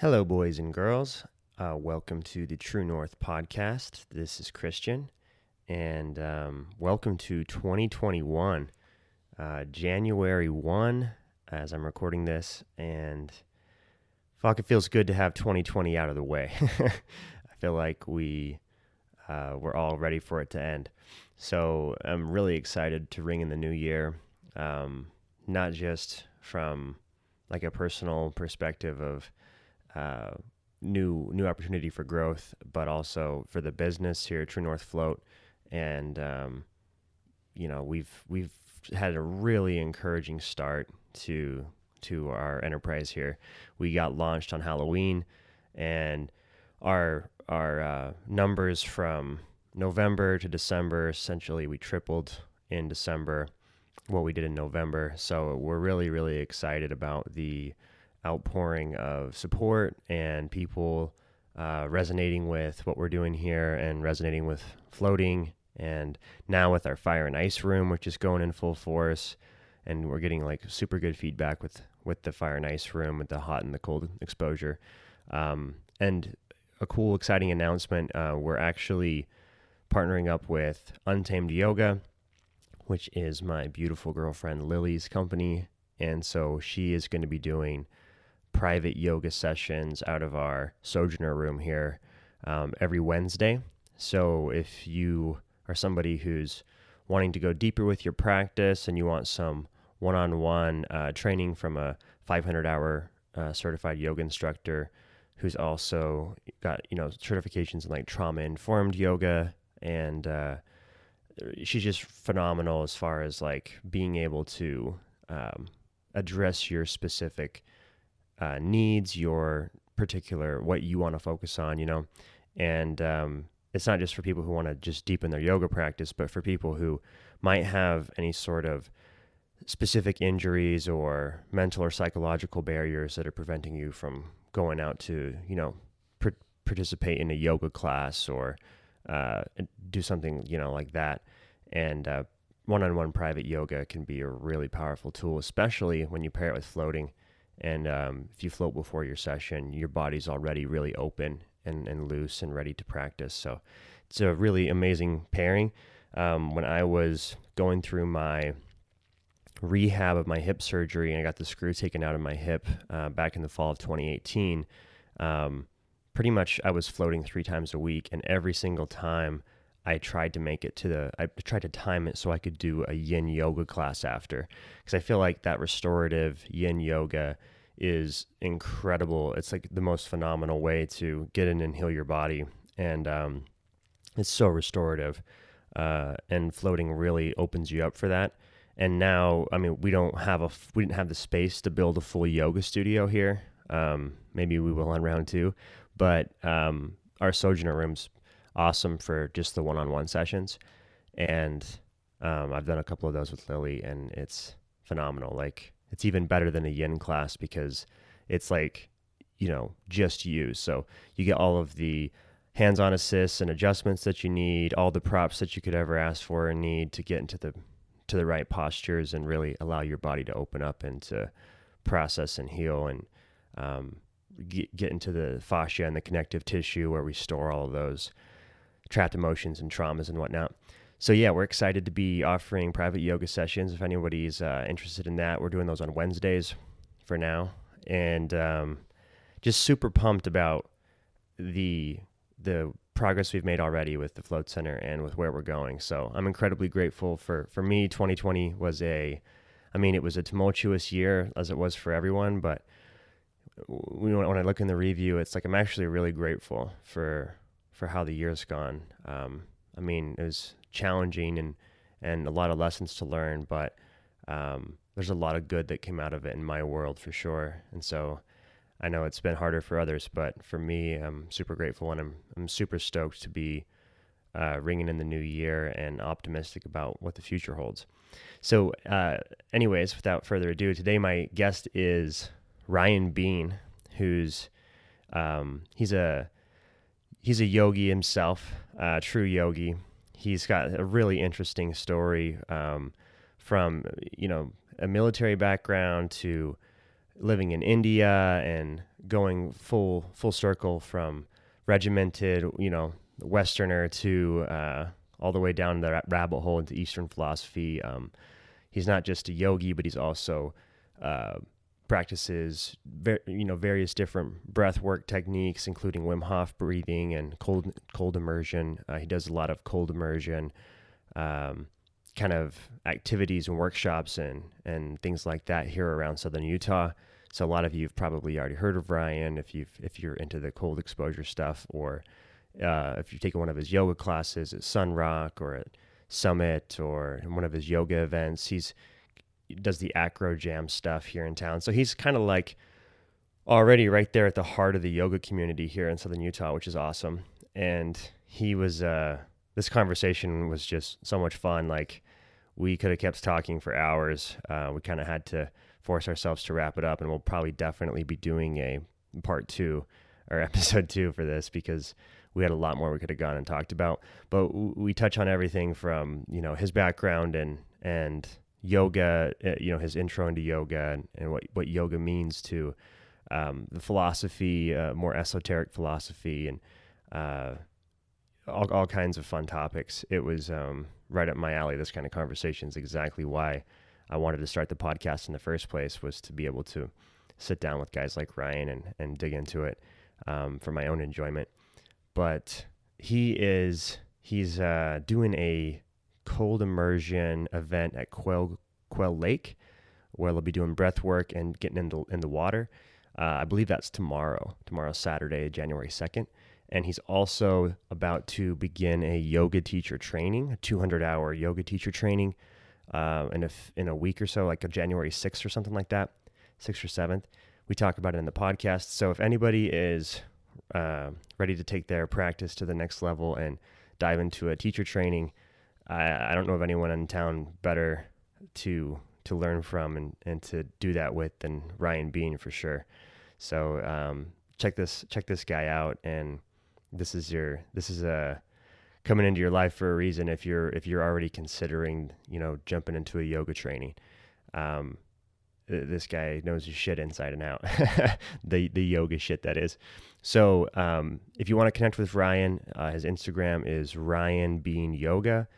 Hello, boys and girls. Uh, welcome to the True North podcast. This is Christian, and um, welcome to 2021, uh, January 1, as I'm recording this. And fuck, it feels good to have 2020 out of the way. I feel like we uh, we're all ready for it to end. So I'm really excited to ring in the new year, um, not just from like a personal perspective of uh, new new opportunity for growth, but also for the business here at True North Float. And um, you know, we've we've had a really encouraging start to to our enterprise here. We got launched on Halloween, and our our uh, numbers from November to December essentially we tripled in December what we did in November. So we're really really excited about the outpouring of support and people uh, resonating with what we're doing here and resonating with floating. And now with our fire and ice room, which is going in full force, and we're getting like super good feedback with with the fire and ice room, with the hot and the cold exposure. Um, and a cool, exciting announcement: uh, we're actually partnering up with Untamed Yoga, which is my beautiful girlfriend Lily's company, and so she is going to be doing private yoga sessions out of our Sojourner room here um, every Wednesday. So if you are somebody who's wanting to go deeper with your practice and you want some one-on-one uh, training from a 500-hour uh, certified yoga instructor who's also got you know certifications in like trauma-informed yoga and uh, she's just phenomenal as far as like being able to um, address your specific uh, needs, your particular what you want to focus on, you know, and um, it's not just for people who want to just deepen their yoga practice, but for people who might have any sort of specific injuries or mental or psychological barriers that are preventing you from going out to, you know, pr- participate in a yoga class or uh, do something, you know, like that. And uh, one-on-one private yoga can be a really powerful tool, especially when you pair it with floating. And um, if you float before your session, your body's already really open and, and loose and ready to practice. So it's a really amazing pairing. Um, when I was going through my rehab of my hip surgery and I got the screw taken out of my hip uh, back in the fall of 2018, um, pretty much I was floating three times a week. And every single time, I tried to make it to the, I tried to time it so I could do a yin yoga class after. Because I feel like that restorative yin yoga is incredible. It's like the most phenomenal way to get in and heal your body. And um, it's so restorative. Uh, and floating really opens you up for that. And now, I mean, we don't have a, we didn't have the space to build a full yoga studio here. Um, maybe we will on round two, but um, our Sojourner rooms awesome for just the one-on-one sessions, and um, I've done a couple of those with Lily, and it's phenomenal. Like it's even better than a yin class because it's like you know just you. So you get all of the hands-on assists and adjustments that you need, all the props that you could ever ask for and need to get into the to the right postures and really allow your body to open up and to process and heal and um, get, get into the fascia and the connective tissue where we store all of those trapped emotions and traumas and whatnot. So yeah, we're excited to be offering private yoga sessions. If anybody's uh, interested in that, we're doing those on Wednesdays for now, and um, just super pumped about the the progress we've made already with the Float Center and with where we're going. So I'm incredibly grateful for for me. 2020 was a, I mean, it was a tumultuous year as it was for everyone, but when I look in the review, it's like I'm actually really grateful for for how the year's gone. Um, I mean, it was challenging and and a lot of lessons to learn, but um, there's a lot of good that came out of it in my world for sure. And so I know it's been harder for others, but for me, I'm super grateful and I'm I'm super stoked to be uh, ringing in the new year and optimistic about what the future holds. So, uh, anyways, without further ado, today my guest is Ryan Bean, who's um, he's a he's a yogi himself, uh, true yogi. He's got a really interesting story um, from you know a military background to living in India and going full full circle from regimented, you know, Westerner to uh, all the way down the rabbit hole into Eastern philosophy. Um, he's not just a yogi, but he's also uh, practices ver- you know various different breath work techniques, including Wim Hof breathing and cold cold immersion. Uh, he does a lot of cold immersion. Um, kind of activities and workshops and and things like that here around southern Utah. So a lot of you've probably already heard of Ryan if you've if you're into the cold exposure stuff or uh, if you've taken one of his yoga classes at Sun Rock or at Summit or one of his yoga events. He's he does the acro jam stuff here in town. So he's kind of like already right there at the heart of the yoga community here in southern Utah, which is awesome. And he was uh this conversation was just so much fun. Like we could have kept talking for hours. Uh, we kind of had to force ourselves to wrap it up, and we'll probably definitely be doing a part two or episode two for this because we had a lot more we could have gone and talked about. But we touch on everything from you know his background and and yoga, uh, you know his intro into yoga and, and what what yoga means to um, the philosophy, uh, more esoteric philosophy, and uh, all all kinds of fun topics. It was um, right up my alley. This kind of conversation is exactly why I wanted to start the podcast in the first place was to be able to sit down with guys like Ryan and, and dig into it um, for my own enjoyment. But he is he's uh, doing a cold immersion event at Quail Quail Lake where they'll be doing breath work and getting into in the water. Uh, I believe that's tomorrow. Tomorrow, Saturday, January second and he's also about to begin a yoga teacher training, a 200 hour yoga teacher training uh, in, a, in a week or so, like a January 6th or something like that, 6th or 7th. We talk about it in the podcast. So if anybody is uh, ready to take their practice to the next level and dive into a teacher training, I, I don't know of anyone in town better to to learn from and, and to do that with than Ryan Bean for sure. So um, check this check this guy out and this is your this is a coming into your life for a reason if you're if you're already considering you know jumping into a yoga training. Um, this guy knows his shit inside and out. The the yoga shit that is. So um, if you want to connect with ryan uh, his instagram is ryan bean yoga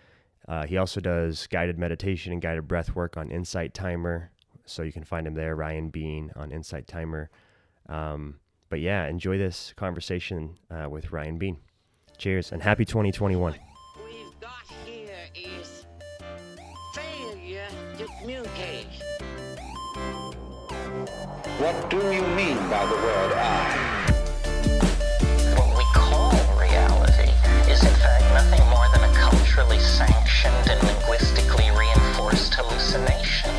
uh, he also does guided meditation and guided breath work on insight timer so you can find him there ryan bean on insight timer um, but yeah, enjoy this conversation uh, with Ryan Bean. Cheers and happy 2021. We've got here is failure to communicate. What do you mean by the word I? Culturally sanctioned and linguistically reinforced hallucination.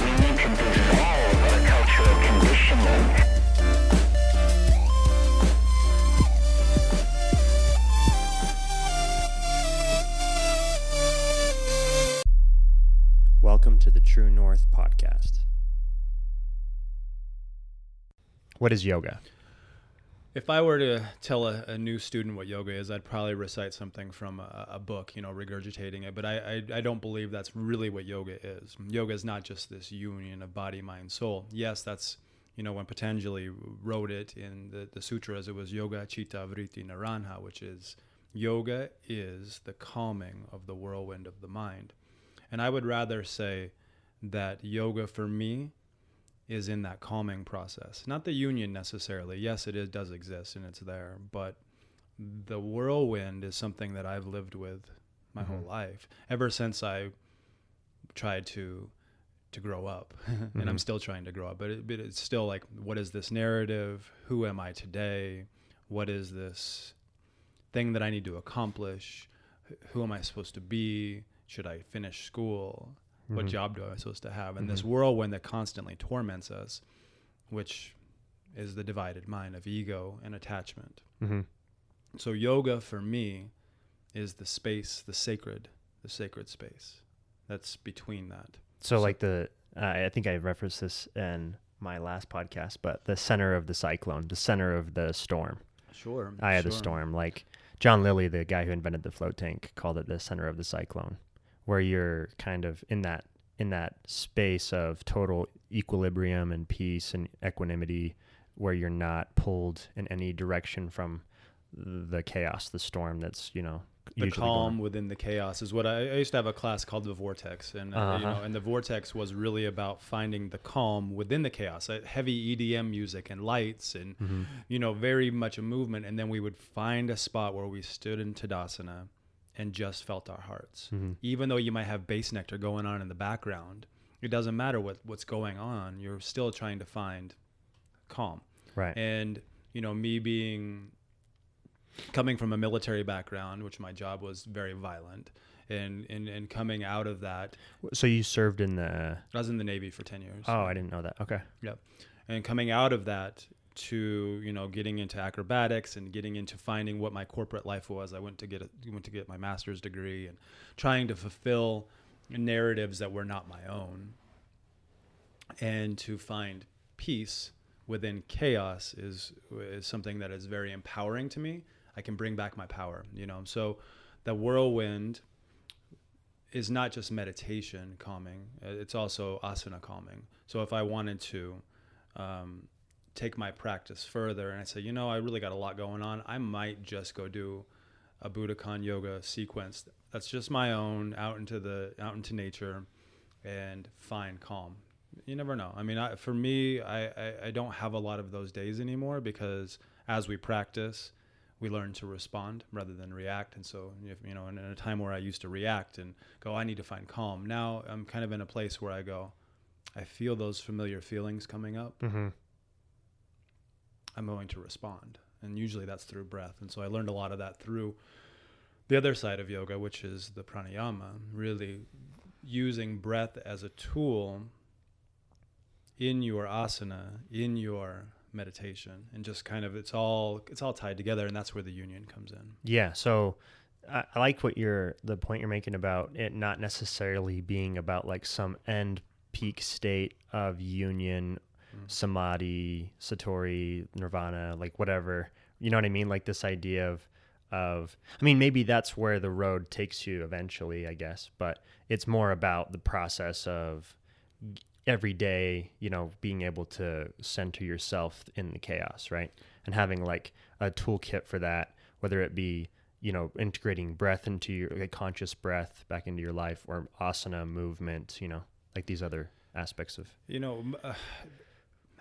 We need to dissolve our cultural conditioning. Welcome to the True North podcast. What is yoga? If I were to tell a, a, new student what yoga is, I'd probably recite something from a, a book, you know, regurgitating it. But I, I, I, don't believe that's really what yoga is. Yoga is not just this union of body, mind, soul. Yes, that's, you know, when Patanjali wrote it in the, the sutras, it was Yoga Chitta Vritti Nirodha, which is yoga is the calming of the whirlwind of the mind. And I would rather say that yoga for me is in that calming process. Not the union necessarily. Yes, it is, does exist and it's there, but the whirlwind is something that I've lived with my mm-hmm. whole life ever since I tried to to grow up mm-hmm. and I'm still trying to grow up but, it, but it's still like what is this narrative who am I today what is this thing that I need to accomplish who am I supposed to be should I finish school? Mm-hmm. What job do I supposed to have? And mm-hmm. this whirlwind that constantly torments us, which is the divided mind of ego and attachment. Mm-hmm. So yoga for me is the space, the sacred, the sacred space that's between that. So, so like the, uh, I think I referenced this in my last podcast, but the center of the cyclone, the center of the storm. Sure. Eye sure. of the storm. Like John Lilly, the guy who invented the float tank, called it the center of the cyclone where you're kind of in that in that space of total equilibrium and peace and equanimity where you're not pulled in any direction from the chaos, the storm that's, you know, the calm within the chaos is what I, I used to have a class called the vortex and uh, you Uh-huh. know and the vortex was really about finding the calm within the chaos uh, heavy edm music and lights and Mm-hmm. you know very much a movement and then we would find a spot where we stood in tadasana and just felt our hearts Mm-hmm. even though you might have Bassnectar going on in the background it doesn't matter what what's going on you're still trying to find calm Right. and you know me being coming from a military background which my job was very violent and and, and coming out of that so you served in the. i was in the navy for 10 years Oh, I didn't know that. Okay. Yep. And coming out of that to you know getting into acrobatics and getting into finding what my corporate life was, I went to get a, went to get my master's degree and trying to fulfill narratives that were not my own, and to find peace within chaos is is something that is very empowering to me. I can bring back my power, you know. So the whirlwind is not just meditation calming; it's also asana calming. So if I wanted to um, take my practice further, and I say, you know, I really got a lot going on, I might just go do a Budokon yoga sequence that's just my own, out into the out into nature, and find calm. You never know. I mean, I, for me, I, I, I don't have a lot of those days anymore because as we practice, we learn to respond rather than react. And so, if, you know, in, in a time where I used to react and go, I need to find calm. Now I'm kind of in a place where I go, I feel those familiar feelings coming up. Mm-hmm. I'm going to respond. And usually that's through breath. And so I learned a lot of that through the other side of yoga, which is the pranayama, really using breath as a tool in your asana, in your meditation, and just kind of it's all it's all tied together, and that's where the union comes in. Yeah. So I, I like what you're the point you're making about it not necessarily being about like some end peak state of union, samadhi, satori, nirvana, like whatever. You know what I mean? Like this idea of of I mean maybe that's where the road takes you eventually, I guess, but it's more about the process of every day, you know, being able to center yourself in the chaos, right? And having like a toolkit for that, whether it be, you know, integrating breath into your like conscious breath back into your life or asana movement, you know, like these other aspects of You know, uh,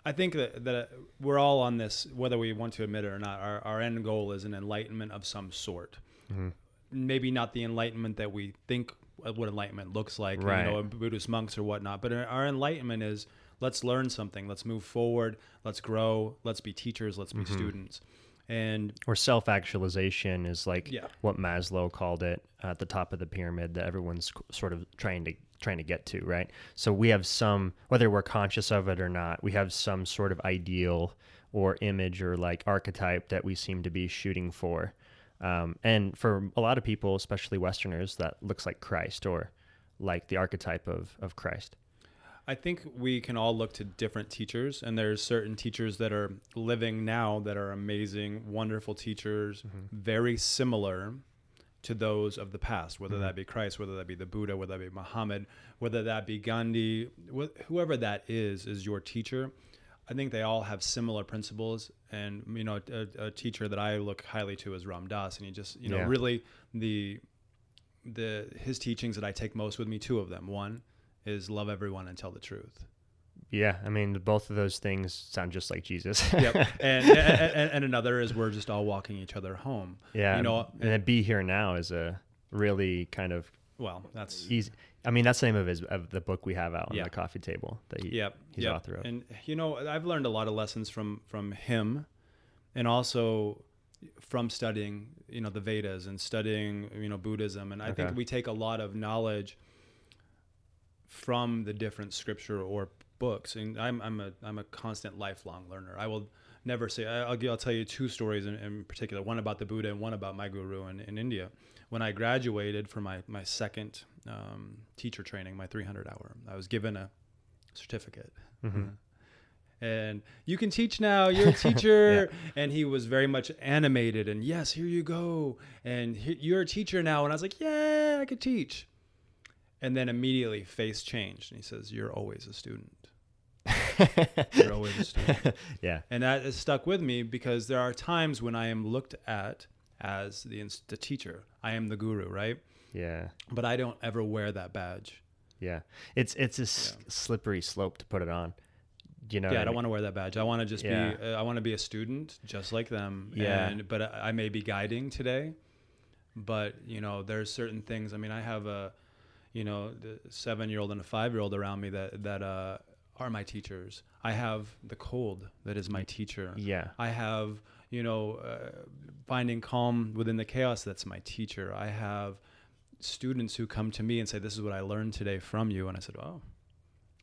I think that, that we're all on this, whether we want to admit it or not. Our, our end goal is an enlightenment of some sort. Mm-hmm. Maybe not the enlightenment that we think what enlightenment looks like, Right. you know, Buddhist monks or whatnot. But our enlightenment is let's learn something, let's move forward, let's grow, let's be teachers, let's be mm-hmm. students. And or self-actualization is like Yeah. what Maslow called it at the top of the pyramid that everyone's sort of trying to trying to get to, right? So we have some whether we're conscious of it or not, we have some sort of ideal or image or like archetype that we seem to be shooting for. Um, and for a lot of people, especially Westerners, that looks like Christ or like the archetype of, of Christ. I think we can all look to different teachers, and there's certain teachers that are living now that are amazing, wonderful teachers, very similar to those of the past, whether mm-hmm. that be Christ, whether that be the Buddha, whether that be Muhammad, whether that be Gandhi, wh- whoever that is, is your teacher. I think they all have similar principles, and you know, a, a teacher that I look highly to is Ram Dass, and he just, you know, Yeah. really the the his teachings that I take most with me. Two of them. One is love everyone and tell the truth. Yeah, I mean, both of those things sound just like Jesus. Yep. and, and and another is we're just all walking each other home. yeah, You know, and then be here now is a really kind of well, that's easy. I mean, that's the name of his of the book we have out on Yeah. the coffee table that he, yep. he's yep. author of. And you know, I've learned a lot of lessons from from him, and also from studying you know the Vedas and studying you know Buddhism. And I think we take a lot of knowledge from the different scripture or books. And I'm I'm a I'm a constant lifelong learner. I will never say I- I'll, I'll tell you two stories in, in particular one about the buddha and one about my guru in, in india. When i graduated for my, my second um, teacher training my 300 hour i was given a certificate. And you can teach now you're a teacher. And he was very much animated and yes here you go. And you're a teacher now. And i was like yeah i could teach. And then immediately face changed, and he says, "You're always a student. You're always a student." yeah. and that has stuck with me because there are times when I am looked at as the the teacher. I am the guru, right? Yeah. But I don't ever wear that badge. Yeah. It's it's a s- slippery slope to put it on. You know. yeah, I don't want to wear that badge. I want to just Yeah. be. Uh, I want to be a student, just like them. Yeah. And but I I may be guiding today, but you know, there's certain things. I mean, I have a, you know, the seven year old and a five year old around me that that uh, are my teachers. I have the cold that is my teacher. Yeah. I have, you know, uh, finding calm within the chaos. That's my teacher. I have students who come to me and say, "This is what I learned today from you," and I said, "Oh,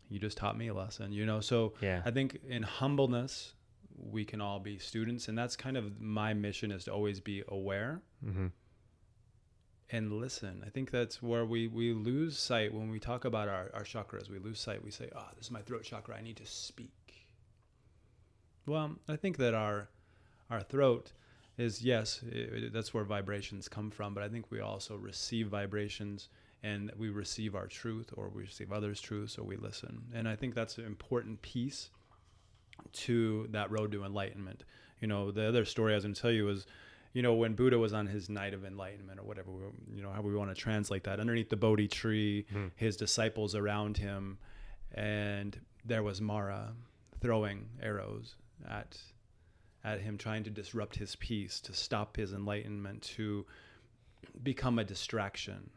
you just taught me a lesson." You know, so Yeah. I think in humbleness, we can all be students, and that's kind of my mission is to always be aware Mhm. And listen. I think that's where we, we lose sight when we talk about our, our chakras. We lose sight. We say, oh, this is my throat chakra. I need to speak. Well, I think that our our throat is yes, i that's where vibrations come from. But I think we also receive vibrations, and we receive our truth, or we receive others' truth, so we listen. And I think that's an important piece to that road to enlightenment. You know, the other story I was going to tell you was, you know, when Buddha was on his night of enlightenment or whatever, you know, how we want to translate that, underneath the Bodhi tree, hmm. his disciples around him, and there was Mara throwing arrows at at him trying to disrupt his peace, to stop his enlightenment, to become a distraction.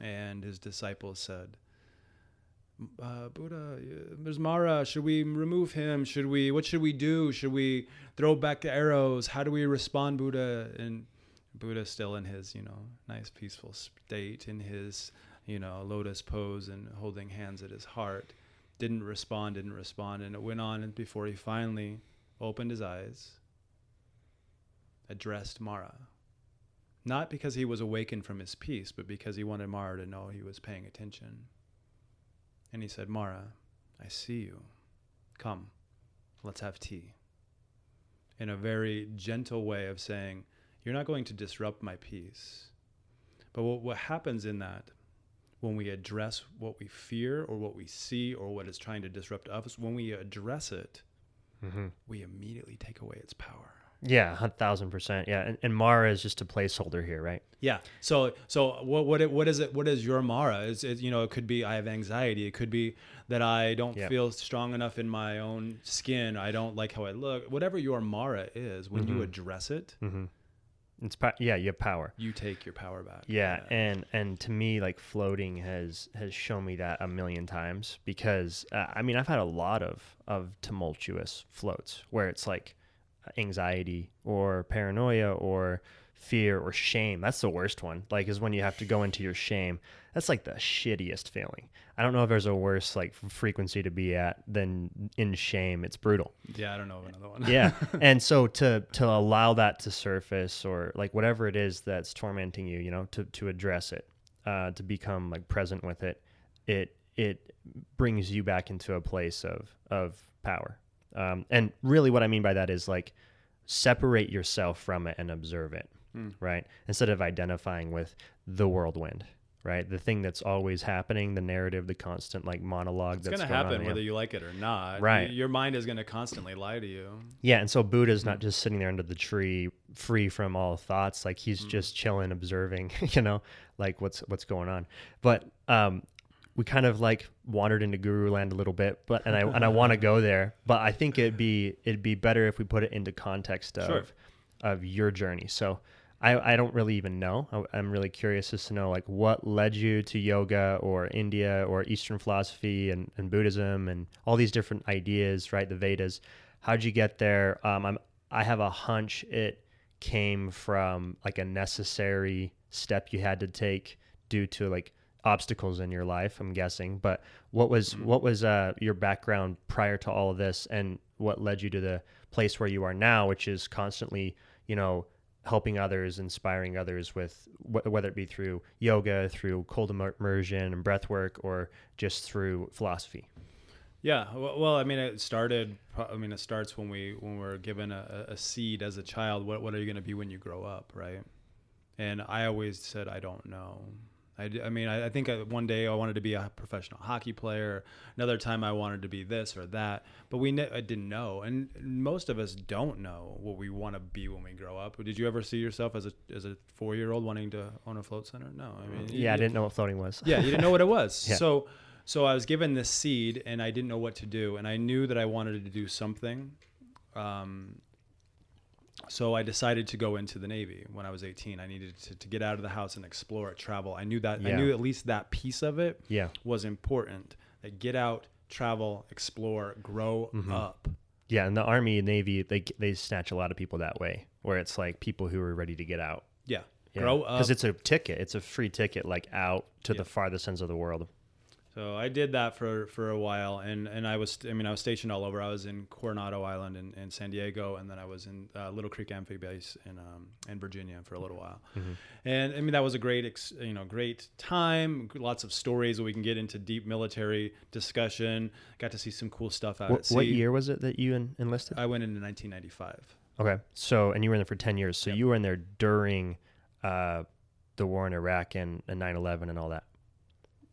And his disciples said, uh, Buddha, uh, there's Mara. Should we remove him? Should we? What should we do? Should we throw back the arrows? How do we respond, Buddha? And Buddha still in his, you know, nice peaceful state, in his, you know, lotus pose and holding hands at his heart, didn't respond, didn't respond, and it went on and before he finally opened his eyes, addressed Mara. Not because he was awakened from his peace, but because he wanted Mara to know he was paying attention. And he said, Mara, I see you. Come, let's have tea. In a very gentle way of saying, You're not going to disrupt my peace. But what, what happens in that, when we address what we fear or what we see or what is trying to disrupt us, when we address it, mm-hmm. we immediately take away its power. Yeah, a thousand percent. Yeah, and, and Mara is just a placeholder here, right? Yeah. So so what what it, what is it? What is your Mara? Is it you know it could be I have anxiety. It could be that I don't Yeah. feel strong enough in my own skin. I don't like how I look. Whatever your Mara is, when you address it, It's po- yeah, you have power. you take your power back. Yeah, and and to me, like floating has has shown me that a million times because uh, I mean I've had a lot of of tumultuous floats where it's like anxiety or paranoia or fear or shame. That's the worst one. Like is when you have to go into your shame. That's like the shittiest feeling. I don't know if there's a worse like frequency to be at than in shame. It's brutal Yeah. I don't know of another one. yeah and so to to allow that to surface or like whatever it is that's tormenting you you know to to address it uh to become like present with it it it brings you back into a place of of power um and really what i mean by that is like separate yourself from it and observe it right instead of identifying with the whirlwind right the thing that's always happening the narrative the constant like monologue It's that's gonna going on happen in whether you. like it or not. Right. Your mind is gonna constantly lie to you. Yeah, and so Buddha's not just sitting there under the tree, free from all thoughts. Like he's Mm. just chilling, observing. You know, like what's what's going on. But um, we kind of like wandered into Guru Land a little bit, but and I and I want to go there. But I think it'd be it'd be better if we put it into context of Sure. of your journey. So. I, I don't really even know. I, I'm really curious as to know like what led you to yoga or India or Eastern philosophy and, and Buddhism and all these different ideas, right? The Vedas. How'd you get there? Um, I'm, I have a hunch it came from like a necessary step you had to take due to like obstacles in your life. I'm guessing. But what was what was uh, your background prior to all of this, and what led you to the place where you are now, which is constantly, you know, helping others, inspiring others with wh- whether it be through yoga, through cold immersion and breath work, or just through philosophy. Yeah, well, well, I mean, it started. I mean, it starts when we when we're given a, a seed as a child. What what are you going to be when you grow up, right? And I always said, I don't know. I, I mean, I, I think I, one day I wanted to be a professional hockey player. Another time I wanted to be this or that. But we ne- I didn't know, and most of us don't know what we want to be when we grow up. Did you ever see yourself as a as a four year old wanting to own a float center? No, I mean, Yeah, I didn't know what floating was. yeah, you didn't know what it was. Yeah. So so I was given this seed and I didn't know what to do and I knew that I wanted to do something. Um, so I decided to go into the Navy when I was 18. I needed to, to get out of the house and explore, travel. I knew that I knew at least that piece of it Yeah. was important. That get out, travel, explore, grow Mm-hmm. up. Yeah, and the army and navy they they snatch a lot of people that way, where it's like people who are ready to get out. Yeah. Yeah. Grow up. because it's a ticket. It's a free ticket, like out to Yeah. the farthest ends of the world. So I did that for, for a while, and, and I was I mean I was stationed all over. I was in Coronado Island in, in San Diego, and then I was in uh, Little Creek Amphibious Base in um, in Virginia for a little while. And I mean that was a great ex, you know great time. Lots of stories that we can get into deep military discussion. Got to see some cool stuff out What, at sea. what year was it that you en- enlisted? I went in 1995. okay, so and you were in there for ten years. So Yep. you were in there during uh, the war in Iraq and, and 9/11 and all that.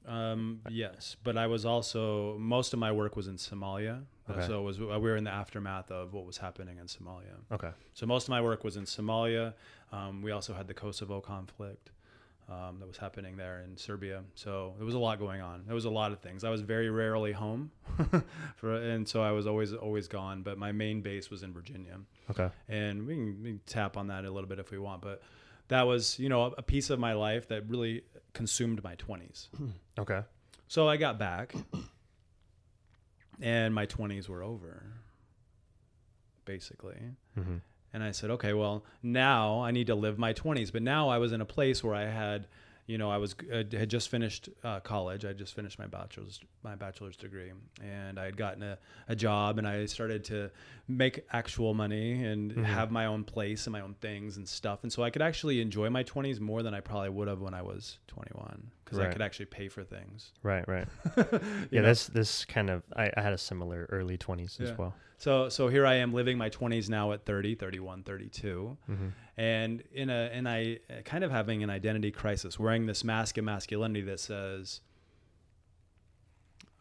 Um, yes, but I was also most of my work was in Somalia. Uh, Okay. So it was we were in the aftermath of what was happening in Somalia. Okay. So most of my work was in Somalia. Um, we also had the Kosovo conflict um, that was happening there in Serbia. So there was a lot going on. There was a lot of things. I was very rarely home, for, and so I was always always gone. But my main base was in Virginia, Okay. and we can, we can tap on that a little bit if we want. But that was you know a piece of my life that really consumed my twenties. Okay. So I got back, and my 20s were over, basically. Mhm. And I said, okay, well, now I need to live my 20s. But now I was in a place where I had, you know, I was uh, had just finished uh, college. I just finished my bachelor's my bachelor's degree, and I had gotten a, a job, and I started to make actual money and have my own place and my own things and stuff. And so I could actually enjoy my 20s more than I probably would have when I was 21 because I could actually pay for things. Right. Right. Yeah. know? This this kind of I, I had a similar early 20s Yeah. as well. So so here I am living my 20s now at 30, 31, 32. Mm-hmm. And in a and I uh, kind of having an identity crisis, wearing this mask of masculinity that says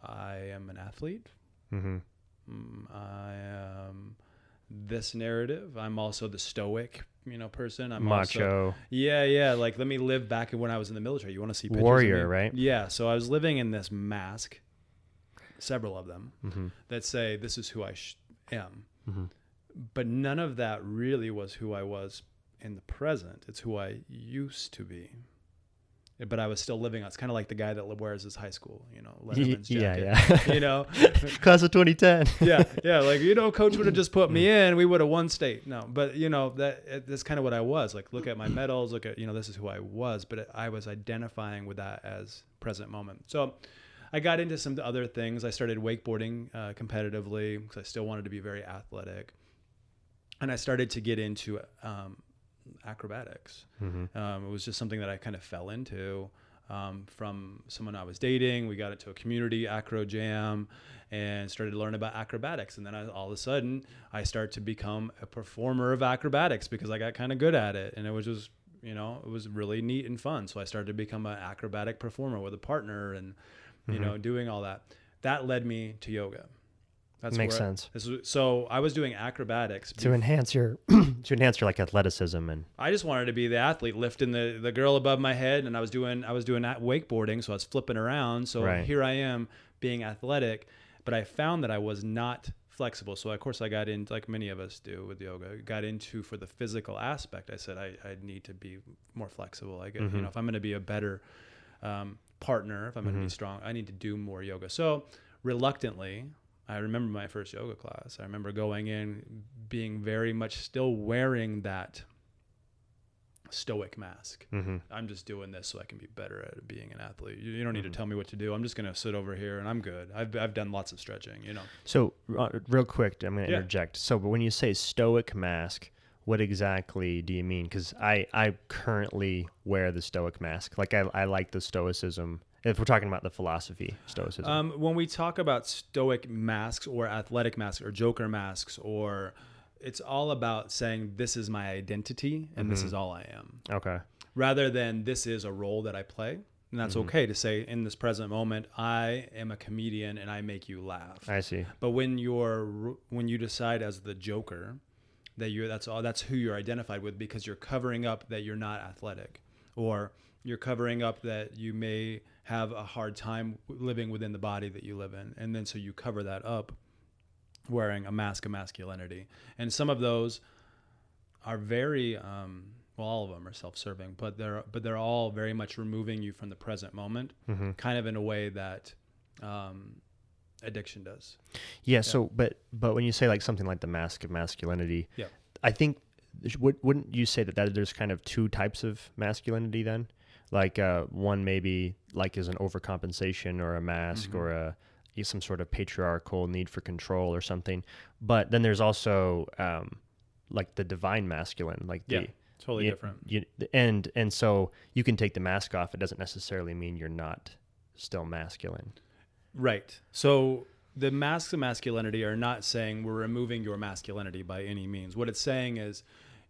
I am an athlete. Mm-hmm. Mm, I am this narrative. I'm also the stoic, you know, person. I'm Also, Macho. yeah, yeah. Like, let me live back when I was in the military. You want to see pictures of Warrior, me? right? Yeah. So I was living in this mask, several of them, Mm-hmm. that say this is who I sh- am. Mhm. But none of that really was who I was in the present. It's who I used to be. But I was still living. On it's kind of like the guy that wears his high school, you know, Letterman's jacket. yeah. You know, Class of 2010. yeah, yeah. Like you know, coach would have just put me in, we would have won state. No, but you know that it- that's kind of what I was. Like, look at my medals. Look at you know, this is who I was. But I was identifying with that as present moment. So I got into some other things. I started wakeboarding uh, competitively because I still wanted to be very athletic, and I started to get into um, acrobatics. Mm-hmm. Um, it was just something that I kind of fell into um, from someone I was dating. We got into a community acro jam and started to learn about acrobatics. And then I, all of a sudden, I start to become a performer of acrobatics because I got kind of good at it, and it was just you know it was really neat and fun. So I started to become an acrobatic performer with a partner, and you Mm-hmm. know doing all that. That led me to yoga. That's Makes where- sense. this was- so I was doing acrobatics to enhance your to enhance your like athleticism and I just wanted to be the athlete, lifting the, the girl above my head, and I was doing I was doing that wakeboarding, so I was flipping around. So Right. here I am being athletic, but I found that I was not flexible. So of course I got in like many of us do with yoga, got into for the physical aspect. I said I, I need to be more flexible. I get you know if I'm going to be a better um, partner, if I'm going to be strong, I need to do more yoga. So reluctantly, I remember my first yoga class. I remember going in, being very much still wearing that stoic mask. Mhm. I'm just doing this so I can be better at being an athlete. You, you don't need to tell me what to do. I'm just going to sit over here and I'm good. I've, I've done lots of stretching, you know. So, uh, real quick, I'm going to Yeah. interject. So, but when you say stoic mask, what exactly do you mean? Because I, I currently wear the stoic mask. Like, I, I like the stoicism. If we're talking about the philosophy, stoicism. Um, when we talk about stoic masks or athletic masks or joker masks or it's all about saying this is my identity and this is all I am. okay. rather than this is a role that I play. and that's okay to say in this present moment, I am a comedian and I make you laugh. I see. But when you're when you decide as the Joker that you're that's all that's who you're identified with because you're covering up that you're not athletic, or you're covering up that you may have a hard time living within the body that you live in, and then so you cover that up wearing a mask of masculinity, and some of those are very um, well all of them are self-serving but they're but they're all very much removing you from the present moment kind of in a way that um, addiction does Yeah, So, but but when you say like something like the mask of masculinity, Yeah. I think would, wouldn't you say that, that there's kind of two types of masculinity then? Like uh, one maybe like is an overcompensation or a mask Mm-hmm. or a some sort of patriarchal need for control or something. But then there's also um, like the divine masculine, like Yeah, totally you- different. You, and and so you can take the mask off. It doesn't necessarily mean you're not still masculine. Right. So the masks of masculinity are not saying we're removing your masculinity by any means. What it's saying is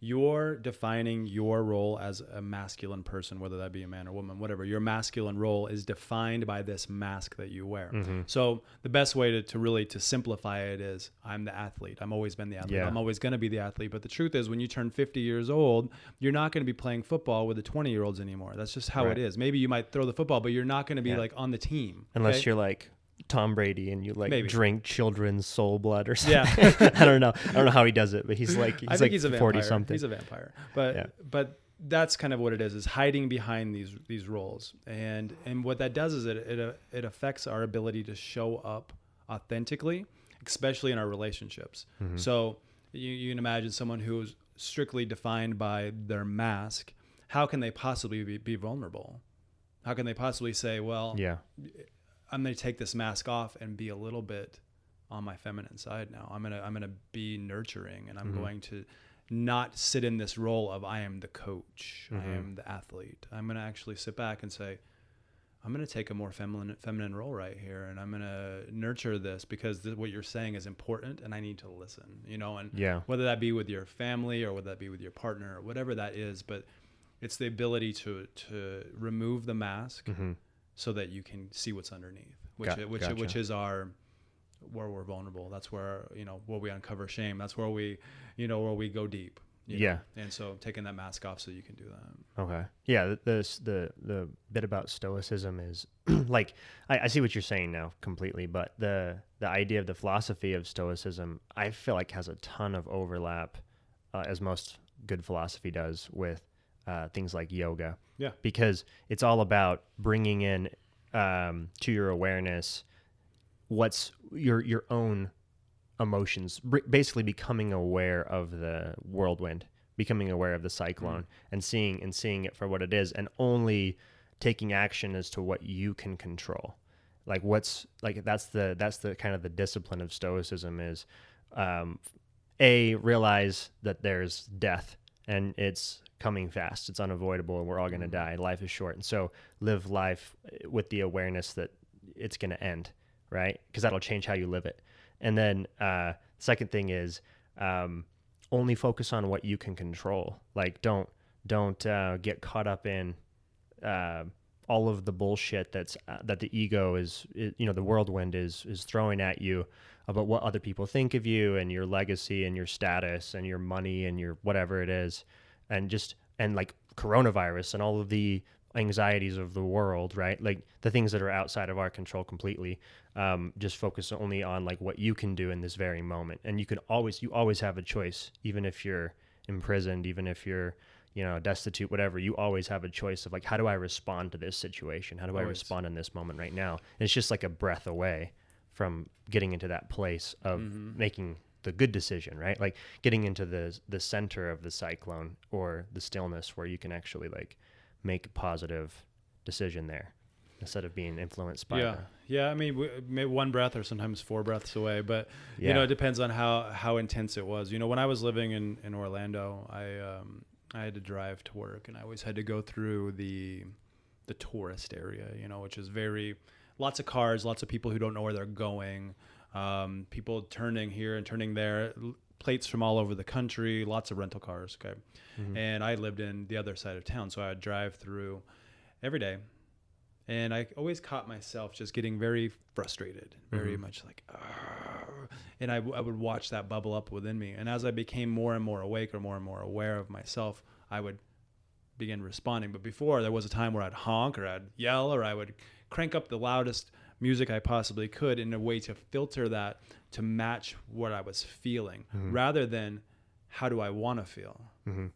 you're defining your role as a masculine person, whether that be a man or woman, whatever. Your masculine role is defined by this mask that you wear. Mm-hmm. So the best way to, to really to simplify it is I'm the athlete. I'm always been the athlete. Yeah. I'm always going to be the athlete. But the truth is, when you turn 50 years old, you're not going to be playing football with the 20 year olds anymore. That's just how Right. it is. Maybe you might throw the football, but you're not going to be Yeah. like on the team Unless okay? you're like Tom Brady and you like Maybe. drink children's soul blood or something. Yeah. I don't know. I don't know how he does it, but he's like he's I think like he's a forty vampire. something. He's a vampire. But Yeah. but that's kind of what it is: is hiding behind these these roles, and and what that does is it it uh, it affects our ability to show up authentically, especially in our relationships. Mm-hmm. So you, you can imagine someone who's strictly defined by their mask. How can they possibly be, be vulnerable? How can they possibly say, "Well, yeah. I'm going to take this mask off and be a little bit on my feminine side now. I'm going to I'm going to be nurturing and I'm Mm-hmm. going to not sit in this role of I am the coach, Mm-hmm. I am the athlete. I'm going to actually sit back and say I'm going to take a more feminine feminine role right here and I'm going to nurture this because th- what you're saying is important and I need to listen, you know, and Yeah. whether that be with your family or whether that be with your partner or whatever that is, but it's the ability to to remove the mask so that you can see what's underneath, which. Got- which gotcha. which is our where we're vulnerable. That's where you know where we uncover shame. That's where we you know where we go deep. you know? Yeah. And so taking that mask off so you can do that. Okay. Yeah. The the the, the bit about stoicism is like I, I see what you're saying now completely, but the the idea of the philosophy of stoicism I feel like has a ton of overlap, uh, as most good philosophy does with uh, things like yoga. Yeah. Because it's all about bringing in um, to your awareness what's your your own emotions br- basically becoming aware of the whirlwind becoming aware of the cyclone and seeing and seeing it for what it is and only taking action as to what you can control like what's like that's the that's the kind of the discipline of stoicism is um a realize that there's death and it's coming fast. It's unavoidable and we're all going to die. Life is short. And so live life eh, with the awareness that it's going to end right? Because that'll change how you live it. And then uh second thing is um only focus on what you can control. Like don't don't uh, get caught up in uh, all of the bullshit that's uh, that the ego is, i you know the whirlwind is is throwing at you about what other people think of you and your legacy and your status and your money and your whatever it is and just and like coronavirus and all of the anxieties of the world right? Like the things that are outside of our control completely um, just focus only on like what you can do in this very moment. And you can always you always have a choice even if you're imprisoned even if you're you know destitute whatever you always have a choice of like how do i respond to this situation? How do i respond in this moment right now? And it's just like a breath away from getting into that place of Mm-hmm. making the good decision right like getting into the the center of the cyclone or the stillness where you can actually like make a positive decision there instead of being influenced by yeah, the, yeah. I mean, one breath or sometimes four breaths away, but you know, it depends on how how intense it was. You know, when I was living in in Orlando, I um I had to drive to work, and I always had to go through the the tourist area. You know, which is very lots of cars, lots of people who don't know where they're going, um, people turning here and turning there. Plates from all over the country, lots of rental cars. Okay, and I lived in the other side of town, so I would drive through every day and I always caught myself just getting very frustrated, very much like, "Argh." and I, w- I would watch that bubble up within me. And as I became more and more awake or more and more aware of myself, I would begin responding. But before, there was a time where I'd honk or I'd yell or I would crank up the loudest music I possibly could in a way to filter that to match what I was feeling mm-hmm. rather than how do I want to feel. Mm-hmm.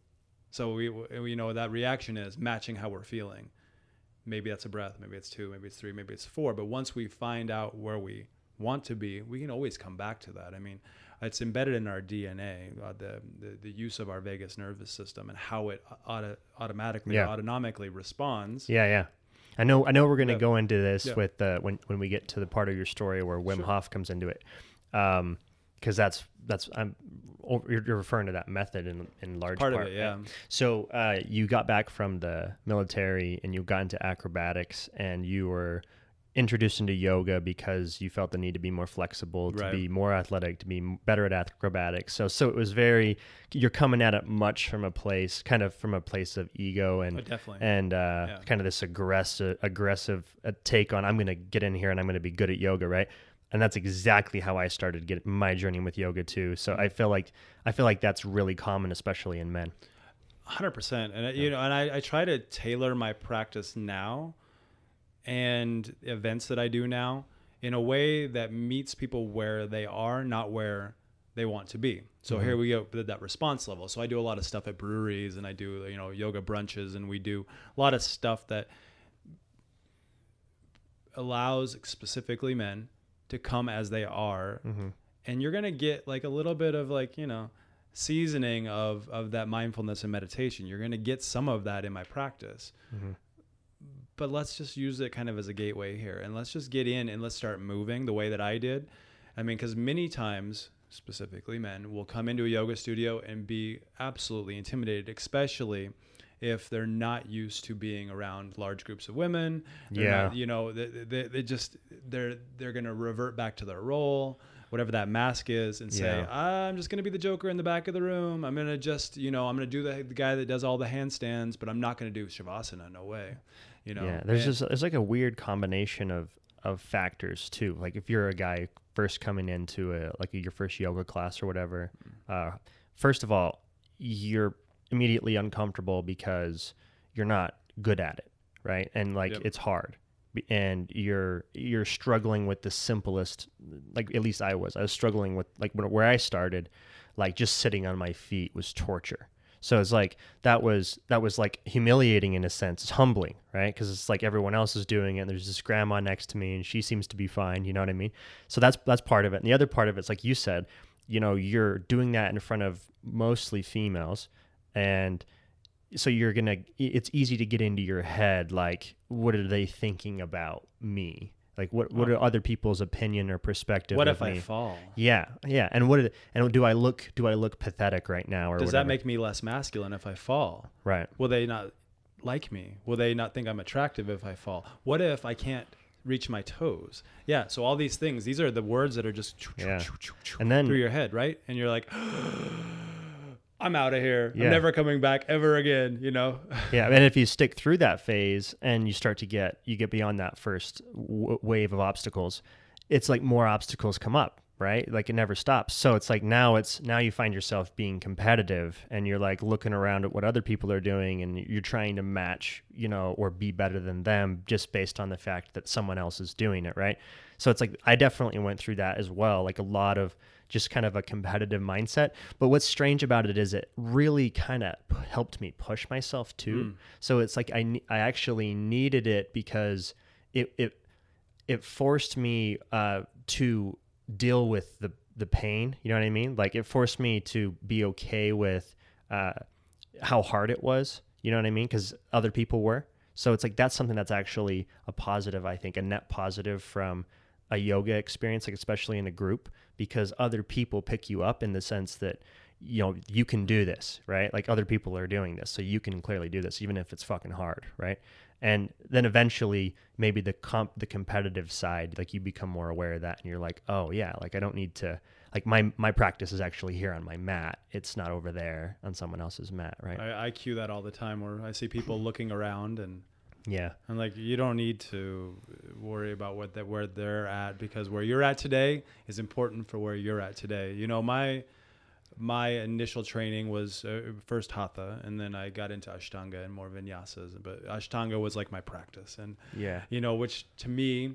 So we, we- you know, that reaction is matching how we're feeling. Maybe that's a breath, maybe it's two, maybe it's three, maybe it's four. But once we find out where we want to be, we can always come back to that. I mean, it's embedded in our DNA, uh, the, the the use of our vagus nervous system and how it uh, auto, automatically, Yeah. autonomically responds. Yeah, yeah. I know. I know we're going to Yeah. go into this Yeah. with uh, when when we get to the part of your story where Wim Sure. Hof comes into it, because that's that's I'm you're, you're referring to that method in in large Part part. of it, yeah. So uh, you got back from the military and you got into acrobatics and you were introduced into yoga because you felt the need to be more flexible, to Right. be more athletic, to be better at acrobatics. So so it was very you're coming at it much from a place kind of from a place of ego and Oh, definitely. and uh, Yeah. kind of this aggressive aggressive uh, take on I'm going to get in here and I'm going to be good at yoga, right? And that's exactly how I started get my journey with yoga too. So Mm-hmm. I feel like I feel like that's really common, especially in men. hundred percent. And I you know, and I, I try to tailor my practice now and events that I do now in a way that meets people where they are, not where they want to be. So here mm-hmm. we go with that response level. So I do a lot of stuff at breweries and I do, you know, yoga brunches and we do a lot of stuff that allows specifically men to come as they are. Mm-hmm. And you're gonna get like a little bit of like you know seasoning of of that mindfulness and meditation. You're gonna get some of that in my practice mm-hmm. But let's just use it kind of as a gateway here and let's just get in and let's start moving the way that i did i mean because many times specifically men will come into a yoga studio and be absolutely intimidated especially if they're not used to being around large groups of women they're Yeah. not- you know they, they, they just they're they're gonna revert back to their role whatever that mask is and say Yeah. i'm just gonna be the joker in the back of the room i'm gonna just you know i'm gonna do the, the guy that does all the handstands but i'm not gonna do shavasana no way you know yeah, there's And- just there's like a weird combination of of factors too. Like if you're a guy first coming into a like your first yoga class or whatever, uh, first of all, you're immediately uncomfortable because you're not good at it, right? And like Yep. it's hard, and you're you're struggling with the simplest. Like at least I was. I was struggling with like when, where I started, like just sitting on my feet was torture. So it's like that was that was like humiliating in a sense. It's humbling, right? Because it's like everyone else is doing it. And there's this grandma next to me, and she seems to be fine. You know what I mean? So that's that's part of it. And the other part of it's like you said, you know, you're doing that in front of mostly females, and so you're gonna. It's easy to get into your head like, what are they thinking about me? Like, what what are other people's opinion or perspective? what if i fall Yeah, yeah. And what? And do I look? Do I look pathetic right now? Or does whatever? that make me less masculine if i fall right? will they not like me will they not think i'm attractive if i fall what if i can't reach my toes yeah so all these things these are the words that are just Yeah. And then- through your head right and you're like i'm out of here Yeah. i'm never coming back ever again you know Yeah, and if you stick through that phase and you start to get you get beyond that first w- wave of obstacles, it's like more obstacles come up, right? Like it never stops. So it's like now it's now you find yourself being competitive and you're like looking around at what other people are doing and you're trying to match, you know, or be better than them just based on the fact that someone else is doing it, right? So it's like I definitely went through that as well, like a lot of just kind of a competitive mindset. But what's strange about it is it really kind of p- helped me push myself too. So it's like I I actually needed it because it it it forced me uh, to deal with the the pain. You know what I mean? Like it forced me to be okay with uh, how hard it was. You know what I mean? Because other people were. So it's like that's something that's actually a positive. I think a net positive from a yoga experience, like especially in a group, because other people pick you up in the sense that you know you can do this, right? Like other people are doing this, so you can clearly do this, even if it's fucking hard, right? And then eventually, maybe the comp, the competitive side, like you become more aware of that, and you're like, oh yeah, like I don't need to, like my my practice is actually here on my mat. It's not over there on someone else's mat, right? I, I cue that all the time where i see people looking around and Yeah. And like you don't need to worry about what that where they're at because where you're at today is important for where you're at today. You know, my my initial training was uh, first hatha and then I got into ashtanga and more vinyasas, but ashtanga was like my practice and Yeah. you know, which to me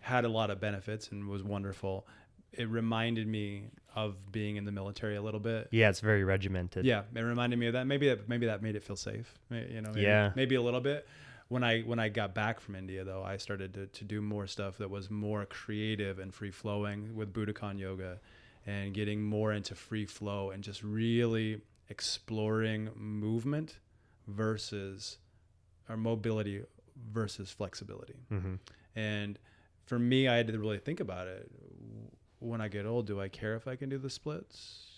had a lot of benefits and was wonderful. It reminded me of being in the military a little bit. Yeah, it's very regimented. Yeah, it reminded me of that. Maybe that maybe that made it feel safe. You know, maybe, Yeah. maybe a little bit. When I when I got back from India though, I started to, to do more stuff that was more creative and free flowing with Budokon yoga and getting more into free flow and just really exploring movement versus or mobility versus flexibility. hmm And for me, I had to really think about it. When I get old, do I care if I can do the splits?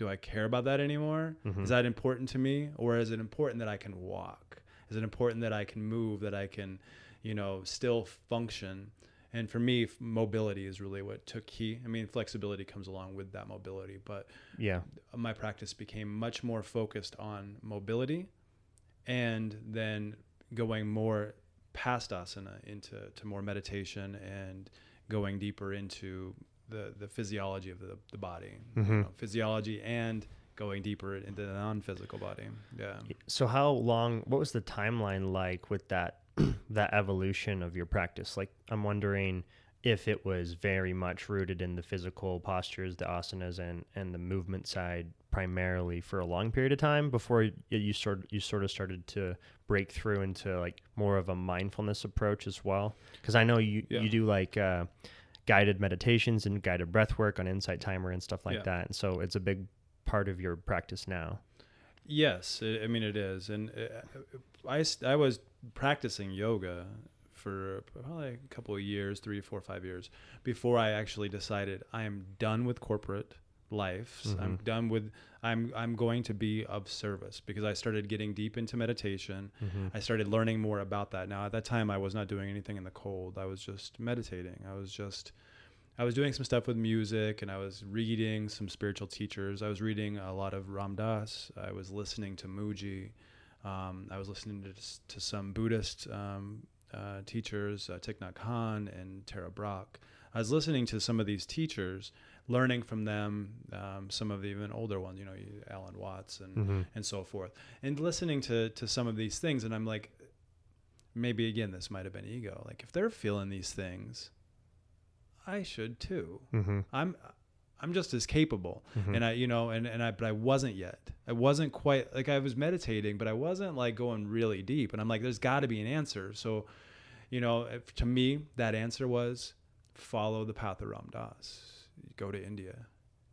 Do I care about that anymore? Mhm. Is that important to me? Or is it important that I can walk? Is it important that I can move, that I can, you know, still function? And for me, f- mobility is really what took key. I mean, flexibility comes along with that mobility, but Yeah. my practice became much more focused on mobility and then going more past asana into to more meditation and going deeper into the, the physiology of the, the body you Mhm. know, physiology and going deeper into the non-physical body yeah So how long? What was the timeline like with that that evolution of your practice? Like, I'm wondering if it was very much rooted in the physical postures, the asanas, and and the movement side primarily for a long period of time before you sort you sort of started to break through into like more of a mindfulness approach as well. Because I know you Yeah. you do like. Uh, guided meditations and guided breath work on insight timer and stuff like Yeah. that. And so it's a big part of your practice now. Yes, I I mean it is, and I I s- I was practicing yoga for probably a couple of years, three, four, five years, before I actually decided I am done with corporate life. I'm Mhm. done with. I'm I'm going to be of service because I started getting deep into meditation. Mhm. I started learning more about that. Now at that time I was not doing anything in the cold. I was just meditating. I was just I was doing some stuff with music and I was reading some spiritual teachers. I was reading a lot of Ram Dass. I was listening to Mooji. Um, I was listening to, to some Buddhist um, uh, teachers, uh, Thich Nhat Hanh and Tara Brach. I was listening to some of these teachers, learning from them, um, some of the even older ones, you know, Alan Watts and, Mhm. and so forth, and listening to, to some of these things. And I'm like, maybe again, this might have been ego. Like, if they're feeling these things, I should too. Mhm. I'm I'm just as capable. Mhm. And I you know and and I but I wasn't yet. I wasn't quite like I was meditating, but I wasn't like going really deep. And I'm like there's got to be an answer. So, you know, if, to me that answer was follow the path of Ram Dass. Go to India.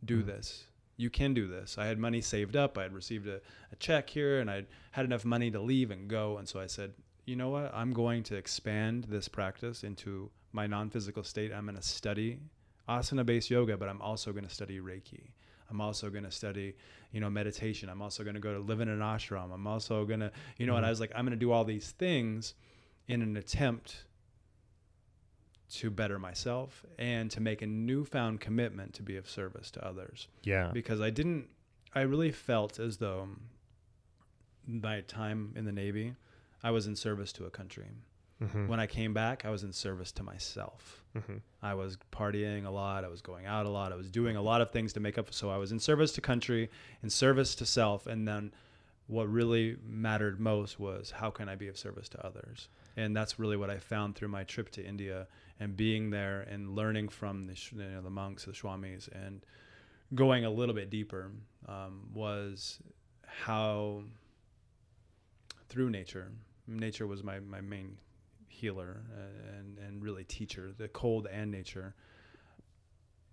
Do Mhm. this. You can do this. I had money saved up. I had received a, a check here and I had enough money to leave and go. And so I said, you know what? I'm going to expand this practice into my non physical state. I'm going to study asana based yoga, but I'm also going to study Reiki. I'm also going to study, you know, meditation. I'm also going to go to live in an ashram. I'm also going to, you know, and I was like, I'm going to do all these things in an attempt to better myself and to make a newfound commitment to be of service to others yeah because I didn't. I really felt as though my time in the Navy, I was in service to a country. Mhm. When I came back, I was in service to myself. Mhm. I was partying a lot. I was going out a lot. I was doing a lot of things to make up. So I was in service to country, in service to self, and then what really mattered most was how can I be of service to others. And that's really what I found through my trip to India and being there and learning from the you know, the monks, the swamis, and going a little bit deeper um, was how through nature. Nature was my, my main healer uh, and, and really teacher, the cold and nature.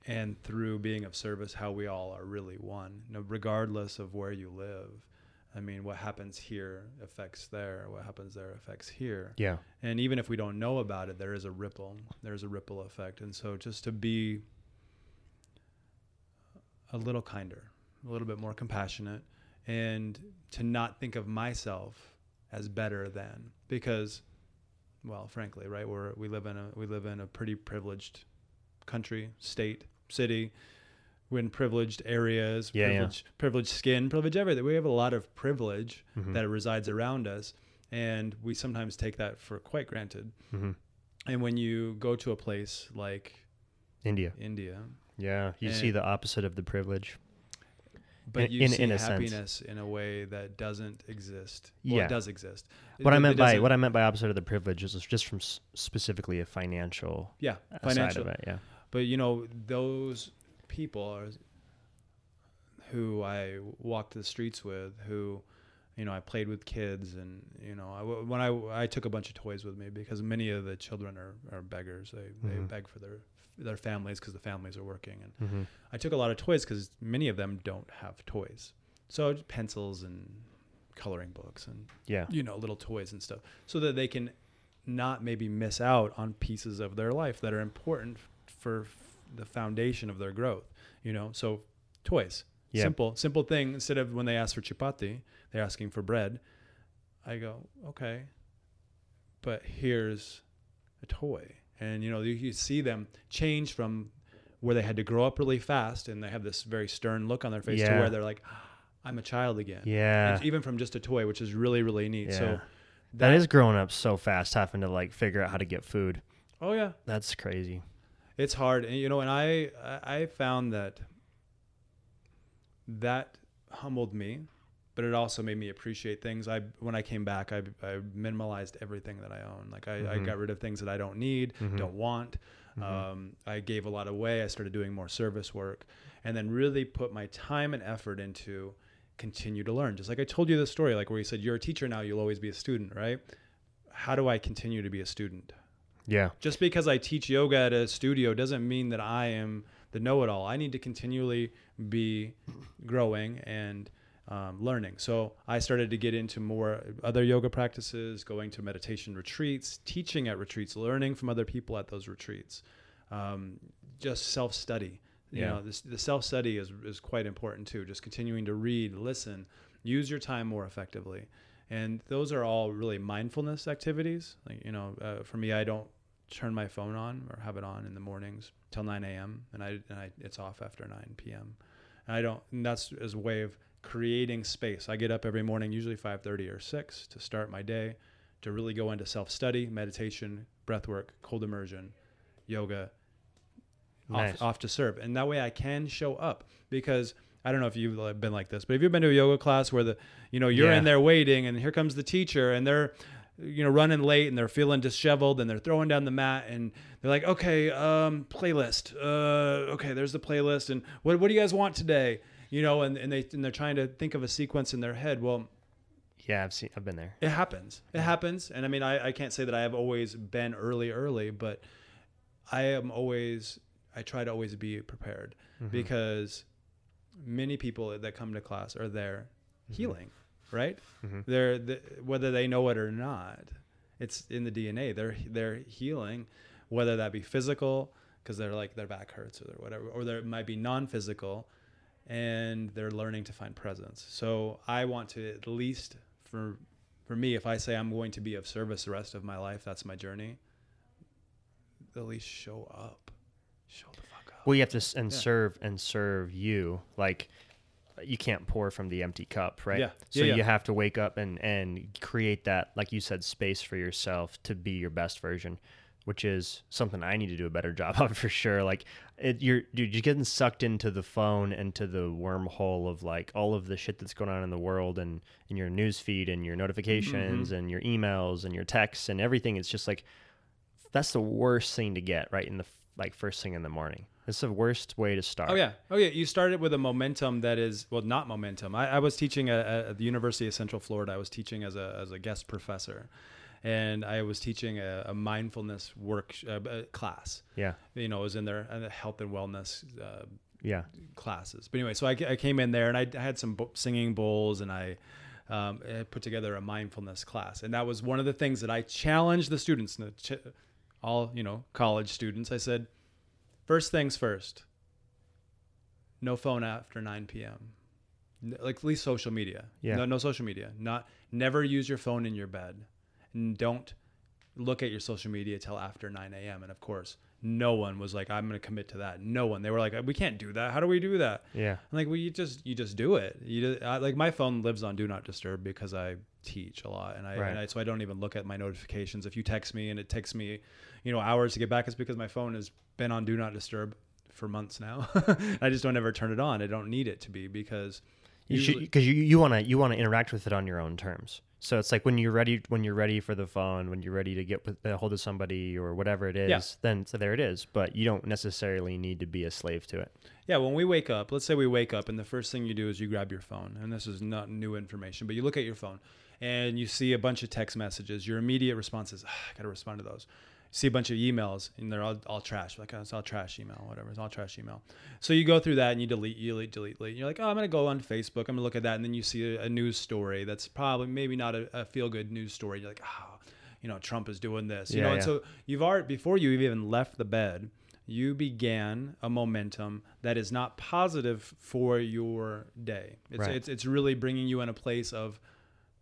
And through being of service, how we all are really one, you know, regardless of where you live. I mean, what happens here affects there. What happens there affects here. yeah And even if we don't know about it, there is a ripple. There's a ripple effect. And so just to be a little kinder, a little bit more compassionate, and to not think of myself as better than because well, frankly, right, we're we live in a we live in a pretty privileged country, state, city. We're in privileged areas, Yeah, yeah. privileged, privileged skin, privileged everything. We have a lot of privilege Mhm. that resides around us, and we sometimes take that for quite granted. hmm And when you go to a place like India. India, Yeah, you see the opposite of the privilege. but In- you in- see in a sense. happiness in a way that doesn't exist. Well, Yeah. it does exist. What I It- it meant by what I meant by opposite of the privilege is just from s- specifically a financial yeah, financial. side of it. Yeah. But you know, those people are who I walked the streets with, who you know I played with kids, and you know I, when I I took a bunch of toys with me because many of the children are, are beggars. They they Mhm. beg for their their families because the families are working, and hmm I took a lot of toys because many of them don't have toys. So pencils and coloring books and Yeah. you know little toys and stuff so that they can not maybe miss out on pieces of their life that are important for the foundation of their growth you know so toys Yeah. simple simple thing instead of when they ask for chapati they're asking for bread i go okay but here's a toy and you know you, you see them change from where they had to grow up really fast and they have this very stern look on their face to where they're like ah, i'm a child again Yeah. even from just a toy, which is really really neat. Yeah. So that is growing up so fast, having to like figure out how to get food. oh yeah, That's crazy. It's hard, and you know, and I I I found that that humbled me, but it also made me appreciate things. I when I came back, I I minimalized everything that I own. Like I, I Mhm. got rid of things that I don't need, Mhm. don't want. Mhm. Um, I gave a lot away. I started doing more service work, and then really put my time and effort into continue to learn. Just like I told you the story, like where you said you're a teacher now, you'll always be a student, right? How do I continue to be a student? Yeah. just because I teach yoga at a studio doesn't mean that I am the know-it-all. I need to continually be growing and um, learning. So I started to get into more other yoga practices, going to meditation retreats, teaching at retreats, learning from other people at those retreats, um, just self-study. You Yeah. know, this, the self-study is is quite important too. Just continuing to read, listen, use your time more effectively. And those are all really mindfulness activities. Like, you know, uh, for me, I don't turn my phone on or have it on in the mornings till 9 a.m. and I, and I it's off after 9 p.m. And I don't. And that's as a way of creating space. I get up every morning, usually 5:30 or 6, to start my day, to really go into self-study, meditation, breath work, cold immersion, yoga, Nice. off, off to serve. And that way I can show up because I don't know if you've uh, been like this, but if you've been to a yoga class where the, you know, you're Yeah. in there waiting and here comes the teacher and they're, you know, running late and they're feeling disheveled and they're throwing down the mat and they're like, okay, um, playlist. Uh, okay, there's the playlist. And what, what do you guys want today? You know, and, and they, and they're trying to think of a sequence in their head. Well, Yeah, I've seen. I've been there. it happens. It happens. And I mean, I, I can't say that I have always been early, early, but I am always, I try to always be prepared because many people that come to class are there healing, right? Mhm. They're, the, whether they know it or not, it's in the DNA. They're, they're healing, whether that be physical, because they're like their back hurts or whatever, or there might be non physical and they're learning to find presence. So I want to at least for for me, if I say I'm going to be of service the rest of my life, that's my journey. At least show up, show the fuck up. Well, you have to s- and Yeah. serve and serve you. Like you can't pour from the empty cup, right? Yeah. So Yeah, yeah. you have to wake up and and create that, like you said, space for yourself to be your best version, which is something I need to do a better job of for sure. Like it, you're dude, you're getting sucked into the phone and to the wormhole of like all of the shit that's going on in the world and in your news feed and your notifications Mm-hmm. and your emails and your texts and everything. It's just like that's the worst thing to get right in the like first thing in the morning. It's the worst way to start. Oh yeah, oh yeah. You started with a momentum that is well, not momentum. I, I was teaching at, at the University of Central Florida. I was teaching as a as a guest professor, and I was teaching a, a mindfulness work uh, uh, class. Yeah. You know, it was in their uh, health and wellness uh, Yeah. classes. But anyway, so I, I came in there and I, I had some bo- singing bowls and I, um, I put together a mindfulness class. And that was one of the things that I challenged the students, the ch- all, you know, college students. I said, first things first, no phone after 9 p.m. Like at least social media. Yeah. No, no social media. Not never use your phone in your bed. And don't look at your social media till after 9 a.m. And of course, no one was like, I'm going to commit to that. No one. They were like, we can't do that. How do we do that? Yeah. I'm like, well, you just you just do it. You just, I, like my phone lives on do not disturb because I teach a lot, and I, Right. and I so I don't even look at my notifications. If you text me and it takes me, you know, hours to get back, it's because my phone has been on do not disturb for months now. I just don't ever turn it on. I don't need it to be because You should because you you want to you want to interact with it on your own terms. So it's like when you're ready when you're ready for the phone, when you're ready to get with, a hold of somebody or whatever it is, Yeah. then so there it is. But you don't necessarily need to be a slave to it. Yeah, when we wake up, let's say we wake up and the first thing you do is you grab your phone. And this is not new information, but you look at your phone and you see a bunch of text messages. Your immediate response is, ah, I got to respond to those. You see a bunch of emails and they're all, all trash. Like, oh, it's all trash email, whatever. It's all trash email. So you go through that and you delete, you delete, delete, delete. You're like, oh, I'm going to go on Facebook. I'm going to look at that. And then you see a, a news story that's probably maybe not a, a feel good news story. You're like, oh, you know, Trump is doing this. You Yeah, know, and yeah. so you've already, before you even left the bed, you began a momentum that is not positive for your day. It's, Right. it's, it's really bringing you in a place of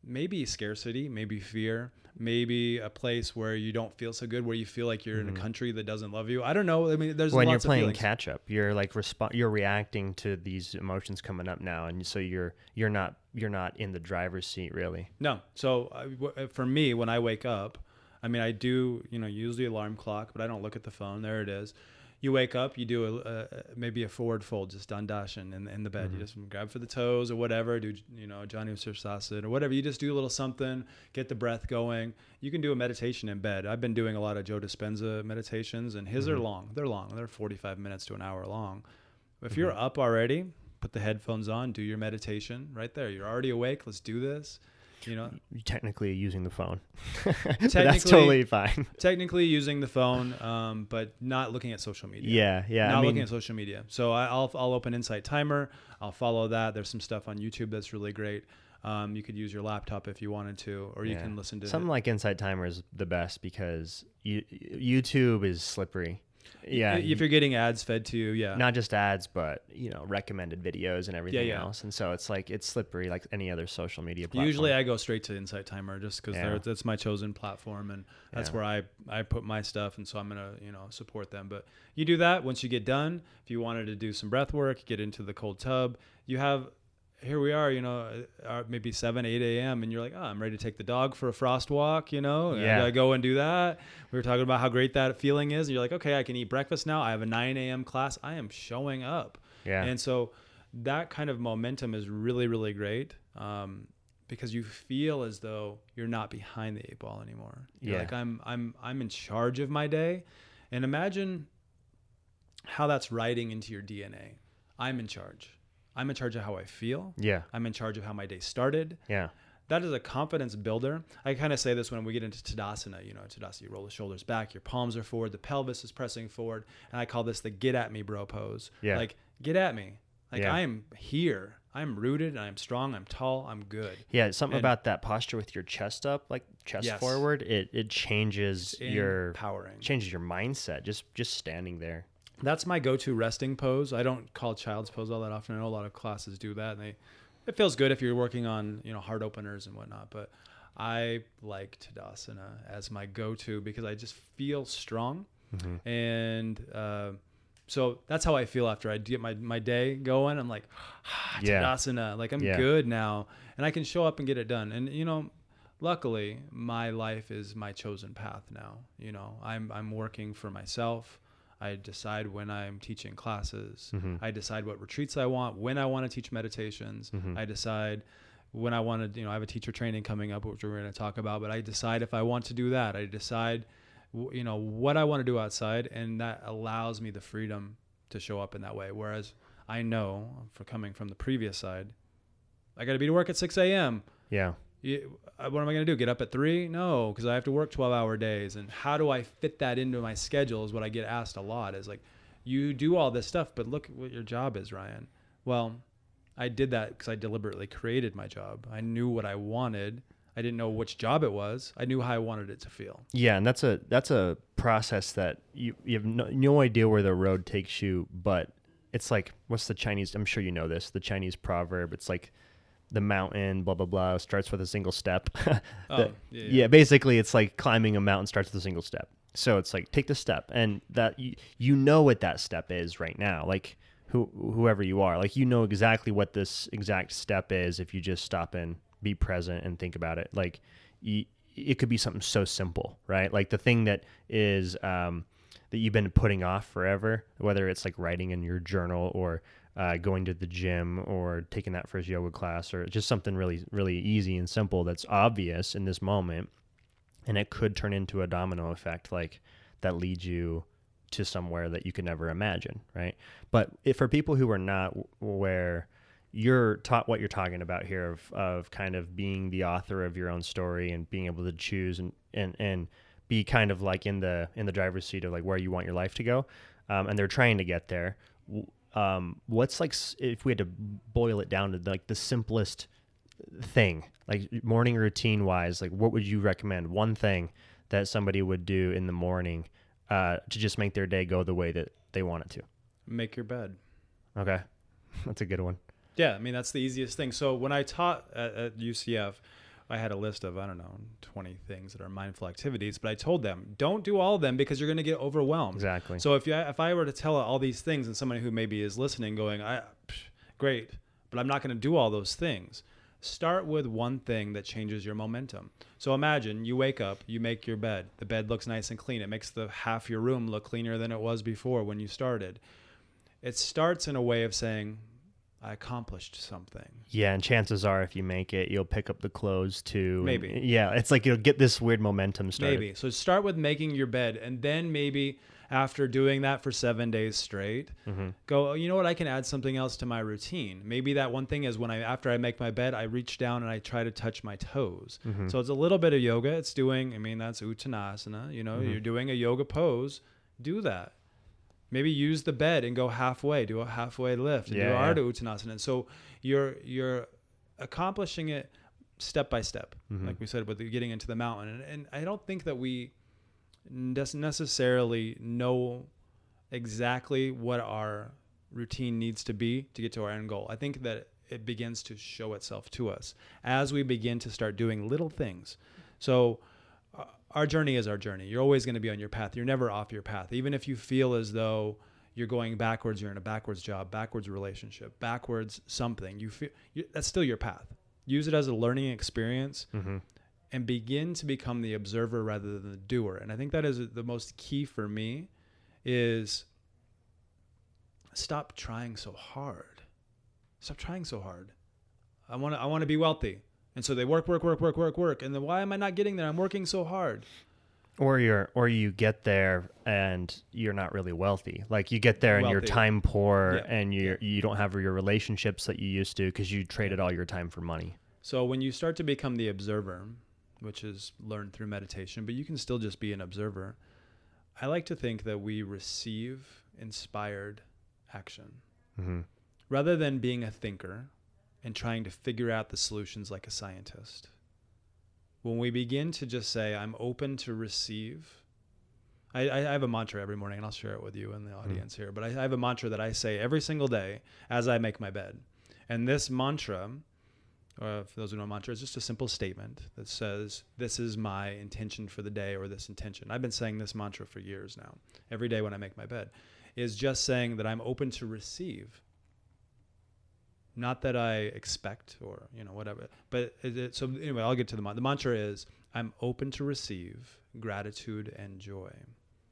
maybe scarcity, maybe fear, maybe a place where you don't feel so good, where you feel like you're in a country that doesn't love you. I don't know. I mean, there's Mm-hmm. when you're playing catch up, you're like resp- you're reacting to these emotions coming up now, and so you're you're not you're not in the driver's seat really. No. So uh, w- for me, when I wake up, I mean, I do, you know, use the alarm clock, but I don't look at the phone. There it is. You wake up, you do a, a maybe a forward fold, just dandashan in, in the bed. You mm-hmm. just grab for the toes or whatever, do you know Janu Sirsasana or whatever. You just do a little something, get the breath going. You can do a meditation in bed. I've been doing a lot of Joe Dispenza meditations, and his are mm-hmm. long. They're long. They're 45 minutes to an hour long. If mm-hmm. you're up already, put the headphones on, do your meditation right there. You're already awake. Let's do this. You know, technically using the phone. that's totally fine. technically using the phone, um, but not looking at social media. Yeah, yeah. not I mean, looking at social media. So I, I'll I'll open Insight Timer. I'll follow that. There's some stuff on YouTube that's really great. Um, you could use your laptop if you wanted to, or you yeah. can listen to something like Insight Timer is the best because you, YouTube is slippery. Yeah, if you're getting ads fed to you, yeah. not just ads, but you know, recommended videos and everything yeah. else. And so it's like it's slippery like any other social media platform. Usually I go straight to Insight Timer just because Yeah. that's my chosen platform and that's Yeah. where I, I put my stuff and so I'm gonna you know support them. But you do that once you get done. If you wanted to do some breath work, get into the cold tub. You have here we are, you know, uh, maybe seven, eight a.m. and you're like, oh, I'm ready to take the dog for a frost walk. You know, Yeah. I go and do that. We were talking about how great that feeling is. And you're like, okay, I can eat breakfast now. I have a 9 a.m. class. I am showing up. Yeah. And so that kind of momentum is really, really great um, because you feel as though you're not behind the eight ball anymore. You're Yeah. like I'm, I'm, I'm in charge of my day, and imagine how that's writing into your DNA. I'm in charge. I'm in charge of how I feel. yeah, I'm in charge of how my day started. yeah, That is a confidence builder. I kind of say this when we get into Tadasana. You know, Tadasana, you roll the shoulders back, your palms are forward, the pelvis is pressing forward, and I call this the "get at me, bro" pose. Yeah. Like, get at me. Like Yeah. I am here. I'm rooted. I'm strong. I'm tall. I'm good. yeah. Something And- about that posture with your chest up, like chest Yes. forward. It it changes your empowering. changes your mindset. Just just standing there. That's my go-to resting pose. I don't call child's pose all that often. I know a lot of classes do that, and they it feels good if you're working on you know heart openers and whatnot. But I like Tadasana as my go-to because I just feel strong, and uh, so that's how I feel after I get my my day going. I'm like ah, Yeah. Tadasana, like I'm Yeah. good now, and I can show up and get it done. And you know. Luckily, my life is my chosen path now. You know, I'm I'm working for myself. I decide when I'm teaching classes. Mm-hmm. I decide what retreats I want, when I want to teach meditations. Mm-hmm. I decide when I want to, you know, I have a teacher training coming up, which we're going to talk about, but I decide if I want to do that. I decide, w- you know, what I want to do outside, and that allows me the freedom to show up in that way. Whereas I know, for coming from the previous side, I got to be to work at 6 a.m Yeah, uh, what am I going to do? Get up at three? No, because I have to work 12 hour days. And how do I fit that into my schedule is what I get asked a lot is like, you do all this stuff, but look at what your job is, Ryan. Well, I did that because I deliberately created my job. I knew what I wanted. I didn't know which job it was. I knew how I wanted it to feel. yeah, and that's a that's a process that you you have no, no idea where the road takes you, but it's like what's the Chinese? I'm sure you know this. The Chinese proverb. It's like the mountain, blah blah blah, starts with a single step. Oh, The- yeah, yeah, yeah. basically, it's like climbing a mountain starts with a single step. So it's like take the step, and that you, you know what that step is right now. Like who whoever you are, like you know exactly what this exact step is if you just stop and be present and think about it. Like it could be something so simple, right? Like the thing that is um, that you've been putting off forever, whether it's like writing in your journal or uh, going to the gym or taking that first yoga class or just something really, really easy and simple that's obvious in this moment. And it could turn into a domino effect, like that leads you to somewhere that you could never imagine, right? But if for people who are not where you're taught what you're talking about here of, of kind of being the author of your own story and being able to choose and, and, and be kind of like in the in the driver's seat of like where you want your life to go um, and they're trying to get there um, what's like if we had to boil it down to like the simplest thing like morning routine wise like what would you recommend one thing that somebody would do in the morning uh, to just make their day go the way that they want it to Make your bed. okay that's a good one Yeah, I mean that's the easiest thing. So when I taught at, at UCF, I had a list of I don't know 20 things that are mindful activities, but I told them don't do all of them because you're going to get overwhelmed. Exactly. So if you if I were to tell all these things and somebody who maybe is listening going, I psh, great, but I'm not going to do all those things. Start with one thing that changes your momentum. So imagine you wake up, you make your bed. The bed looks nice and clean. It makes the half your room look cleaner than it was before when you started. It starts in a way of saying, I accomplished something. Yeah, and chances are, if you make it, you'll pick up the clothes too. Maybe. yeah, it's like you'll get this weird momentum started. Maybe. So start with making your bed, and then maybe after doing that for seven days straight, mm-hmm. go. "Oh, You know what? I can add something else to my routine. Maybe that one thing is when I after I make my bed, I reach down and I try to touch my toes. Mm-hmm. So it's a little bit of yoga. It's doing. I mean, that's uttanasana. You know, mm-hmm. you're doing a yoga pose. Do that. Maybe use the bed and go halfway. Do a halfway lift and Yeah, do yeah. Ardha Uttanasana. And so you're you're accomplishing it step by step, mm-hmm. like we said, with getting into the mountain. And, and I don't think that we doesn't necessarily know exactly what our routine needs to be to get to our end goal. I think that it begins to show itself to us as we begin to start doing little things. So our journey is our journey. You're always going to be on your path. You're never off your path. Even if you feel as though you're going backwards, you're in a backwards job, backwards relationship, backwards something. You feel you, that's still your path. Use it as a learning experience mm-hmm. and begin to become the observer rather than the doer. And I think that is the most key for me is stop trying so hard. Stop trying so hard. I want to I want to be wealthy. And so they work work work work work work and then why am I not getting there? I'm working so hard. Or you're, or you get there and you're not really wealthy. Like you get there and you're time poor Yeah, and you you don't have your relationships that you used to because you traded all your time for money. So when you start to become the observer, which is learned through meditation, but you can still just be an observer. I like to think that we receive inspired action Mm-hmm. rather than being a thinker and trying to figure out the solutions like a scientist. When we begin to just say, I'm open to receive, I, I have a mantra every morning, and I'll share it with you in the audience here. But I, I have a mantra that I say every single day as I make my bed. And this mantra, uh, for those who know mantra, is just a simple statement that says, This is my intention for the day, or this intention. I've been saying this mantra for years now, every day when I make my bed, is just saying that I'm open to receive not that I expect or you know whatever. But it, it, so anyway, I'll get to the man- the mantra is I'm open to receive gratitude and joy.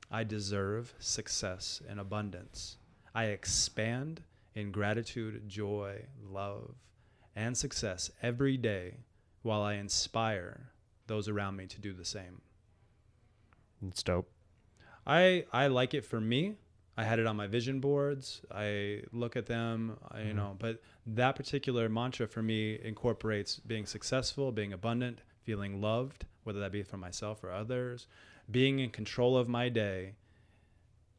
I deserve success and abundance. I expand in gratitude, joy, love, and success every day while I inspire those around me to do the same. It's dope. I I like it for me. I had it on my vision boards. I look at them, I, you mm-hmm. know, but that particular mantra for me incorporates being successful, being abundant, feeling loved, whether that be for myself or others, being in control of my day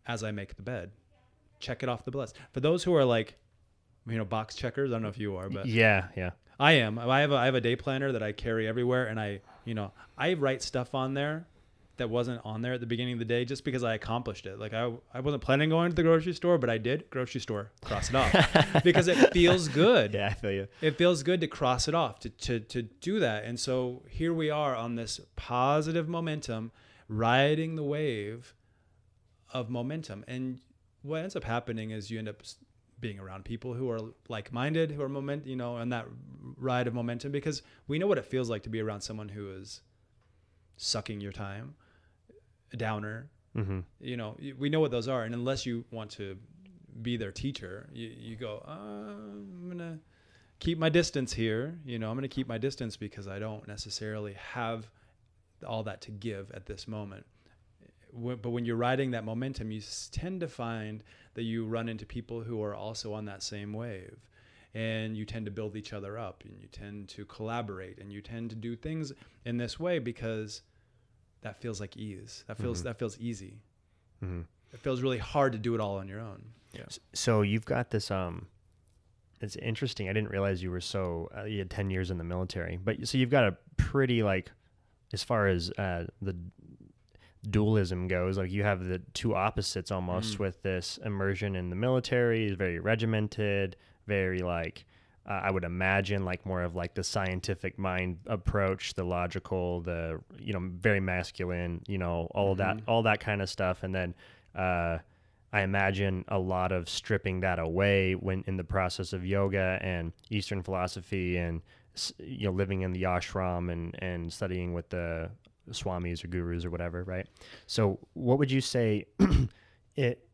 as I make the bed. Check it off the list. For those who are like, you know, box checkers, I don't know if you are, but Yeah, yeah. I am. I have a, I have a day planner that I carry everywhere, and I, you know, I write stuff on there that wasn't on there at the beginning of the day just because I accomplished it. Like I, I wasn't planning on going to the grocery store, but I did. Grocery store, cross it off because it feels good. Yeah, I feel you. It feels good to cross it off to, to to do that. And so here we are on this positive momentum, riding the wave of momentum. And what ends up happening is you end up being around people who are like-minded, who are moment, you know, on that ride of momentum, because we know what it feels like to be around someone who is sucking your time, a downer. Mm-hmm. You know, we know what those are, and unless you want to be their teacher, you, you go, uh, I'm gonna keep my distance here. You know, I'm gonna keep my distance because I don't necessarily have all that to give at this moment. But when you're riding that momentum, you tend to find that you run into people who are also on that same wave. And you tend to build each other up and you tend to collaborate and you tend to do things in this way because that feels like ease. That feels that feels easy. Mhm. It feels really hard to do it all on your own. Yeah. So you've got this. Um, it's interesting. I didn't realize you were so. Uh, you had ten years in the military, but so you've got a pretty like, as far as uh, the dualism goes, like you have the two opposites almost with this immersion in the military is very regimented, very like. Uh, I would imagine like more of like the scientific mind approach, the logical, the you know very masculine, you know all that all that kind of stuff, and then uh, I imagine a lot of stripping that away when in the process of yoga and Eastern philosophy and you know living in the ashram and and studying with the swamis or gurus or whatever, right? So, what would you say? it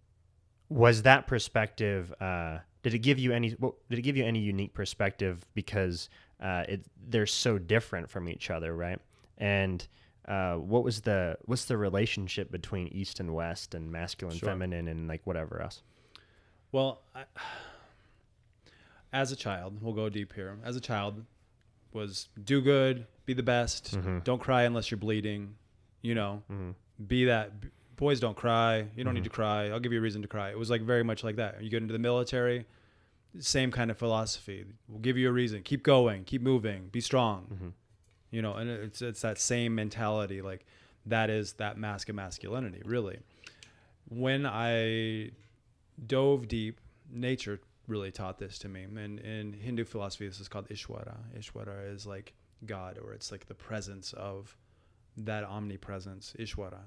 was that perspective. Uh, did it give you any? What, did it give you any unique perspective because uh, it they're so different from each other, right? And uh, what was the what's the relationship between East and West and masculine, Sure. feminine, and like whatever else? Well, I, as a child, we'll go deep here. As a child, was do good, be the best, don't cry unless you're bleeding. You know, be that. Boys don't cry. You don't need mm-hmm. to cry. I'll give you a reason to cry. It was like very much like that. You get into the military, same kind of philosophy. We'll give you a reason. Keep going. Keep moving. Be strong. Mm-hmm. You know, and it's it's that same mentality. Like that is that mask of masculinity, really. When I dove deep, nature really taught this to me. And in Hindu philosophy, this is called Ishwara. Ishwara is like God, or it's like the presence of that omnipresence, Ishwara.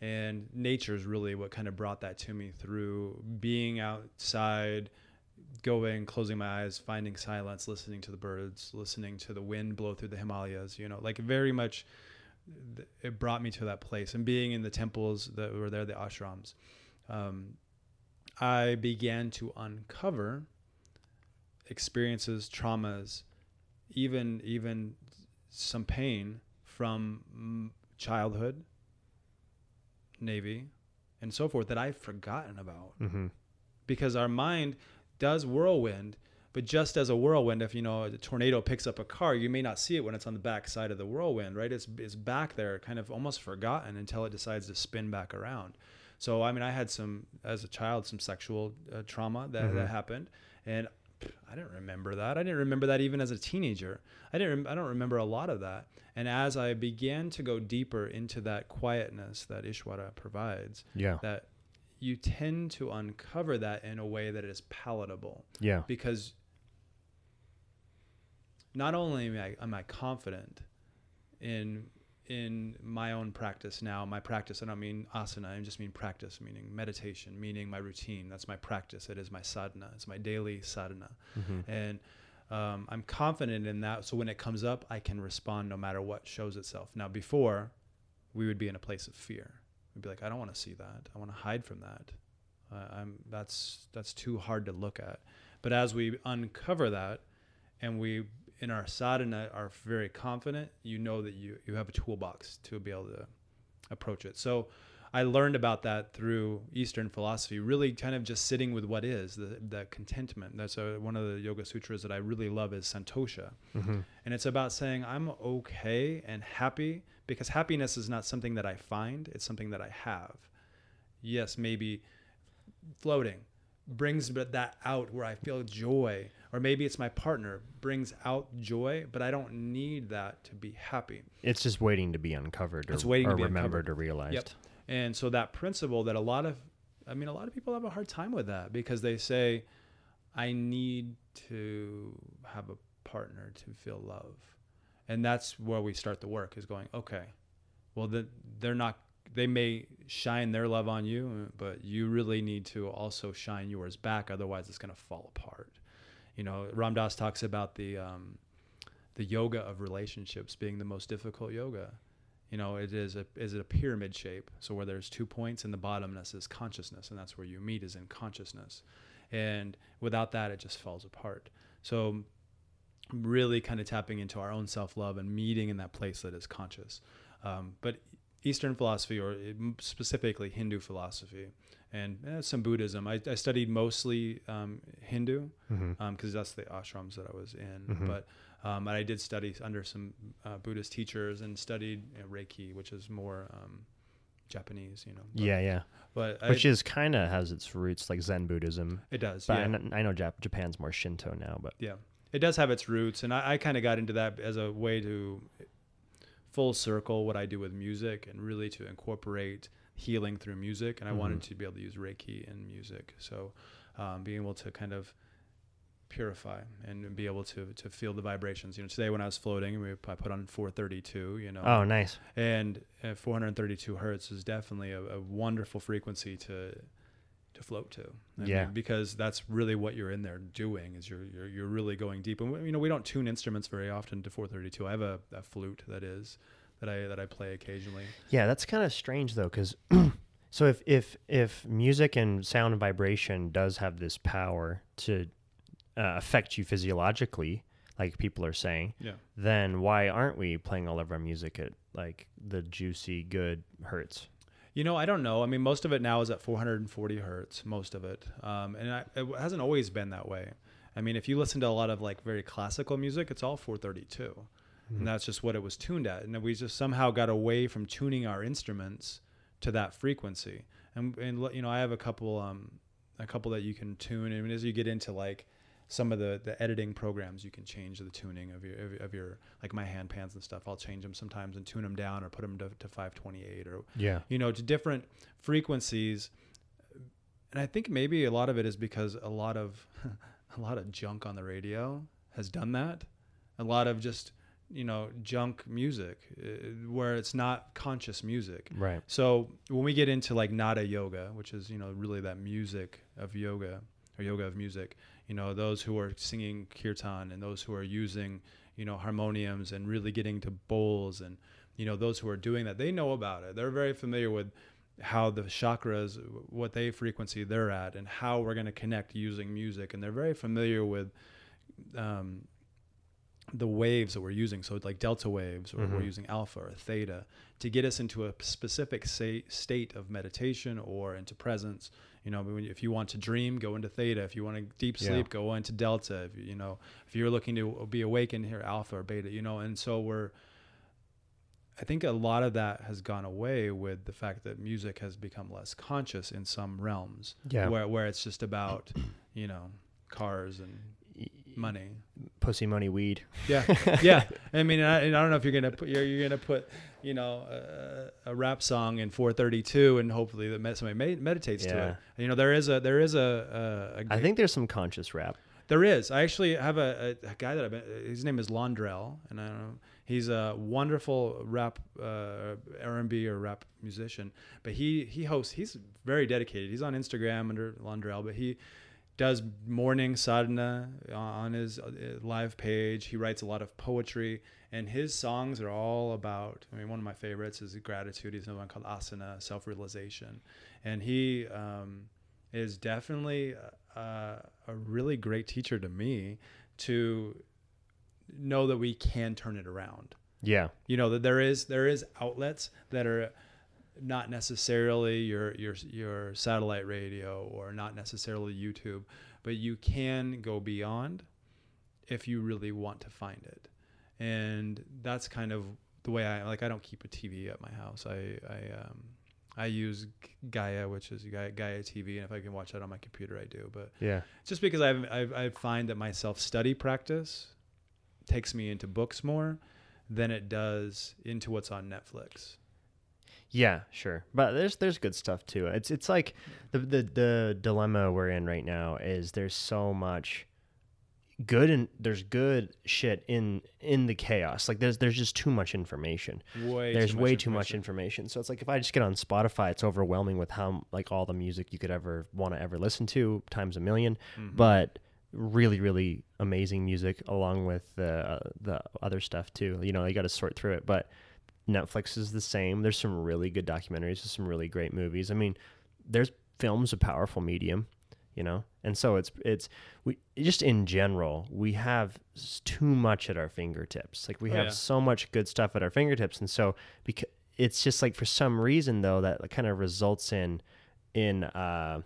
And nature is really what kind of brought that to me through being outside, going, closing my eyes, finding silence, listening to the birds, listening to the wind blow through the Himalayas, you know, like very much it brought me to that place. And being in the temples that were there, the ashrams, um, I began to uncover experiences, traumas, even even some pain from childhood, Navy, and so forth that I've forgotten about Mm-hmm. because our mind does whirlwind. But just as a whirlwind, if you know a tornado picks up a car, you may not see it when it's on the back side of the whirlwind, right? It's, it's back there, kind of almost forgotten until it decides to spin back around. So, I mean, I had some, as a child, some sexual uh, trauma that, that happened. And I didn't remember that. I didn't remember that even as a teenager. I didn't. Rem- I don't remember a lot of that. And as I began to go deeper into that quietness that Ishwara provides, Yeah. that you tend to uncover that in a way that is palatable Yeah. because not only am I, am I confident in in my own practice now my practice i don't mean asana i just mean practice meaning meditation meaning my routine. That's my practice. It is my sadhana. It's my daily sadhana. And um, i'm confident in that. So when it comes up i can respond no matter what shows itself. Now before we would be in a place of fear. We'd be like i don't want to see that. I want to hide from that. Uh, I'm, that's that's too hard to look at. But as we uncover that and we in our sadhana are very confident you know that you you have a toolbox to be able to approach it. So i learned about that through eastern philosophy really kind of just sitting with what is the, the contentment. That's a, one of the yoga sutras that i really love is santosha. Mm-hmm. And it's about saying i'm okay and happy because happiness is not something that i find it's something that i have. Yes maybe floating brings that out where I feel joy, or maybe it's my partner brings out joy, but I don't need that to be happy. It's just waiting to be uncovered or, It's waiting to be remembered uncovered. or realized. Yep. And so that principle that a lot of, I mean, a lot of people have a hard time with that because they say, I need to have a partner to feel love. And that's where we start the work is going, okay, well, the, they're not, they may shine their love on you, but you really need to also shine yours back. Otherwise, it's going to fall apart. You know, Ram Dass talks about the um, the yoga of relationships being the most difficult yoga. You know, it is a is it a pyramid shape, so where there's two points, and the bottomness is consciousness, and that's where you meet is in consciousness. And without that, it just falls apart. So, really kind of tapping into our own self love and meeting in that place that is conscious. Um, but Eastern philosophy, or specifically Hindu philosophy, and eh, some Buddhism. I, I studied mostly um, Hindu because Mm-hmm. um, that's the ashrams that I was in. Mhm. But um, I did study under some uh, Buddhist teachers and studied you know, Reiki, which is more um, Japanese, you know. But, yeah, yeah. but Which I, is kind of has its roots like Zen Buddhism. it does. But yeah. I, I know Jap- Japan's more Shinto now, but Yeah, it does have its roots, and I, I kind of got into that as a way to full circle what I do with music and really to incorporate healing through music. And I wanted to be able to use Reiki in music, so um, being able to kind of purify and be able to to feel the vibrations. You know, today when I was floating, we I put on 432. You know, oh, nice. and uh, 432 hertz is definitely a, a wonderful frequency to to float to. I Yeah. mean, because that's really what you're in there doing is you're you're, you're really going deep. And we- you know, we don't tune instruments very often to 432. I have a, a flute that is that I that I play occasionally. Yeah, that's kind of strange though, because so if if if music and sound and vibration does have this power to uh, affect you physiologically, like people are saying, Yeah. then why aren't we playing all of our music at like the juicy good hertz? You know, I don't know. I mean, most of it now is at 440 hertz, most of it, um, and I, it hasn't always been that way. I mean, if you listen to a lot of like very classical music, it's all 432, and that's just what it was tuned at. And we just somehow got away from tuning our instruments to that frequency. And and you know, I have a couple um, a couple that you can tune. And as you get into like some of the, the editing programs, you can change the tuning of your of, of your like my hand pans and stuff. I'll change them sometimes and tune them down or put them to, to 528 or Yeah. you know, to different frequencies. And I think maybe a lot of it is because a lot of a lot of junk on the radio has done that. A lot of just you know junk music uh, where it's not conscious music. Right. So when we get into like nada yoga, which is you know really that music of yoga or yoga of music, you know those who are singing kirtan and those who are using you know harmoniums and really getting to bowls and you know those who are doing that, they know about it. They're very familiar with how the chakras, what they frequency they're at, and how we're going to connect using music, and they're very familiar with. Um, the waves that we're using, so like delta waves, or we're Mhm. using alpha or theta, to get us into a specific say, state of meditation or into presence. You know, if you want to dream, go into theta. If you want to deep Yeah. sleep, go into delta. If you know, if you're looking to be awakened here, alpha or beta. You know, and so we're. I think a lot of that has gone away with the fact that music has become less conscious in some realms. Yeah. Where where it's just about, you know, cars and money. Pussy money weed. Yeah, yeah. I mean, I, I don't know if you're gonna put you're, you're gonna put you know a, a rap song in 432, and hopefully that med- somebody med- meditates to Yeah. it. You know, there is a there is a, a, a I think there's some conscious rap. there is. I actually have a, a, a guy that I've been. His name is Londrell, and I don't know. He's a wonderful rap, uh, R&B or rap musician. But he he hosts. He's very dedicated. He's on Instagram under Londrell, but he does morning sadhana on his uh, live page. He writes a lot of poetry, and his songs are all about. I mean, one of my favorites is gratitude. He's another one called asana, self-realization, and he um, is definitely uh, a really great teacher to me to know that we can turn it around Yeah. you know that there is there is outlets that are not necessarily your your your satellite radio or not necessarily YouTube, but you can go beyond if you really want to find it. And that's kind of the way I like I don't keep a TV at my house. I I um I use Gaia, which is Gaia, Gaia TV, and if I can watch that on my computer, I do. But Yeah. just because I've, I've I find that my self study practice takes me into books more than it does into what's on Netflix. Yeah, sure. But there's there's good stuff too. It's it's like the the the dilemma we're in right now is there's so much good and there's good shit in in the chaos. Like there's there's just too much information. Way there's too much way too much information. information. So it's like if I just get on Spotify, it's overwhelming with how like all the music you could ever want to ever listen to times a 1000000 Mm-hmm. But really, really amazing music along with the uh, the other stuff too. You know, you got to sort through it. But Netflix is the same. There's some really good documentaries. There's some really great movies. I mean, there's film's a powerful medium, you know, and so it's it's we just in general we have too much at our fingertips. Like we Oh, have yeah. so much good stuff at our fingertips, and so because it's just like for some reason though that kind of results in in uh,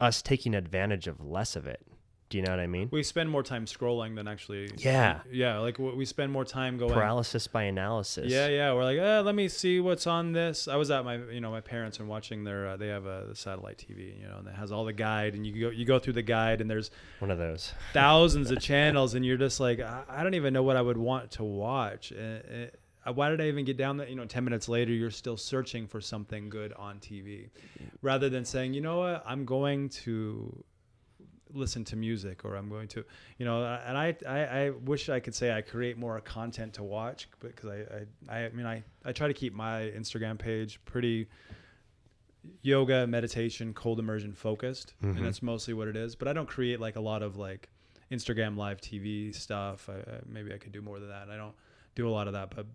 us taking advantage of less of it. Do you know what I mean? We spend more time scrolling than actually. Yeah. Yeah, like we spend more time going. Paralysis by analysis. Yeah, yeah. We're like, eh, let me see what's on this. I was at my, you know, my parents and watching their. Uh, they have a satellite TV, you know, and it has all the guide, and you go, you go through the guide, and there's One of those. thousands of channels, and you're just like, I, I don't even know what I would want to watch. Uh, uh, why did I even get down there? You know, ten minutes later, you're still searching for something good on TV, rather than saying, you know what, I'm going to listen to music or I'm going to, you know, and I, I, I wish I could say I create more content to watch because I, I, I mean, I, I try to keep my Instagram page pretty yoga, meditation, cold immersion focused. And mm-hmm. that's mostly what it is. But I don't create like a lot of like Instagram live TV stuff. I, I, maybe I could do more than that. I don't do a lot of that, but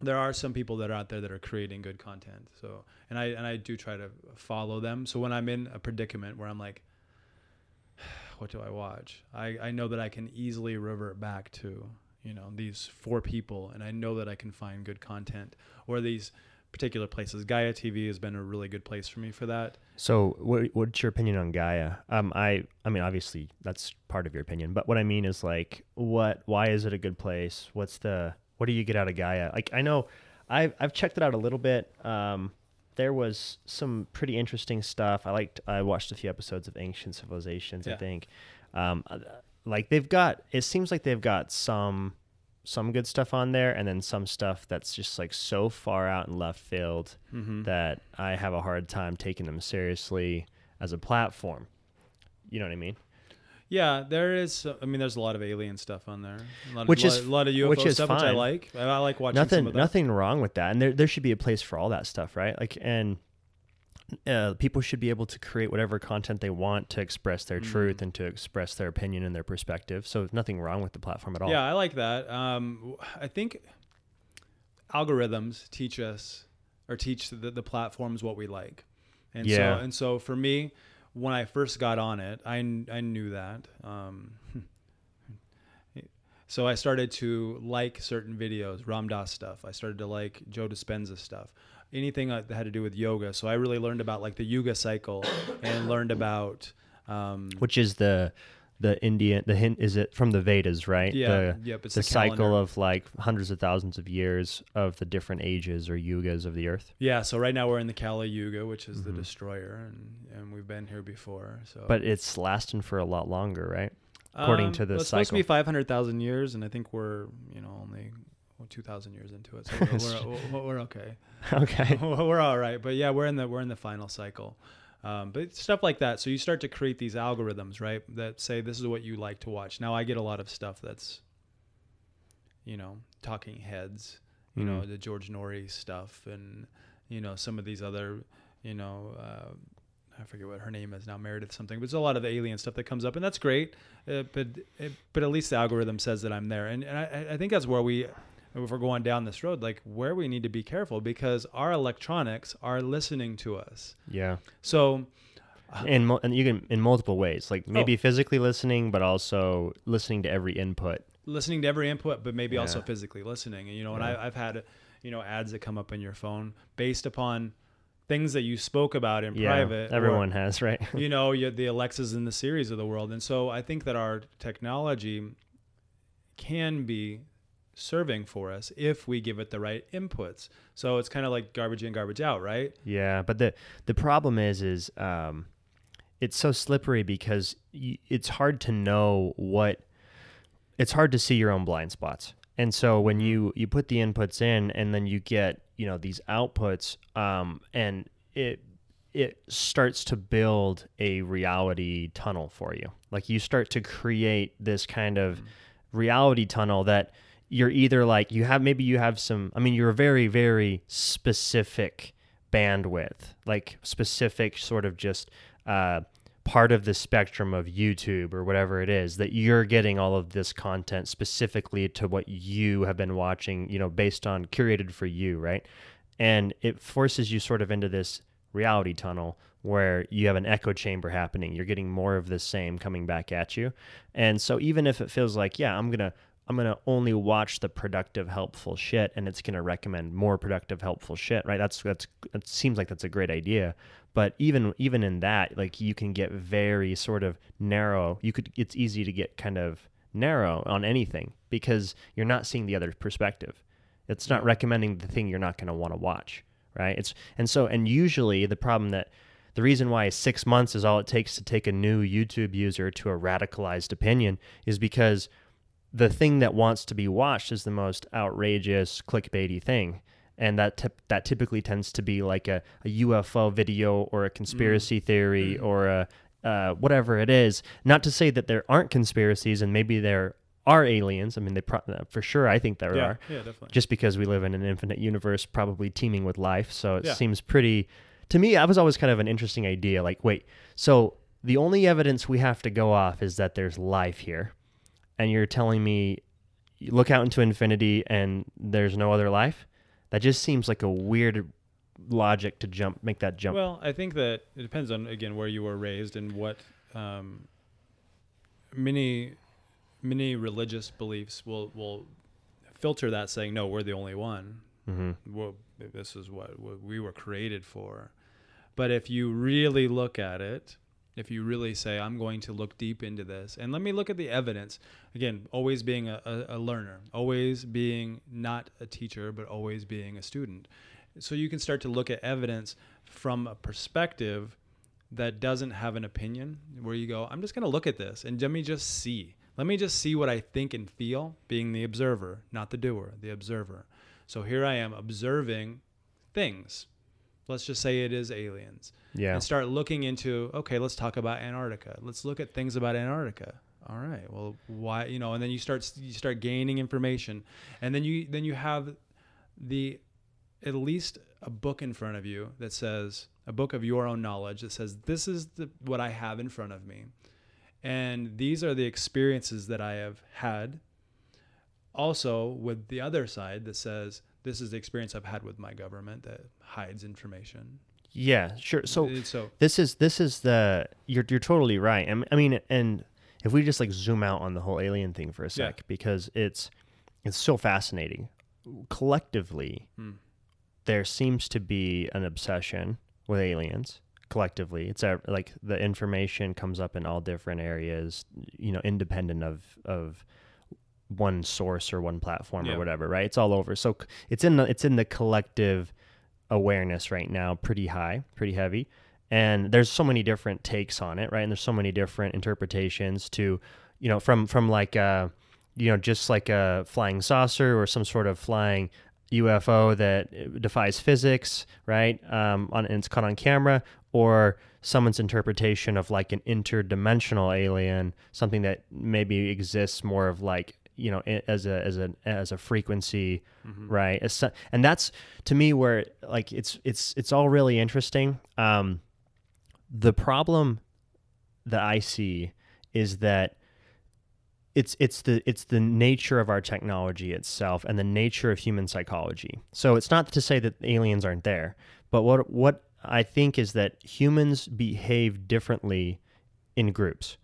there are some people that are out there that are creating good content. So, and I, and I do try to follow them. So when I'm in a predicament where I'm like, what do I watch? I, I know that I can easily revert back to, you know, these four people and I know that I can find good content or these particular places. Gaia TV has been a really good place for me for that. So, what, what's your opinion on Gaia? Um, I, I mean, obviously that's part of your opinion, but what I mean is like, what, why is it a good place? What's the, what do you get out of Gaia? Like, I know, I've, I've checked it out a little bit. Um, there was some pretty interesting stuff. I liked, I watched a few episodes of Ancient Civilizations. I think, um, uh, like they've got, it seems like they've got some, some good stuff on there, and then some stuff that's just like so far out in left field Mm-hmm. that I have a hard time taking them seriously as a platform. You know what I mean? Yeah, there is. I mean, there's a lot of alien stuff on there. A lot of, Which is- a lot of UFO which is stuff, which I like. I, I like watching some nothing, of that. nothing wrong with that, and there there should be a place for all that stuff, right? Like, and uh, people should be able to create whatever content they want to express their Mm-hmm. truth and to express their opinion and their perspective. So there's nothing wrong with the platform at all. Yeah, I like that. Um, I think algorithms teach us or teach the, the platforms what we like. And Yeah. so and so for me, when I first got on it, I, I knew that. Um, so I started to like certain videos, Ram Dass stuff. I started to like Joe Dispenza stuff. Anything that had to do with yoga. So I really learned about like the Yuga cycle and learned about um, Which is the the Indian the hint is it from the Vedas, right? Yeah, The, yep, it's the the cycle of like hundreds of thousands of years of the different ages or yugas of the earth. Yeah, so right now we're in the Kali Yuga, which is the destroyer, and, and we've been here before. So, Mm-hmm. But it's lasting for a lot longer, right? according to the well, it's supposed to be five hundred thousand years, and I think we're you know only two thousand years into it, so we're, we're, we're, we're okay. okay. we're all right, but yeah, we're in the we're in the final cycle. Um, but stuff like that. So you start to create these algorithms, right? That say this is what you like to watch. Now I get a lot of stuff that's, you know, talking heads, you know, Mm. the George Noory stuff, and you know some of these other, you know, uh, I forget what her name is now, Meredith something. But it's a lot of the alien stuff that comes up, and that's great. Uh, but it, but at least the algorithm says that I'm there, and, and I, I think that's where we. If we're going down this road, like where we need to be careful because our electronics are listening to us. Yeah. So uh, In mul- and you can in multiple ways, like oh. maybe Oh. physically listening, but also listening to every input. listening to every input, but maybe also physically listening. And you know, and I, I've had you know ads that come up in your phone based upon things that you spoke about in Yeah. private. or, Everyone has, right? you know, you, the Alexas and the Siris of the world. And so I think that our technology can be serving for us if we give it the right inputs. So it's kind of like garbage in, garbage out, right? Yeah, but the the problem is is um, it's so slippery because y- it's hard to know what it's hard to see your own blind spots. And so when you you put the inputs in and then you get, you know, these outputs um and it it starts to build a reality tunnel for you. Like you start to create this kind of reality tunnel that you're either like you have maybe you have some I mean you're a very very specific bandwidth, like specific sort of just uh part of the spectrum of YouTube or whatever it is that you're getting all of this content specifically to what you have been watching, you know, based on curated for you, right? And it forces you sort of into this reality tunnel where you have an echo chamber happening. You're getting more of the same coming back at you. And so even if it feels like, yeah, I'm going to I'm going to only watch the productive helpful shit and it's going to recommend more productive helpful shit, right? That's that's it seems like that's a great idea. But even even in that, like you can get very sort of narrow. You could it's easy to get kind of narrow on anything because you're not seeing the other perspective. It's not recommending the thing you're not going to want to watch, right? It's and so and usually the problem that the reason why six months is all it takes to take a new YouTube user to a radicalized opinion is because the thing that wants to be watched is the most outrageous clickbaity thing and that tip, that typically tends to be like a, a UFO video or a conspiracy mm. theory mm. or a uh, whatever it is. Not to say that there aren't conspiracies and maybe there are aliens. I mean, they pro- uh, for sure. I think there yeah, are. yeah, definitely. Just because we live in an infinite universe, probably teeming with life, so it Yeah. seems pretty. To me, that was always kind of an interesting idea. Like, wait, so the only evidence we have to go off is that there's life here, and you're telling me you look out into infinity and there's no other life? That just seems like a weird logic to jump, make that jump. Well, I think that it depends on again where you were raised and what um, many many religious beliefs will will filter that saying no, we're the only one. hmm Well, this is what, what we were created for. But if you really look at it, if you really say, I'm going to look deep into this and let me look at the evidence, again, always being a, a, a learner, always being not a teacher, but always being a student. So you can start to look at evidence from a perspective that doesn't have an opinion, where you go, I'm just going to look at this and let me just see. Let me just see what I think and feel, being the observer, not the doer, the observer. So here I am observing things. Let's just say it is aliens. Yeah. And start looking into, okay, let's talk about Antarctica. Let's look at things about Antarctica. All right. Well, why, you know, and then you start you start gaining information. And then you then you have the at least a book in front of you that says a book of your own knowledge that says this is the, what I have in front of me. And these are the experiences that I have had also with the other side that says this is the experience I've had with my government that hides information. Yeah, sure. So so this is this is the you're you're totally right. I mean, and if we just like zoom out on the whole alien thing for a Yeah. sec, because it's it's so fascinating. Collectively, Hmm. there seems to be an obsession with aliens. Collectively, it's a, like the information comes up in all different areas, you know, independent of of one source or one platform Yeah. or whatever, right? It's all over. So it's in the it's in the collective awareness right now pretty high, pretty heavy. And there's so many different takes on it, right? And there's so many different interpretations to, you know, from from like uh you know, just like a flying saucer or some sort of flying UFO that defies physics, right? Um, on and it's caught on camera, or someone's interpretation of like an interdimensional alien, something that maybe exists more of like you know as a as a as a frequency, right? As and that's to me where like it's it's it's all really interesting. Um, the problem that I see is that it's it's the it's the nature of our technology itself and the nature of human psychology. So it's not to say that aliens aren't there, but what what I think is that humans behave differently in groups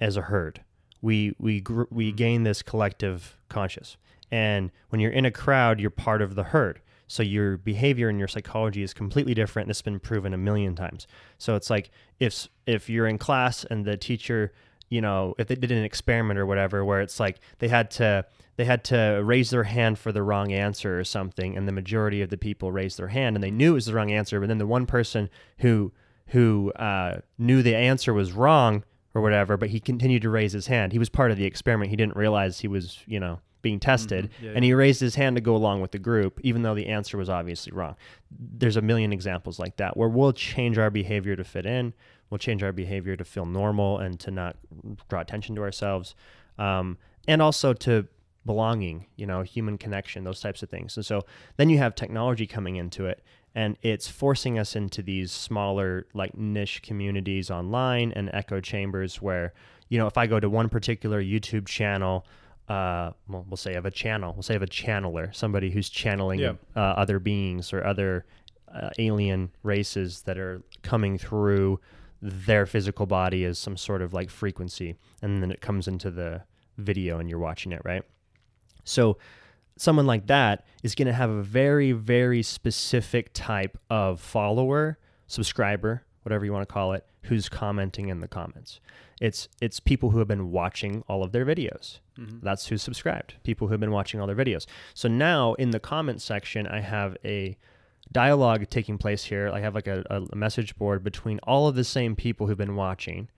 as a herd. We we gr- we gain this collective conscious. And when you're in a crowd, you're part of the herd. So your behavior and your psychology is completely different. This has been proven a million times. So it's like if if you're in class and the teacher, you know, if they did an experiment or whatever where it's like they had to they had to raise their hand for the wrong answer or something and the majority of the people raised their hand and they knew it was the wrong answer, but then the one person who who uh, knew the answer was wrong or whatever, but he continued to raise his hand. He was part of the experiment. He didn't realize he was, you know, being tested, Mm-hmm. Yeah, and he raised his hand to go along with the group, even though the answer was obviously wrong. There's a million examples like that where we'll change our behavior to fit in, we'll change our behavior to feel normal and to not draw attention to ourselves, um, and also to belonging, you know, human connection, those types of things. And so then you have technology coming into it and it's forcing us into these smaller like niche communities online and echo chambers where, you know, if I go to one particular YouTube channel, uh, well, we'll say of a channel, we'll say of a channeler, somebody who's channeling Yeah. uh, other beings or other uh, alien races that are coming through their physical body as some sort of like frequency, and then it comes into the video and you're watching it, right? So someone like that is going to have a very, very specific type of follower, subscriber, whatever you want to call it, who's commenting in the comments. It's it's people who have been watching all of their videos. Mm-hmm. That's who's subscribed. People who have been watching all their videos. So now in the comment section, I have a dialogue taking place here. I have like a, a message board between all of the same people who've been watching,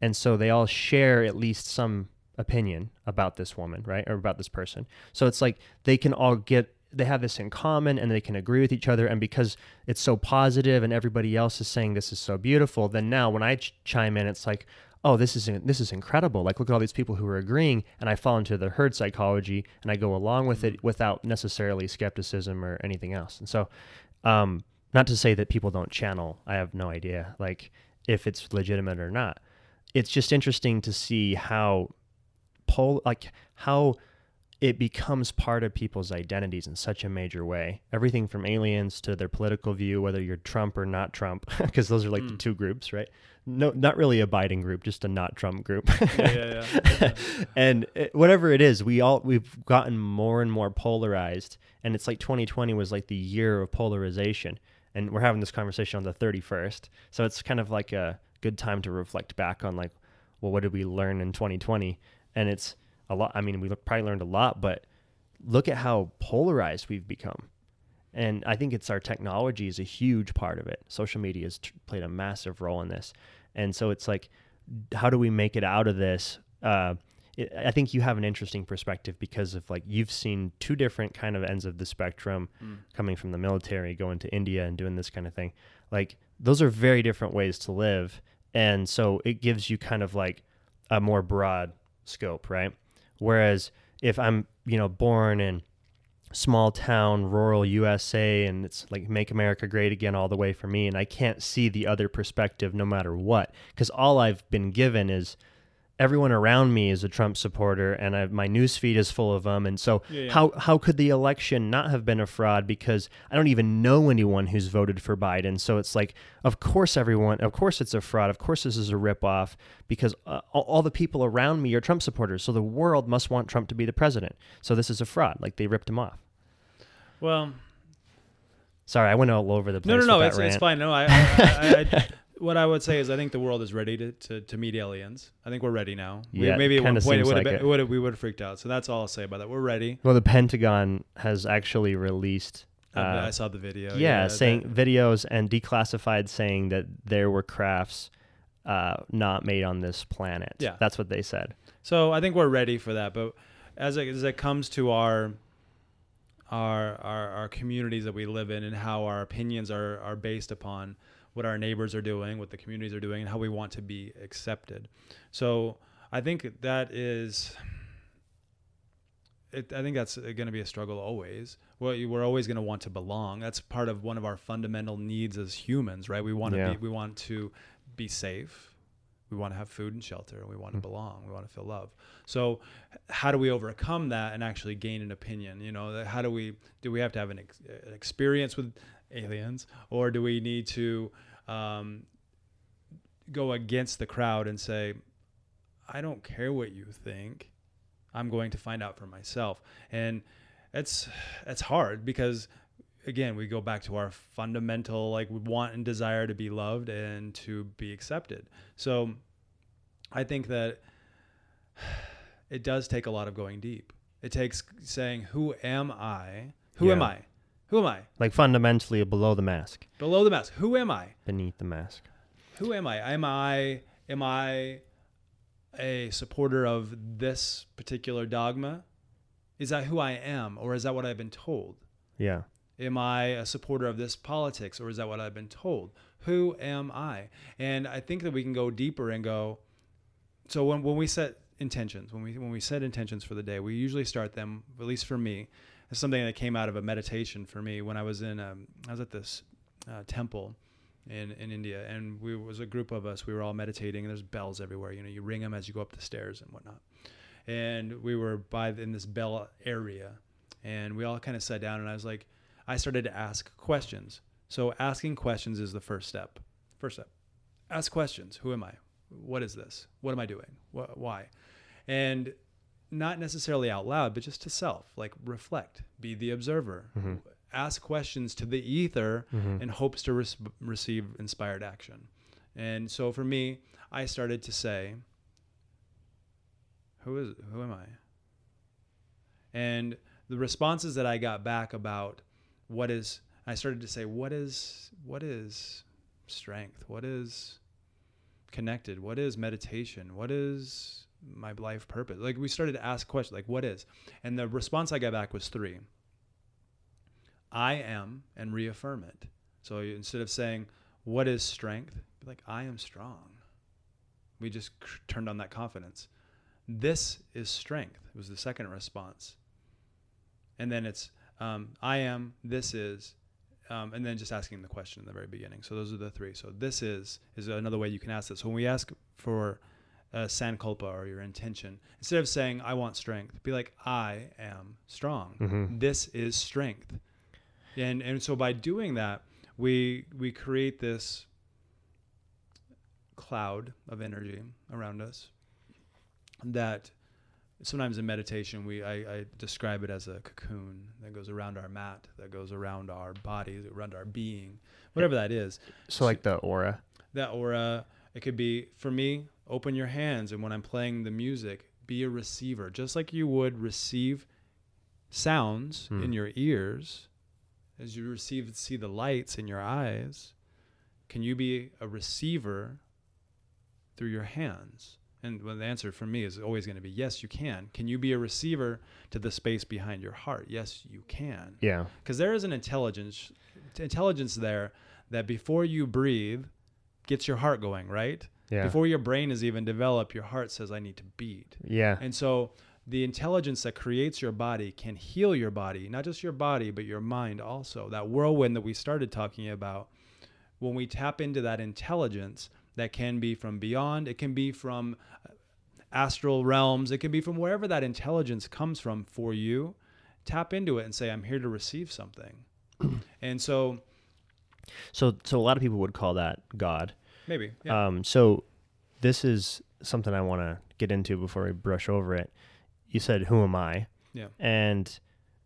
and so they all share at least some opinion about this woman, right, or about this person. So it's like they can all get they have this in common and they can agree with each other. And because it's so positive and everybody else is saying this is so beautiful then now when i ch- chime in it's like oh this is this is incredible. Like look at all these people who are agreeing. And i fall into the herd psychology and i go along with it without necessarily skepticism or anything else. And so um not to say that people don't channel i have no idea like if it's legitimate or not. It's just interesting to see how pol like how it becomes part of people's identities in such a major way. Everything from aliens to their political view, whether you're Trump or not Trump, because those are like the mm. two groups, right? No, not really a Biden group, just a not Trump group. Yeah, yeah, yeah. and it, whatever it is, we all we've gotten more and more polarized, and it's like 2020 was like the year of polarization, and we're having this conversation on the 31st, so it's kind of like a good time to reflect back on like, well, what did we learn in 2020? And it's a lot. I mean, we probably learned a lot, but look at how polarized we've become. And I think it's our technology is a huge part of it. Social media has t- played a massive role in this. And so it's like, how do we make it out of this? Uh, it, I think you have an interesting perspective because of like you've seen two different kind of ends of the spectrum coming from the military, going to India and doing this kind of thing. Like those are very different ways to live. And so it gives you kind of like a more broad scope, right? Whereas if I'm, you know, born in small town, rural USA, and it's like make America great again all the way for me, and I can't see the other perspective no matter what, because all I've been given is everyone around me is a Trump supporter, and I, my news feed is full of them, and so Yeah, yeah. how how could the election not have been a fraud? Because I don't even know anyone who's voted for Biden, so it's like, of course everyone, of course it's a fraud, of course this is a ripoff, because uh, all, all the people around me are Trump supporters, so the world must want Trump to be the president, so this is a fraud, like they ripped him off. Well, Sorry, I went all over the place. no, no, no. It's, it's fine. No, I, I, I, I, what I would say is I think the world is ready to, to, to meet aliens. I think we're ready now. We- Yeah, maybe at one point it would have like been, it. it would have, we would have freaked out. So that's all I'll say about that. We're ready. Well, the Pentagon has actually released. I- Uh, I saw the video. yeah, saying that- videos and declassified saying that there were crafts uh, not made on this planet. Yeah. that's what they said. So I think we're ready for that. But as it, as it comes to our, our our our communities that we live in and how our opinions are are based upon what our neighbors are doing, what the communities are doing, and how we want to be accepted. So I think that is. It, I think that's going to be a struggle always. Well, you- we're always going to want to belong. That's part of one of our fundamental needs as humans, right? We want to Yeah. be, we want to be safe. We want to have food and shelter. and We want to hmm. belong. We want to feel love. So, how do we overcome that and actually gain an opinion? You know, how do we do? We have to have an, ex- an experience with aliens, or do we need to um, go against the crowd and say, "I don't care what you think. I'm going to find out for myself." And it's it's hard because again we go back to our fundamental like want and desire to be loved and to be accepted. So i think that it does take a lot of going deep. It takes saying who am i? Who am i who am i Like fundamentally below the mask, below the mask who am i beneath the mask. who am i am i am i a supporter of this particular dogma is that who I am, or is that what I've been told? Yeah. Am I a supporter of this politics, or is that what I've been told? Who am I? And I think that we can go deeper and go. So when when we set intentions, when we when we set intentions for the day, we usually start them. At least for me, it's something that came out of a meditation for me when I was in. Um, I was at this uh, temple in in India, and we was a group of us. We were all meditating, and there's bells everywhere. You know, you ring them as you go up the stairs and whatnot. And we were by in this bell area, and we all kind of sat down, and I was like, I started to ask questions. So asking questions is the first step. First step, ask questions. Who am I? What is this? What am I doing? Wh- why? And not necessarily out loud, but just to self, like reflect, be the observer, mm-hmm. ask questions to the ether mm-hmm. in hopes to res- receive inspired action. And so for me, I started to say, who is who am I? And the responses that I got back about what is I started to say what is what is strength? What is connected? What is meditation? What is my life purpose? Like we started to ask questions like what is? And the response I got back was three. I am and reaffirm it. So instead of saying what is strength, like I am strong. We just turned on that confidence. This is strength. It Was the second response. And then it's um, I am. This is. Um, and then just asking the question in the very beginning. So those are the three. So this is is another way you can ask this. So when we ask for uh, sankalpa or your intention, instead of saying I want strength, be like I am strong. This is strength. And and so by doing that, we we create this cloud of energy around us that sometimes in meditation we I, I describe it as a cocoon that goes around our mat that goes around our bodies around our being whatever that is So like the aura. that aura it could be for me open your hands and when i'm playing the music be a receiver just like you would receive sounds hmm. in your ears. As you receive see the lights in your eyes can you be a receiver through your hands? And well, the answer for me is always going to be yes you can. Can you be a receiver to the space behind your heart? Yes you can. Yeah. because there is an intelligence intelligence there that before you breathe gets your heart going right Yeah. before your brain is even developed your heart says i need to beat Yeah. and so the intelligence that creates your body can heal your body not just your body but your mind also that whirlwind that we started talking about when we tap into that intelligence that can be from beyond it can be from uh, astral realms it can be from wherever that intelligence comes from for you tap into it and say i'm here to receive something and so So so a lot of people would call that God. Maybe yeah. Um, so this is something I want to get into before we brush over it. You said, "Who am I?" yeah And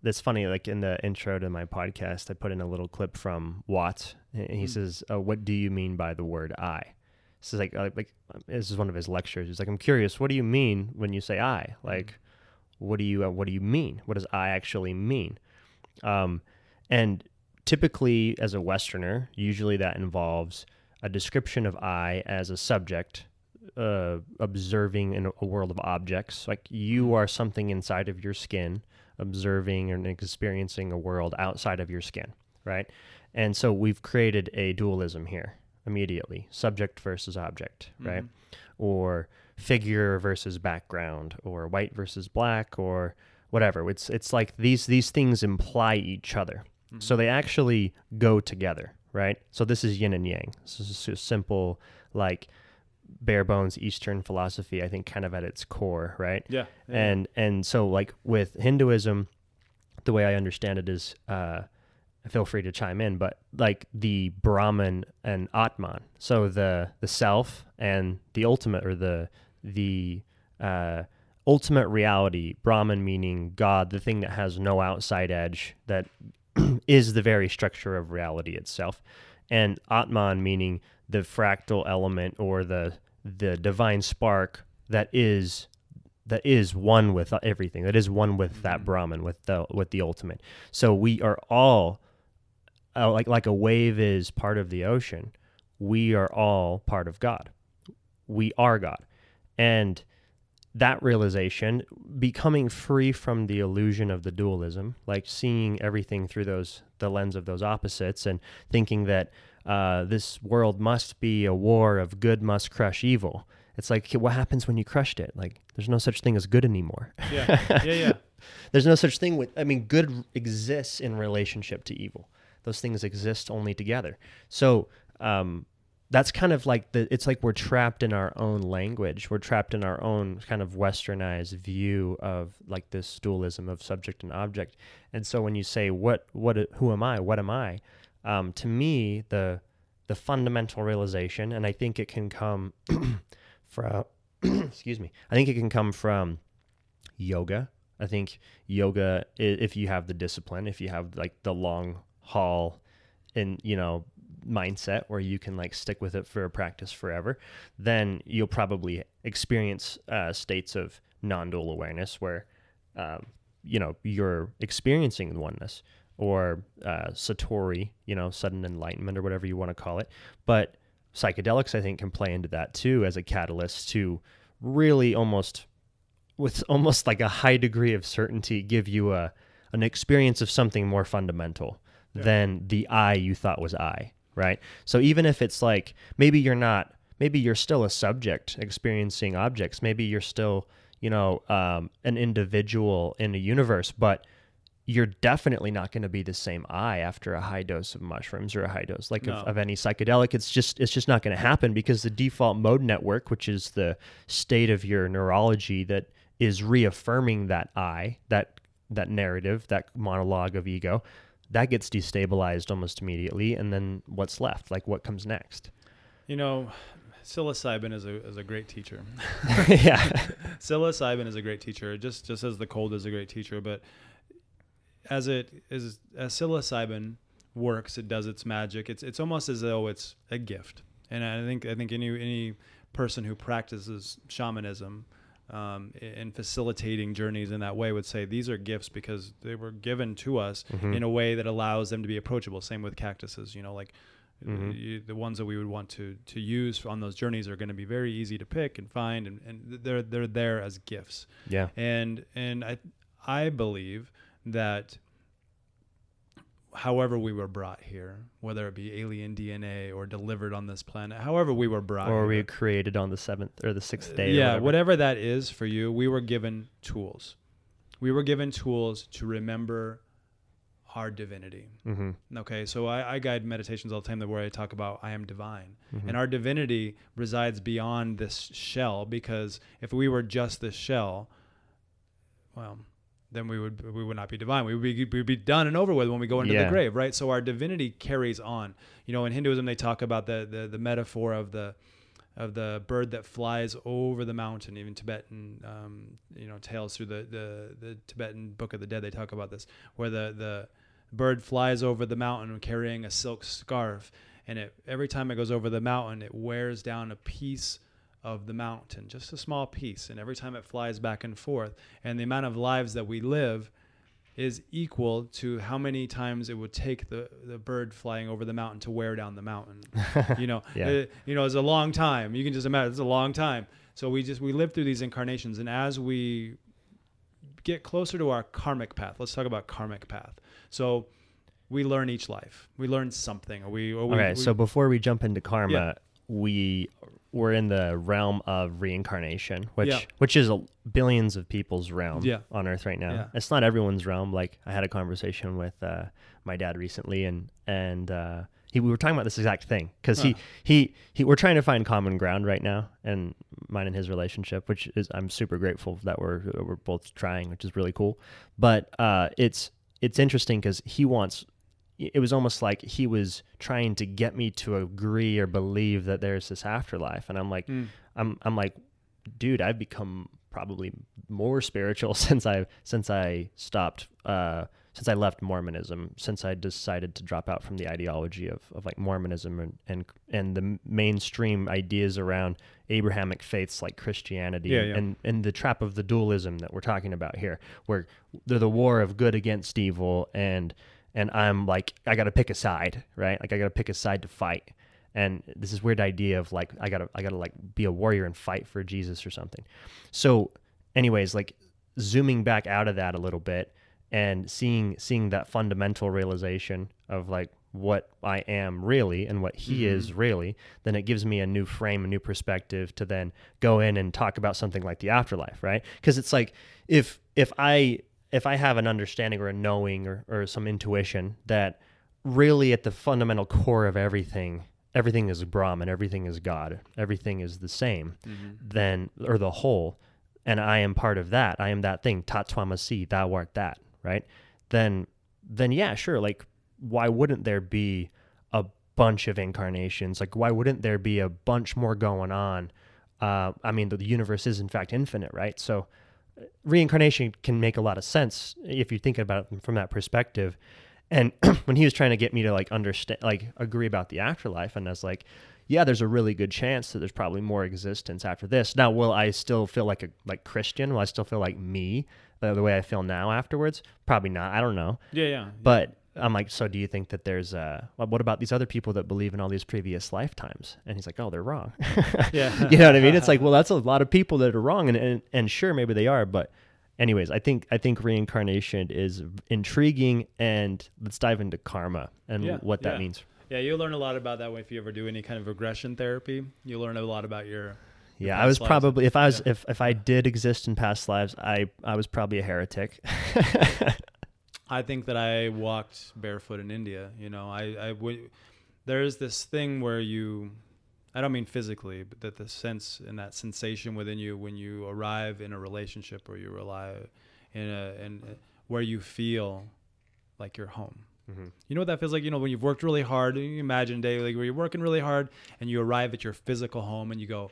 that's funny. Like in the intro to my podcast, I put in a little clip from Watts, and he says, uh, "What do you mean by the word I?" This is like uh, like this is one of his lectures. He's like, "I'm curious. What do you mean when you say I? Like, what do you uh, what do you mean? What does I actually mean?" Um, and typically, as a Westerner, usually that involves a description of I as a subject uh, observing in a world of objects. Like you mm-hmm. are something inside of your skin, observing and experiencing a world outside of your skin, right? And so we've created a dualism here immediately subject versus object, mm-hmm. right? Or figure versus background, or white versus black, or whatever. It's it's like these these things imply each other. Mm-hmm. So they actually go together, right? So this is yin and yang. This is a simple, like bare bones Eastern philosophy, I think kind of at its core, right? Yeah. Yeah. And and so like with Hinduism, the way I understand it is uh feel free to chime in, but like the Brahman and Atman. So the the self and the ultimate or the the uh ultimate reality, Brahman meaning God, the thing that has no outside edge, that is the very structure of reality itself. And Atman meaning the fractal element or the the divine spark that is that is one with everything that is one with that brahman with the with the ultimate. So we are all uh, like like a wave is part of the ocean we are all part of god. We are god. And that realization, becoming free from the illusion of the dualism, like seeing everything through those the lens of those opposites, and thinking that uh, this world must be a war of good must crush evil. It's like what happens when you crushed it? Like there's no such thing as good anymore. Yeah, yeah, yeah. there's no such thing with. I mean, good exists in relationship to evil. Those things exist only together. So um, that's kind of like the it's like we're trapped in our own language. We're trapped in our own kind of westernized view of like this dualism of subject and object. And so when you say what what who am i? What am i? Um, to me the the fundamental realization and i think it can come from excuse me i think it can come from yoga. I think yoga if you have the discipline if you have like the long haul and you know mindset where you can like stick with it for a practice forever, then you'll probably experience uh, states of non-dual awareness where um, you know you're experiencing oneness or uh, satori, you know, sudden enlightenment or whatever you want to call it. But psychedelics, I think, can play into that too as a catalyst to really almost with almost like a high degree of certainty give you a an experience of something more fundamental yeah. than the I you thought was I right? So even if it's like maybe you're not, maybe you're still a subject experiencing objects, maybe you're still, you know, um, an individual in a universe, but you're definitely not going to be the same I after a high dose of mushrooms or a high dose like no. of, of, any psychedelic. It's just it's just not going to happen because the default mode network, which is the state of your neurology that is reaffirming that I, that that narrative, that monologue of ego, that gets destabilized almost immediately and then what's left? Like what comes next? You know psilocybin is a, is a great teacher. Yeah. Psilocybin is a great teacher just just as the cold is a great teacher but as it is as psilocybin works it does its magic. It's it's almost as though it's a gift. And i think i think any any person who practices shamanism um, in facilitating journeys in that way would say these are gifts because they were given to us mm-hmm. in a way that allows them to be approachable. Same with cactuses, you know, like mm-hmm. you, the ones that we would want to to use on those journeys are going to be very easy to pick and find, and, and they're they're there as gifts. Yeah, and and I I believe that however we were brought here, whether it be alien DNA or delivered on this planet, however we were brought, or here, we created on the seventh or the sixth day. Yeah, whatever. whatever that is for you, we were given tools. We were given tools to remember our divinity. Mm-hmm. Okay, so I, I, guide meditations all the time that where I talk about I am divine, mm-hmm. and our divinity resides beyond this shell. Because if we were just this shell, well, then we would we would not be divine. We would be, we would be done and over with when we go into yeah. the grave, right? So our divinity carries on. You know, in Hinduism they talk about the, the the metaphor of the of the bird that flies over the mountain. Even Tibetan, um, you know, tales through the, the the Tibetan Book of the Dead they talk about this, where the the bird flies over the mountain carrying a silk scarf, and it every time it goes over the mountain, it wears down a piece of the mountain, just a small piece. And every time it flies back and forth, and the amount of lives that we live is equal to how many times it would take the, the bird flying over the mountain to wear down the mountain. you know, yeah. it, you know, it's a long time. You can just imagine it's a long time. So we just we live through these incarnations, and as we get closer to our karmic path, let's talk about karmic path. So we learn each life. We learn something. Or we, or we okay. We, so before we jump into karma, yeah. We we're in the realm of reincarnation, which yeah. which is a, billions of people's realm yeah. on Earth right now. Yeah. It's not everyone's realm. Like I had a conversation with uh, my dad recently, and and uh, he we were talking about this exact thing because huh. he, he he we're trying to find common ground right now, and mine and his relationship, which is I'm super grateful that we're we're both trying, which is really cool. But uh, it's it's interesting because he wants it was almost like he was trying to get me to agree or believe that there's this afterlife and i'm like mm. i'm i'm like dude i've become probably more spiritual since i since i stopped uh since i left mormonism since i decided to drop out from the ideology of, of like mormonism and, and and the mainstream ideas around abrahamic faiths like christianity yeah, and, yeah. and and the trap of the dualism that we're talking about here where they're the war of good against evil and and I'm like, I got to pick a side, right? Like I got to pick a side to fight. and this is weird idea of like I gotta I gotta like be a warrior and fight for Jesus or something. So, anyways, like zooming back out of that a little bit and seeing seeing that fundamental realization of like what I am really and what he mm-hmm. is really, then it gives me a new frame, a new perspective to then go in and talk about something like the afterlife, right? Because it's like if if I if I have an understanding or a knowing or, or some intuition that really at the fundamental core of everything everything is Brahman, everything is God, everything is the same, then or the whole, and I am part of that. I am that thing. Tatvamasi, thou art that, right? Then then yeah, sure. Like why wouldn't there be a bunch of incarnations? Like why wouldn't there be a bunch more going on? Uh, I mean, the, the universe is in fact infinite, right? So reincarnation can make a lot of sense if you think about it from that perspective. And when he was trying to get me to like understand, like agree about the afterlife, and I was like, yeah, there's a really good chance that there's probably more existence after this. Now, will I still feel like a like Christian? Will I still feel like me the, the way I feel now afterwards? Probably not. I don't know. Yeah, yeah. But I'm like, so do you think that there's uh, what about these other people that believe in all these previous lifetimes? And he's like, oh, they're wrong. Yeah. you know what I mean? It's like, well, that's a lot of people that are wrong, and and, and sure, maybe they are, but anyways, I think I think reincarnation is intriguing, and let's dive into karma and Yeah, what that yeah. means. Yeah, you'll learn a lot about that way if you ever do any kind of regression therapy. You'll learn a lot about your. your Yeah, I was lives. probably if I was Yeah. if if I did exist in past lives, I I was probably a heretic. I think that I walked barefoot in India. You know, I, I would. There's this thing where you, I don't mean physically, but that the sense and that sensation within you when you arrive in a relationship or you arrive in a in a- where you feel like you're home. Mm-hmm. You know what that feels like? You know, when you've worked really hard, you imagine a day like where you're working really hard and you arrive at your physical home and you go,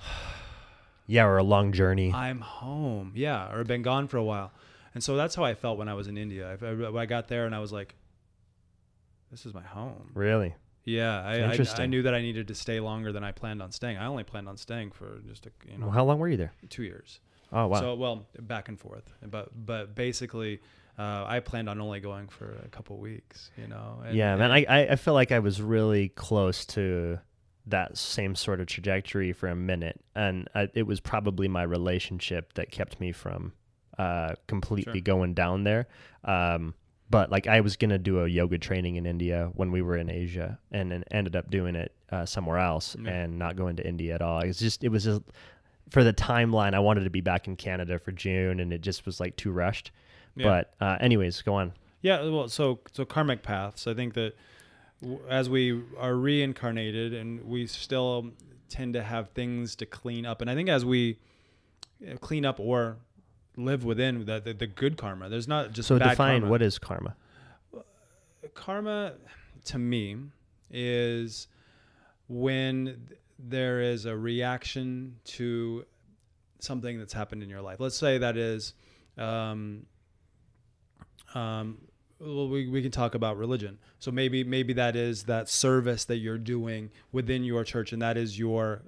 yeah, or a long journey. I'm home. Yeah, or been gone for a while. And so that's how I felt when I was in India. I, I, I got there and I was like, this is my home. really? Yeah, I, I, I knew that I needed to stay longer than I planned on staying. I only planned on staying for just a, you know Well, how long were you there? two years. Oh wow. So well, back and forth. But but basically, uh, I planned on only going for a couple weeks. You know. And, yeah, man, and- I I feel like I was really close to that same sort of trajectory for a minute, and I, it was probably my relationship that kept me from uh, completely Sure. going down there. Um, but like I was gonna do a yoga training in India when we were in Asia, and then ended up doing it uh, somewhere else Yeah. and not going to India at all. It's just it was just for the timeline. I wanted to be back in Canada for June, and it just was like too rushed. Yeah. But uh, anyways, go on. Yeah, well, so so karmic paths. I think that w- as we are reincarnated, and we still tend to have things to clean up, and I think as we uh, clean up or live within the the, the good karma, there's not just So define karma. what is karma. karma to me is when there is a reaction to something that's happened in your life. Let's say that is, um, um, well, we, we can talk about religion. So maybe maybe that is that service that you're doing within your church, and that is your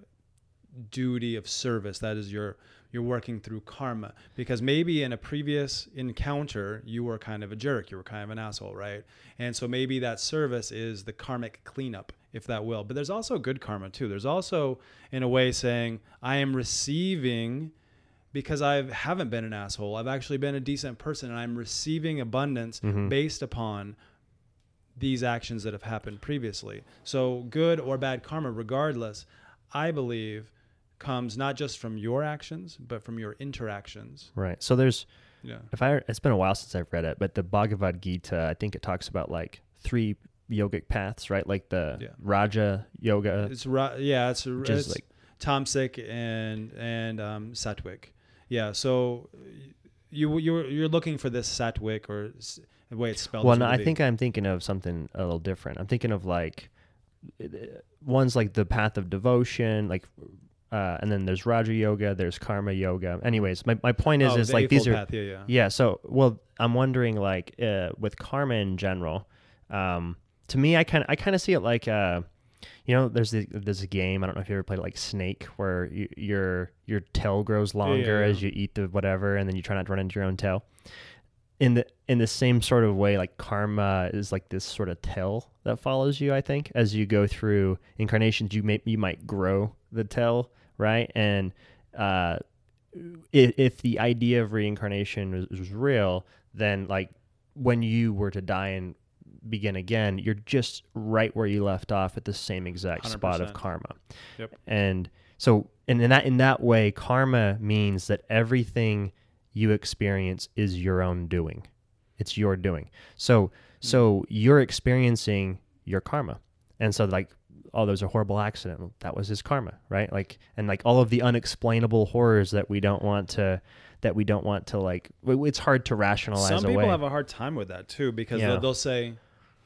duty of service. That is your you're working through karma because maybe in a previous encounter you were kind of a jerk, you were kind of an asshole, right? And so maybe that service is the karmic cleanup, if that will. But there's also good karma too. There's also in a way saying I am receiving because I haven't been an asshole. I've actually been a decent person and I'm receiving abundance mm-hmm. based upon these actions that have happened previously. So, good or bad karma, regardless, I believe comes not just from your actions, but from your interactions. Right. So there's Yeah. if I it's been a while since I've read it, but the Bhagavad Gita, I think it talks about like three yogic paths, right? Like the Yeah. Raja yoga. It's ra- yeah, it's, Which it's like- Tamsic and and um. Yeah, so you you're you're looking for this Sattvic or the way it's spelled. Well, no, I think I'm thinking of something a little different. I'm thinking of like one's like the path of devotion, like uh, and then there's Raja yoga, there's Karma yoga. Anyways, my, my point is Oh, is the like these are Path, yeah, yeah. Yeah. So, well, I'm wondering, like, uh, with karma in general, um, to me, I kind of, I kind of see it like, uh, you know, there's the, there's a game. I don't know if you ever played like Snake, where you, your your tail grows longer yeah. as you eat the whatever, and then you try not to run into your own tail. in the in the same sort of way like karma is like this sort of tail that follows you i think as you go through incarnations you may you might grow the tail right? And uh if, if the idea of reincarnation was, was real then like when you were to die and begin again you're just right where you left off at the same exact spot of karma. Yep. and so and in that in that way karma means that everything you experience is your own doing. It's your doing. So so you're experiencing your karma. And so like oh there's a horrible accident that was his karma right like and like all of the unexplainable horrors that we don't want to that we don't want to like it's hard to rationalize Some people away have a hard time with that too because Yeah. they'll, they'll say,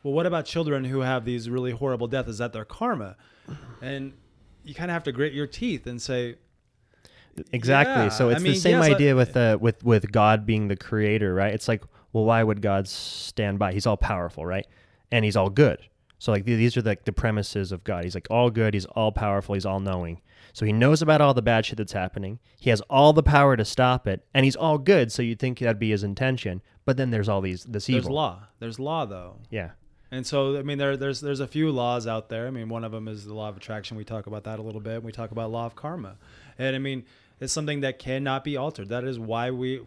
"Well, what about children who have these really horrible deaths? Is that their karma?" And you kind of have to grit your teeth and say, Exactly. Yeah, So I it's the same yes, I- idea with uh, with with God being the creator, right? It's like, well, why would God stand by? He's all powerful, right? And he's all good. So like these are like the premises of God. He's like all good. He's all powerful. He's all knowing. So he knows about all the bad shit that's happening. He has all the power to stop it, and he's all good. So you'd think that'd be his intention, but then there's all these this "There's law. There's law, though." Yeah. And so, I mean, there, there's there's a few laws out there. I mean, one of them is the law of attraction. We talk about that a little bit. We talk about law of karma, and I mean, it's something that cannot be altered. That is why we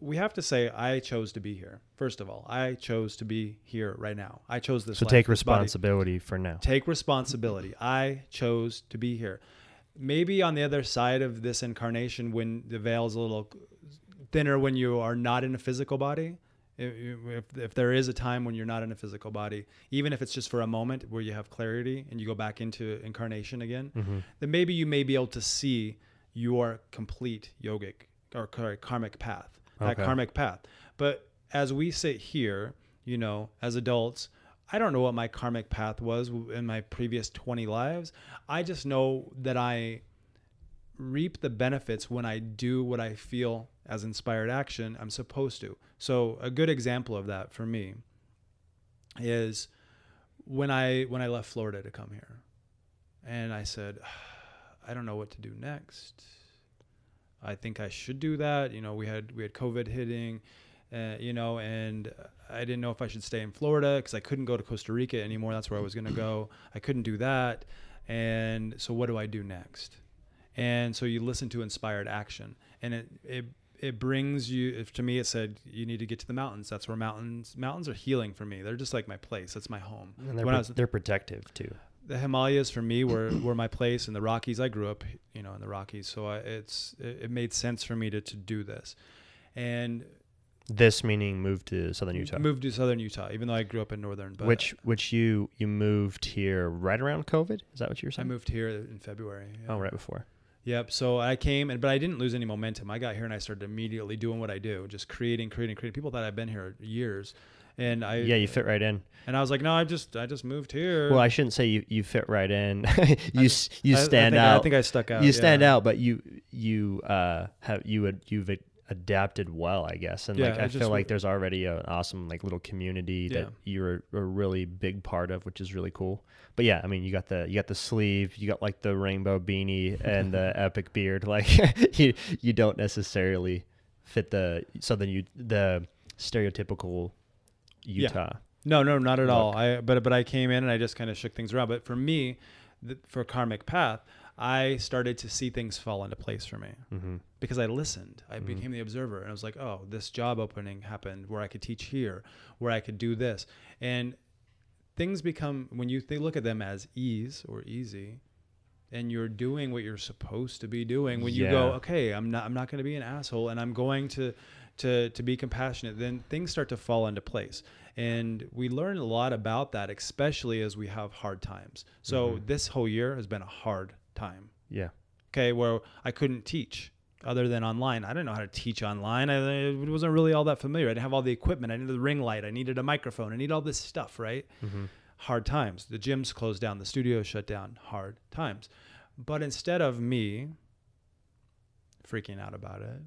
we have to say, I chose to be here. First of all, I chose to be here right now. I chose this. So life, take responsibility for now. Take responsibility. I chose to be here. Maybe on the other side of this incarnation, when the veil is a little thinner, when you are not in a physical body, if, if, if there is a time when you're not in a physical body, even if it's just for a moment where you have clarity and you go back into incarnation again, Mm-hmm. then maybe you may be able to see your complete yogic or karmic path, that Okay. karmic path. But as we sit here, you know, as adults, I don't know what my karmic path was in my previous 20 lives. I just know that I reap the benefits when I do what I feel as inspired action I'm supposed to. So a good example of that for me is when I when I left Florida to come here. And I said, I don't know what to do next. I think I should do that. You know, we had we had COVID hitting, uh, you know, and I didn't know if I should stay in Florida because I couldn't go to Costa Rica anymore. That's where I was going to go. I couldn't do that, and so what do I do next? And so you listen to inspired action, and it it it brings you. If to me, it said you need to get to the mountains. That's where mountains mountains are healing for me. They're just like my place. That's my home. And they're, When I pro- was- they're protective too. the Himalayas for me were, were my place and the Rockies. I grew up, you know, in the Rockies, so I, it's it, it made sense for me to, to do this, and This meaning moved to southern Utah. moved to southern Utah, even though I grew up in northern. But which which you you moved here right around COVID? Is that what you were saying? I moved here in February. yeah. Oh, right before. Yep. So I came and but I didn't lose any momentum. I got here and I started immediately doing what I do, just creating, creating, creating. People thought I've been here years, and I Yeah, you fit right in. And I was like, no, I just I just moved here. Well, I shouldn't say you, you fit right in. you you I- I stand think- out. I think I stuck out. you stand yeah. out, but you you uh have you would you've adapted well, I guess. And like I I feel like there's already an awesome like little community that you're a, a really big part of, which is really cool. But yeah, I mean, you got the you got the sleeve, you got like the rainbow beanie and the epic beard. Like you you don't necessarily fit the southern you the stereotypical Yeah. Utah. No, no, not at look. all. I but but I came in and I just kind of shook things around. But for me, th- for karmic path, I started to see things fall into place for me Mm-hmm. because I listened. I became the observer, and I was like, oh, this job opening happened where I could teach here, where I could do this, and things become when you they look at them as ease or easy. And you're doing what you're supposed to be doing. When you go, okay, I'm not, I'm not going to be an asshole, and I'm going to, to, to be compassionate. Then things start to fall into place, and we learn a lot about that, especially as we have hard times. So this whole year has been a hard time Yeah. okay, where I couldn't teach other than online. I didn't know how to teach online. I, it wasn't really all that familiar. I didn't have all the equipment. I needed the ring light. I needed a microphone. I needed all this stuff, right? Mm-hmm. Hard times. The gyms closed down. The studio shut down. Hard times. But instead of me freaking out about it,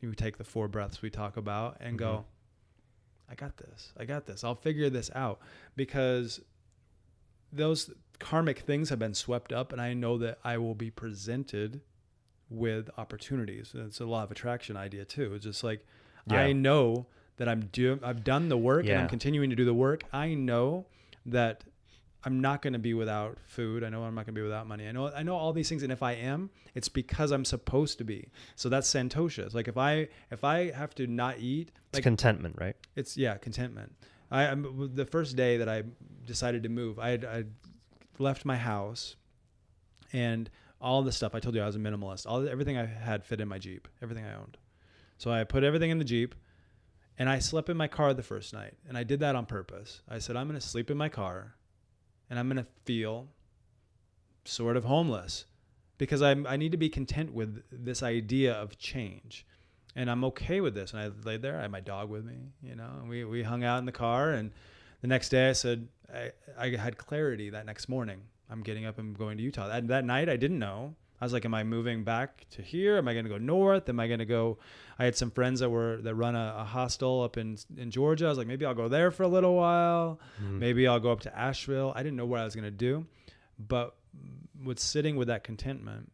you take the four breaths we talk about and go, mm-hmm. I got this. I got this. I'll figure this out because those karmic things have been swept up and I know that I will be presented with opportunities. And it's a law of attraction idea too. It's just like Yeah. I know that I'm do I've done the work and I'm continuing to do the work, I know that I'm not going to be without food. I know I'm not going to be without money. I know I know all these things, and if I am, it's because I'm supposed to be. So that's santosha. It's like if I if I have to not eat, It's contentment, right? it's yeah, contentment. I I'm, the first day that I decided to move, I I left my house, and all the stuff I told you I was a minimalist. All everything I had fit in my Jeep, everything I owned. So I put everything in the Jeep, and I slept in my car the first night, and I did that on purpose. I said I'm going to sleep in my car, and I'm going to feel sort of homeless because I I need to be content with this idea of change and I'm okay with this. And I laid there. I had my dog with me, you know, and we, we hung out in the car. And the next day I said, I, I had clarity that next morning. I'm getting up and going to Utah. That, that night I didn't know. I was like, am I moving back to here? Am I going to go north? Am I going to go? I had some friends that were, that run a, a hostel up in, in Georgia. I was like, maybe I'll go there for a little while. Mm-hmm. Maybe I'll go up to Asheville. I didn't know what I was going to do, but with sitting with that contentment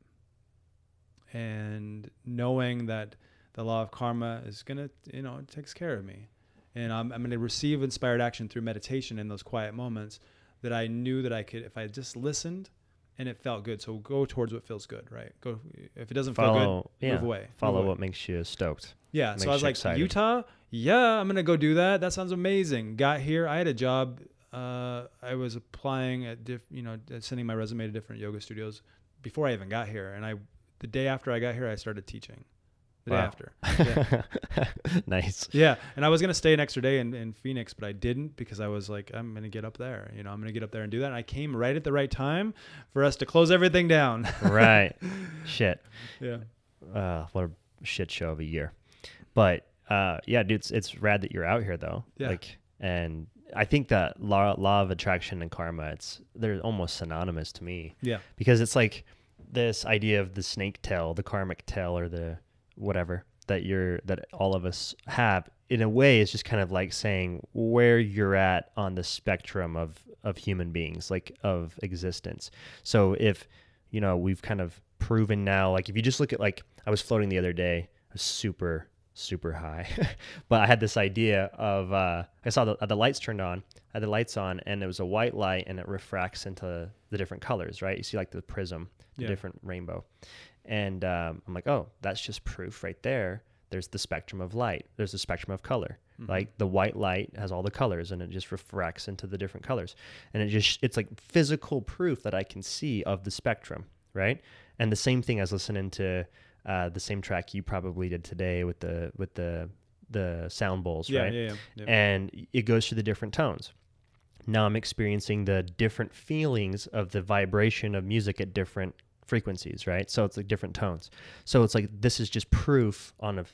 and knowing that the law of karma is gonna you know it takes care of me and i'm, I'm gonna receive inspired action through meditation in those quiet moments that i knew that i could if i just listened and it felt good so go towards what feels good right go if it doesn't feel Follow, good yeah, move away Move follow away. what makes you stoked. Yeah, makes so I was like, excited. Utah, yeah, I'm gonna go do that. That sounds amazing. Got here, I had a job. Uh, I was applying at, diff, you know, uh, sending my resume to different yoga studios before I even got here. And I, the day after I got here, I started teaching. The day after. Yeah. nice. yeah, and I was gonna stay an extra day in, in Phoenix, but I didn't because I was like, I'm gonna get up there. You know, I'm gonna get up there and do that. And I came right at the right time for us to close everything down. right. Shit. yeah. Uh, what a shit show of a year. But uh, yeah, dude, it's, it's rad that you're out here though. Yeah. Like, and I think that law law of attraction and karma, it's they're almost synonymous to me Yeah. because it's like this idea of the snake tail, the karmic tail, or the whatever that you're that all of us have. In a way, is just kind of like saying where you're at on the spectrum of of human beings, like of existence. So if you know we've kind of proven now, like if you just look at like I was floating the other day, super super high, but I had this idea of uh, I saw the, the lights turned on, I had the lights on, and it was a white light, and it refracts into the different colors, right? You see like the prism, the Yeah. different rainbow, and um, I'm like, oh, that's just proof right there. There's the spectrum of light. There's the spectrum of color. Like the white light has all the colors, and it just refracts into the different colors, and it just it's like physical proof that I can see of the spectrum, right? And the same thing as listening to uh, the same track you probably did today with the with the the sound bowls, Yeah, right? yeah, yeah. And it goes through the different tones. Now I'm experiencing the different feelings of the vibration of music at different frequencies, right? So it's like different tones. So it's like this is just proof on an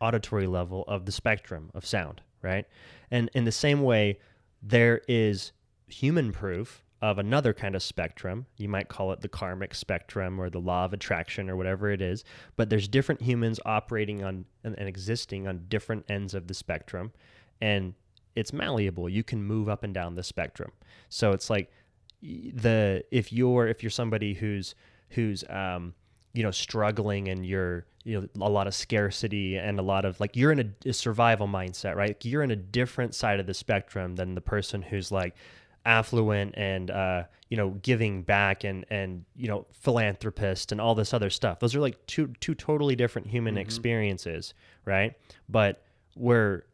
auditory level of the spectrum of sound, right? And in the same way, there is human proof of another kind of spectrum. You might call it the karmic spectrum or the law of attraction or whatever it is. But there's different humans operating on and, existing on different ends of the spectrum. And it's malleable. You can move up and down the spectrum. So it's like the if you're if you're somebody who's who's um you know struggling and you're you know a lot of scarcity and a lot of like you're in a, a survival mindset right? You're in a different side of the spectrum than the person who's like affluent and uh you know giving back and and you know philanthropist and all this other stuff. Those are like two two totally different human experiences right? But we're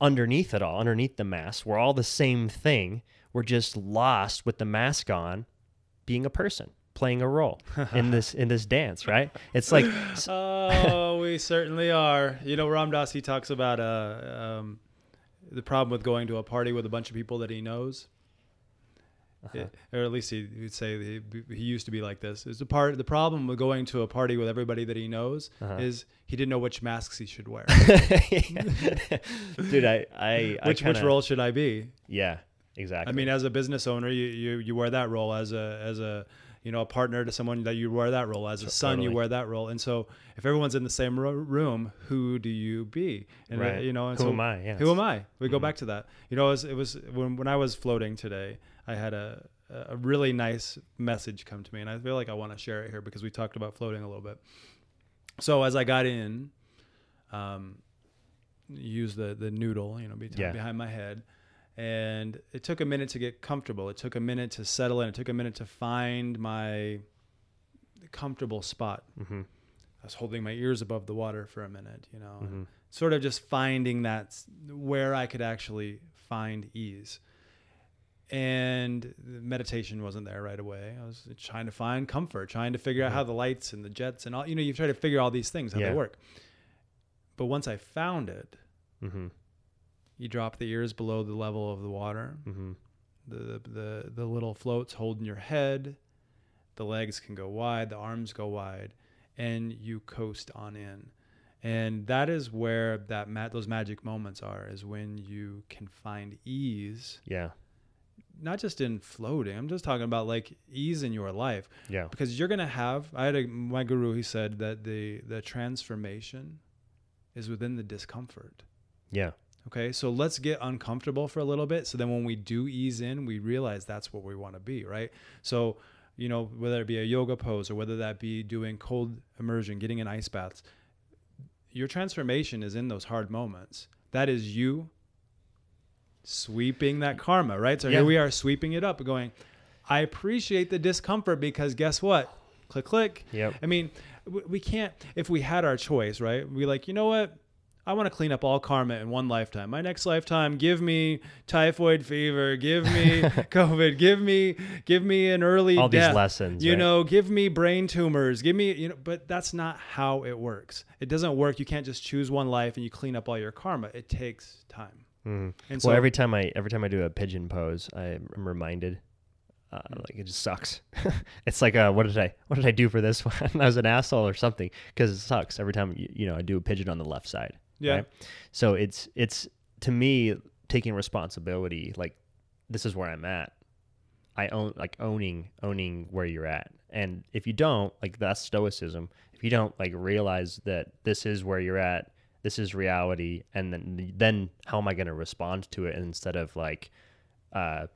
underneath it all, underneath the mask, we're all the same thing. We're just lost with the mask on, being a person, playing a role in this in this dance, right? It's like oh, we certainly are. You know, Ram Dass, he talks about uh, um, the problem with going to a party with a bunch of people that he knows. Yeah, or at least he would say he, he used to be like this. Is the part the problem with going to a party with everybody that he knows is he didn't know which masks he should wear. dude, I I I which which kinda- role should I be? Yeah, exactly. I mean, as a business owner, you, you you wear that role. As a as a you know a partner to someone that you wear that role. As a son, you wear that role. And so, if everyone's in the same ro- room, who do you be? And Right. you know, and Who so, am I? Yeah, Who am I? We go back to that. You know, it was, it was when when I was floating today. I had a a really nice message come to me, and I feel like I want to share it here because we talked about floating a little bit. So as I got in, um, use the the noodle, you know, be Yeah. behind my head. And it took a minute to get comfortable. It took a minute to settle in. It took a minute to find my comfortable spot. Mm-hmm. I was holding my ears above the water for a minute, you know, Mm-hmm. sort of just finding that where I could actually find ease. And the meditation wasn't there right away. I was trying to find comfort, trying to figure out how the lights and the jets and all, you know, you try to figure all these things, how Yeah. they work. But once I found it, Mm-hmm. You drop the ears below the level of the water. Mm-hmm. The, the, the little floats holding your head. The legs can go wide, the arms go wide, and you coast on in. And that is where that ma- those magic moments are, is when you can find ease, Yeah. not just in floating. I'm just talking about like ease in your life, Yeah. because you're gonna have. I had a, my guru. He said that the the transformation is within the discomfort. Yeah. Okay, so let's get uncomfortable for a little bit. So then when we do ease in, we realize that's what we want to be, right? So, you know, whether it be a yoga pose or whether that be doing cold immersion, getting in ice baths, your transformation is in those hard moments. That is you sweeping that karma, right? So Yeah. here we are sweeping it up going, I appreciate the discomfort because guess what? Click, click. Yep. I mean, we can't, if we had our choice, right? We like, you know what? I want to clean up all karma in one lifetime. My next lifetime, give me typhoid fever, give me COVID, give me, give me an early All these lessons, You right? know, give me brain tumors, give me, you know. But that's not how it works. It doesn't work. You can't just choose one life and you clean up all your karma. It takes time. And well, so every time I every time I do a pigeon pose, I am reminded, uh, like it just sucks. it's like, uh, what did I what did I do for this one? I was an asshole or something because it sucks every time you, you know I do a pigeon on the left side. Yeah. So it's it's to me taking responsibility. Like this is where I'm at. I own like owning owning where you're at. And if you don't, like that's stoicism. If you don't like realize that this is where you're at, this is reality, and then then how am I going to respond to it instead of like uh,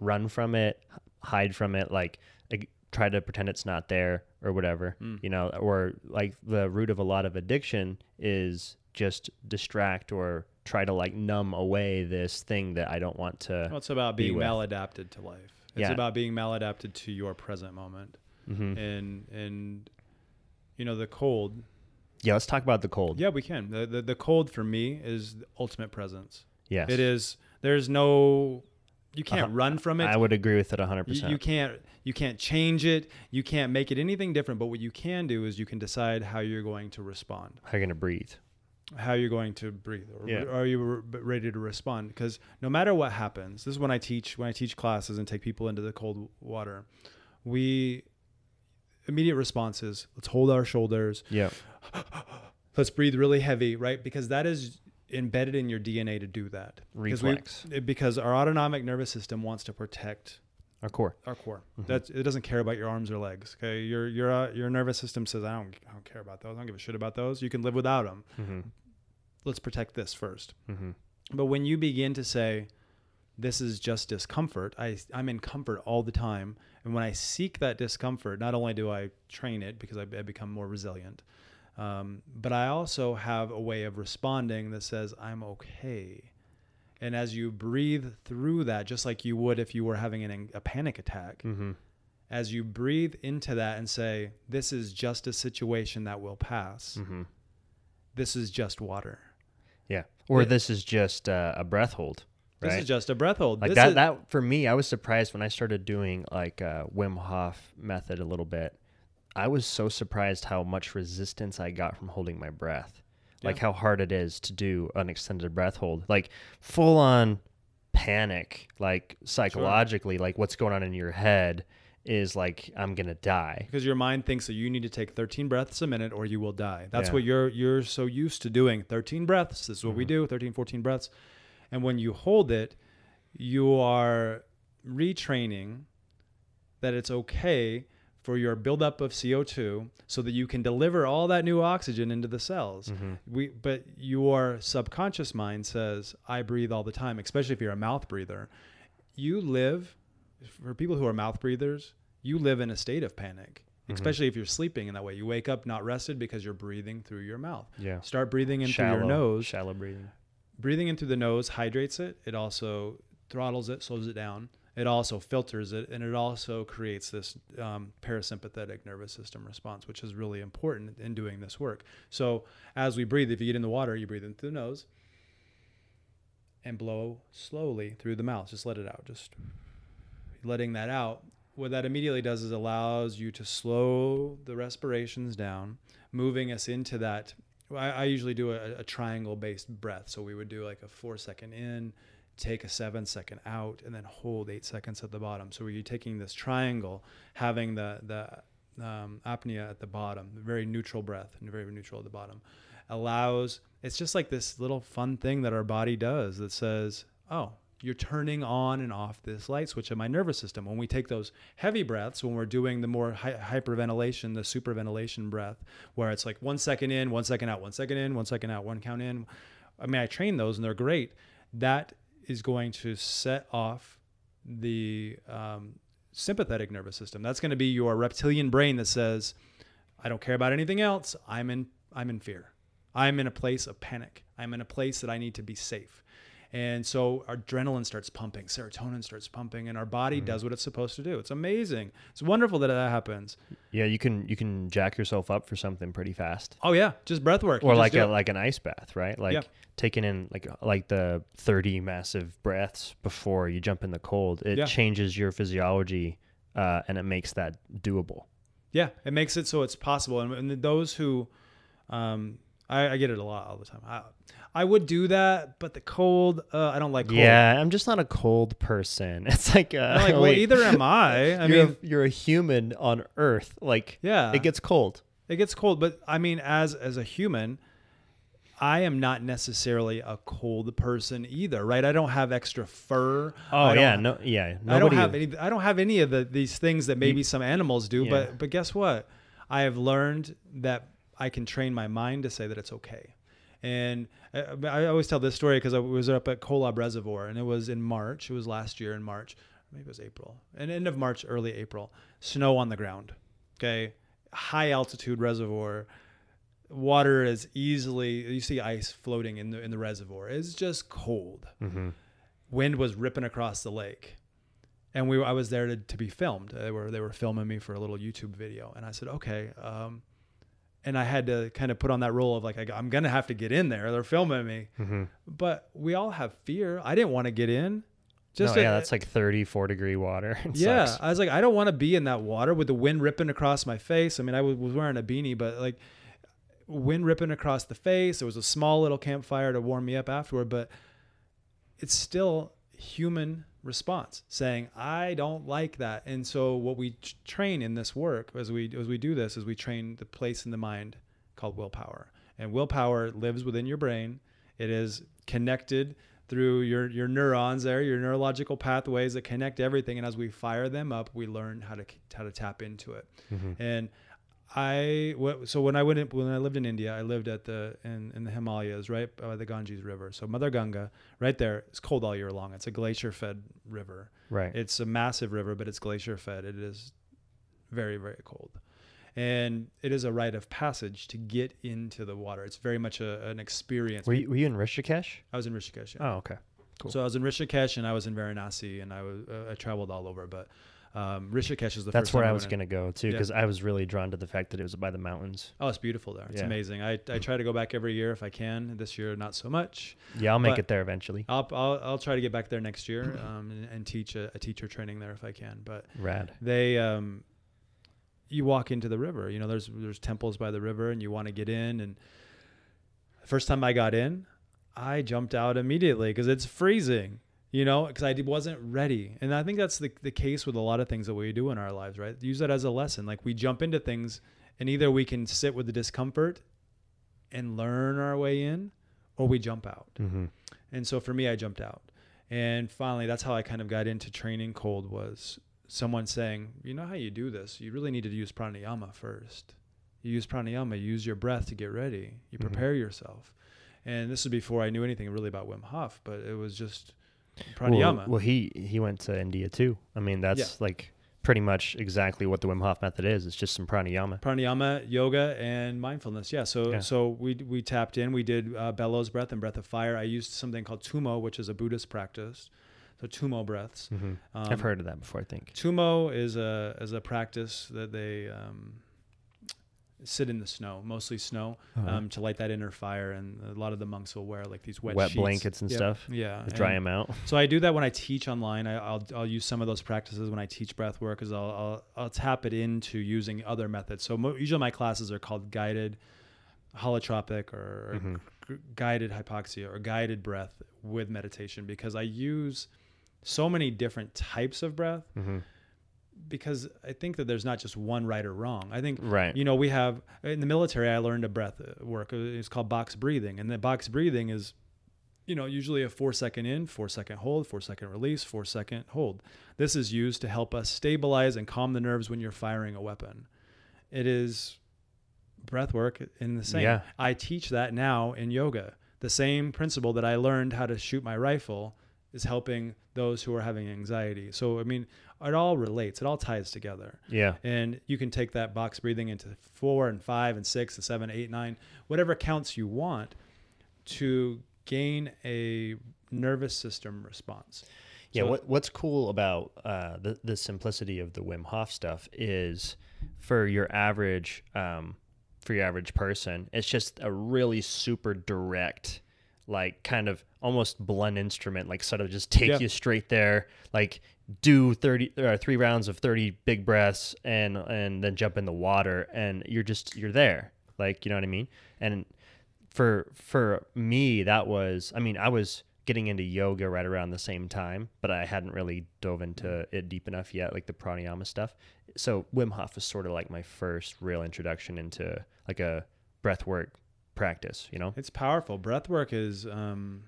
run from it, hide from it, like, like try to pretend it's not there or whatever, you know, or like the root of a lot of addiction is just distract or try to like numb away this thing that I don't want to. Well, it's about being with. maladapted to life. It's Yeah. about being maladapted to your present moment. Mhm. And and you know the cold. Yeah, let's talk about the cold. Yeah, we can. The, the the cold for me is the ultimate presence. Yes. It is. There's no. You can't Uh-huh. run from it. I would agree with it 100%. You, you can't you can't change it. You can't make it anything different. But what you can do is you can decide how you're going to respond, How you're going to breathe. How you're going to breathe, or Yeah. are you re- ready to respond? Because no matter what happens, this is when I teach when I teach classes and take people into the cold water. We immediate responses. Let's hold our shoulders. Yeah. Let's breathe really heavy, right? Because that is embedded in your DNA to do that. Because we- Reflex. because our autonomic nervous system wants to protect Our core. our core. Mm-hmm. That's it doesn't care about your arms or legs. Okay, your your uh, your nervous system says I don't I don't care about those. I don't give a shit about those. You can live without them. Mm-hmm. Let's protect this 1st Mm-hmm. But when you begin to say, "This is just discomfort," I I'm in comfort all the time, and when I seek that discomfort, not only do I train it because I, I become more resilient, um, but I also have a way of responding that says I'm okay. And as you breathe through that, just like you would if you were having an, a panic attack, Mm-hmm. as you breathe into that and say, This is just a situation that will pass, Mm-hmm. this is just water. Yeah. Or Yeah. this is just uh, a breath hold. Right. This is just a breath hold. like This that is- that for me i was surprised when i started doing like uh, wim hof method a little bit i was so surprised how much resistance i got from holding my breath like Yeah. how hard it is to do an extended breath hold like full on panic like psychologically like what's going on in your head is like i'm gonna die because your mind thinks that you need to take 13 breaths a minute or you will die. That's Yeah. what you're you're so used to doing. 13 breaths. This is what we mm-hmm. do. 13, 14 breaths. And when you hold it, you are retraining that it's okay for your buildup of CO2 so that you can deliver all that new oxygen into the cells. Mm-hmm. We but your subconscious mind says I breathe all the time, especially if you're a mouth breather. You live for people who are mouth breathers, you live in a state of panic, mm-hmm. especially if you're sleeping in that way. You wake up not rested because you're breathing through your mouth. Yeah. Start breathing in through your nose. shallow breathing breathing in through the nose hydrates it. It also throttles it, slows it down. It also filters it, and it also creates this um, parasympathetic nervous system response, which is really important in doing this work. So, as we breathe, if you get in the water, you breathe in through the nose and blow slowly through the mouth. Just let it out. Just letting that out. What that immediately does is allows you to slow the respirations down, moving us into that. I, I usually do a, a triangle based breath. So we would do like a four second in, take a seven second out, and then hold eight seconds at the bottom. So you're taking this triangle, having the, the um, apnea at the bottom, very neutral breath, and very neutral at the bottom, allows. It's just like this little fun thing that our body does that says, "Oh, you're turning on and off this light switch in my nervous system." When we take those heavy breaths, when we're doing the more hy- hyperventilation, the superventilation breath, where it's like one second in, one second out, one second in, one second out, one count in. I mean, I train those and they're great. That is going to set off the um, sympathetic nervous system. That's going to be your reptilian brain that says, "I don't care about anything else. I'm in. I'm in fear. I'm in a place of panic. I'm in a place that I need to be safe." And so our adrenaline starts pumping, serotonin starts pumping, and our body does what it's supposed to do. It's amazing. It's wonderful that that happens. Yeah, you can you can jack yourself up for something pretty fast. Oh yeah, just breath work. Or like a like an ice bath, right? Like Yeah. taking in like like the 30 massive breaths before you jump in the cold. It Yeah. changes your physiology uh, and it makes that doable. Yeah, it makes it so it's possible. And, and those who, um, I, I get it a lot all the time. I, I would do that, but the cold, uh, I don't like cold. Yeah, I'm just not a cold person. It's like, uh, like, well, wait, either am I. I you're, mean, a, you're a human on Earth. Like, Yeah. it gets cold. it gets cold, but I mean, as as a human, I am not necessarily a cold person either, right? I don't have extra fur. Oh yeah, no, yeah. Nobody, I don't have any. I don't have any of the these things that maybe some animals do. yeah. But but guess what? I have learned that I can train my mind to say that it's okay. And I, I always tell this story because I was up at Kolob Reservoir, and it was in March. It was last year in March, maybe it was April, and end of March, early April. Snow on the ground. Okay, high altitude reservoir. Water is easily you see ice floating in the in the reservoir. It's just cold wind was ripping across the lake and we I was there to, to be filmed they were they were filming me for a little YouTube video and I said okay um, and I had to kind of put on that role of like I, am gonna have to get in there they're filming me Mm-hmm. but we all have fear I didn't want to get in Just to- yeah, that's like 34 degree water. It yeah, sucks. I was like, I don't want to be in that water with the wind ripping across my face. I mean, I was, was wearing a beanie, but like wind ripping across the face. There was a small little campfire to warm me up afterward, but it's still human response saying I don't like that. And so what we train in this work as we as we do this is we train the place in the mind called willpower. And willpower lives within your brain. It is connected through your your neurons there, your neurological pathways that connect everything. And as we fire them up, we learn how to how to tap into it. Mm-hmm. And I so when I went in, when I lived in India, I lived at the in, in the Himalayas, right by the Ganges River. So Mother Ganga, right there, it's cold all year long. It's a glacier-fed river. Right. It's a massive river, but it's glacier-fed. It is very very cold, and it is a rite of passage to get into the water. It's very much a, an experience. were, you, were you in Rishikesh? I was in Rishikesh. yeah. Oh, okay. Cool. So I was in Rishikesh and I was in Varanasi and I was uh, I traveled all over, but um, Rishikesh is the That's where time I was going to go too, Yeah. because I was really drawn to the fact that it was by the mountains. Oh, it's beautiful there. It's Yeah. amazing. I, I try to go back every year if I can. This year, not so much. Yeah, I'll make it there eventually. I'll, I'll, I'll try to get back there next year um, and, and teach a, a teacher training there if I can. But Rad. they, um, you walk into the river. You know, there's there's temples by the river, and you want to get in. And the first time I got in, I jumped out immediately because it's freezing. You know, because I wasn't ready, and I think that's the the case with a lot of things that we do in our lives. Right? Use that as a lesson. Like we jump into things, and either we can sit with the discomfort and learn our way in, or we jump out. Mm-hmm. And so for me, I jumped out. And finally, that's how I kind of got into training cold was someone saying, you know how you do this? You really need to use pranayama first. You use pranayama, you use your breath to get ready. You Mhm. prepare yourself. And this is before I knew anything really about Wim Hof, but it was just pranayama. well, he he went to India too. I mean, that's Yeah. like pretty much exactly what the Wim Hof method is. It's just some pranayama. pranayama, yoga, and mindfulness. Yeah. So Yeah. so we we tapped in. We did uh, bellows breath and breath of fire. I used something called tumo, which is a Buddhist practice. So tumo breaths. Um, I've heard of that before. I think. Tumo is a is a practice that they um, sit in the snow, mostly snow, um, to light that inner fire. And a lot of the monks will wear like these wet, Wet sheets. blankets and Yeah. stuff Yeah, To dry and- them out. so I do that when I teach online. I, I'll I'll use some of those practices when I teach breath work, because I'll, I'll I'll tap it into using other methods. So mo- usually my classes are called guided holotropic or Mm-hmm. g- guided hypoxia or guided breath with meditation because I use so many different types of breath. Mm-hmm. Because I think that there's not just one right or wrong. I think Right. you know we have in the military. I learned a breath uh, work. It's called box breathing, and the box breathing is you know, usually a four second in, four second hold, four second release, four second hold. This is used to help us stabilize and calm the nerves when you're firing a weapon. It is breath work in the same. Yeah. I teach that now in yoga. The same principle that I learned how to shoot my rifle is helping those who are having anxiety. So, I mean, it all relates, it all ties together. Yeah. And you can take that box breathing into four and five and six and seven, eight, nine, whatever counts you want to gain a nervous system response. Yeah, So- what what's cool about uh, the the simplicity of the Wim Hof stuff is for your average um, for your average person, it's just a really super direct, like kind of almost blunt instrument, like sort of just take Yeah. you straight there, like do thirty or three rounds of thirty big breaths and and then jump in the water, and you're just you're there, like you know what I mean, and for for me that was i mean i was getting into yoga right around the same time but i hadn't really dove into it deep enough yet like the pranayama stuff. So wim hof was sort of like my first real introduction into like a breath work practice you know? It's powerful. Breath work is um,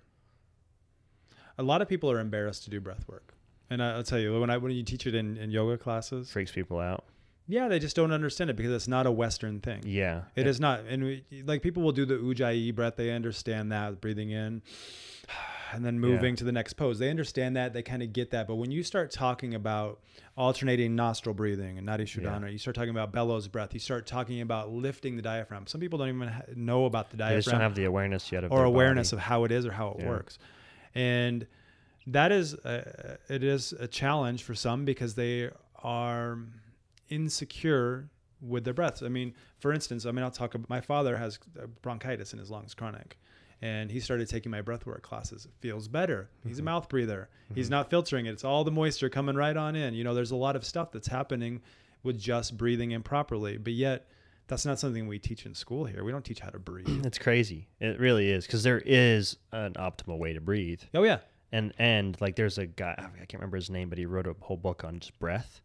a lot of people are embarrassed to do breath work. And I- I'll tell you, when I when you teach it in, in yoga classes, freaks people out yeah, they just don't understand it because it's not a Western thing. yeah It is not. And we, like people will do the ujjayi breath. They understand that breathing in and then moving to the next pose. They understand that. They kind of get that. But when you start talking about alternating nostril breathing and nadi shodhana, you start talking about bellows breath. You start talking about lifting the diaphragm. Some people don't even ha- know about the they diaphragm just don't have the awareness yet of or awareness body. of how it is or how it Yeah. works. And that is uh, it is a challenge for some because they are insecure with their breaths. I mean, for instance, I mean, I'll talk about my father has bronchitis in his lungs, chronic, and he started taking my breathwork classes. It feels better. He's a mouth breather. He's not filtering it. It's all the moisture coming right on in. You know, there's a lot of stuff that's happening with just breathing improperly, but yet that's not something we teach in school here. We don't teach how to breathe. it's crazy it really is because there is an optimal way to breathe oh yeah. And and like there's a guy I can't remember his name, but he wrote a whole book on just breath.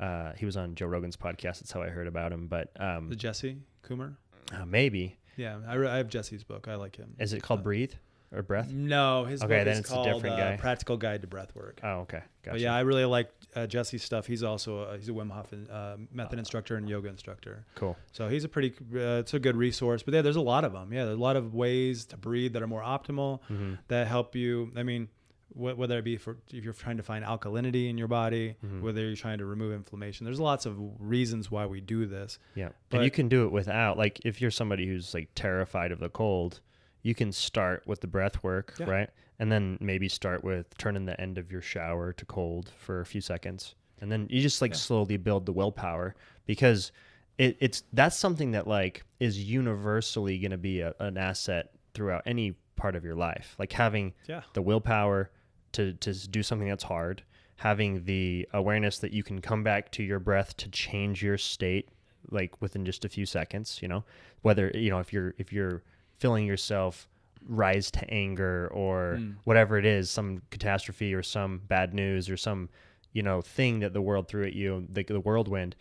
Uh, he was on Joe Rogan's podcast. That's how I heard about him. But um, The Jesse Coomer. uh, maybe Yeah, I, re- I have Jesse's book. I like him. is it called Breathe or Breath? No, his Okay, book then is it's a called different uh, guy. Practical Guide to Breath Work. Oh, okay, gotcha. But yeah, I really like uh, Jesse's stuff. He's also a, he's a Wim Hof uh, method instructor and yoga instructor. cool. So he's a pretty uh, it's a good resource. But yeah, there's a lot of them. Yeah, there's a lot of ways to breathe that are more optimal Mm-hmm. that help you. I mean, wh- whether it be for if you're trying to find alkalinity in your body, Mm-hmm. whether you're trying to remove inflammation. There's lots of reasons why we do this. Yeah, But- and you can do it without like if you're somebody who's like terrified of the cold, you can start with the breath work, Yeah. right? And then maybe start with turning the end of your shower to cold for a few seconds. And then you just like Yeah. slowly build the willpower because it, it's that's something that like is universally going to be a, an asset throughout any part of your life. Like having Yeah. the willpower to to do something that's hard, having the awareness that you can come back to your breath to change your state like within just a few seconds, you know. Whether, you know, if you're if you're feeling yourself rise to anger or whatever it is, some catastrophe or some bad news or some, you know, thing that the world threw at you, the, the whirlwind,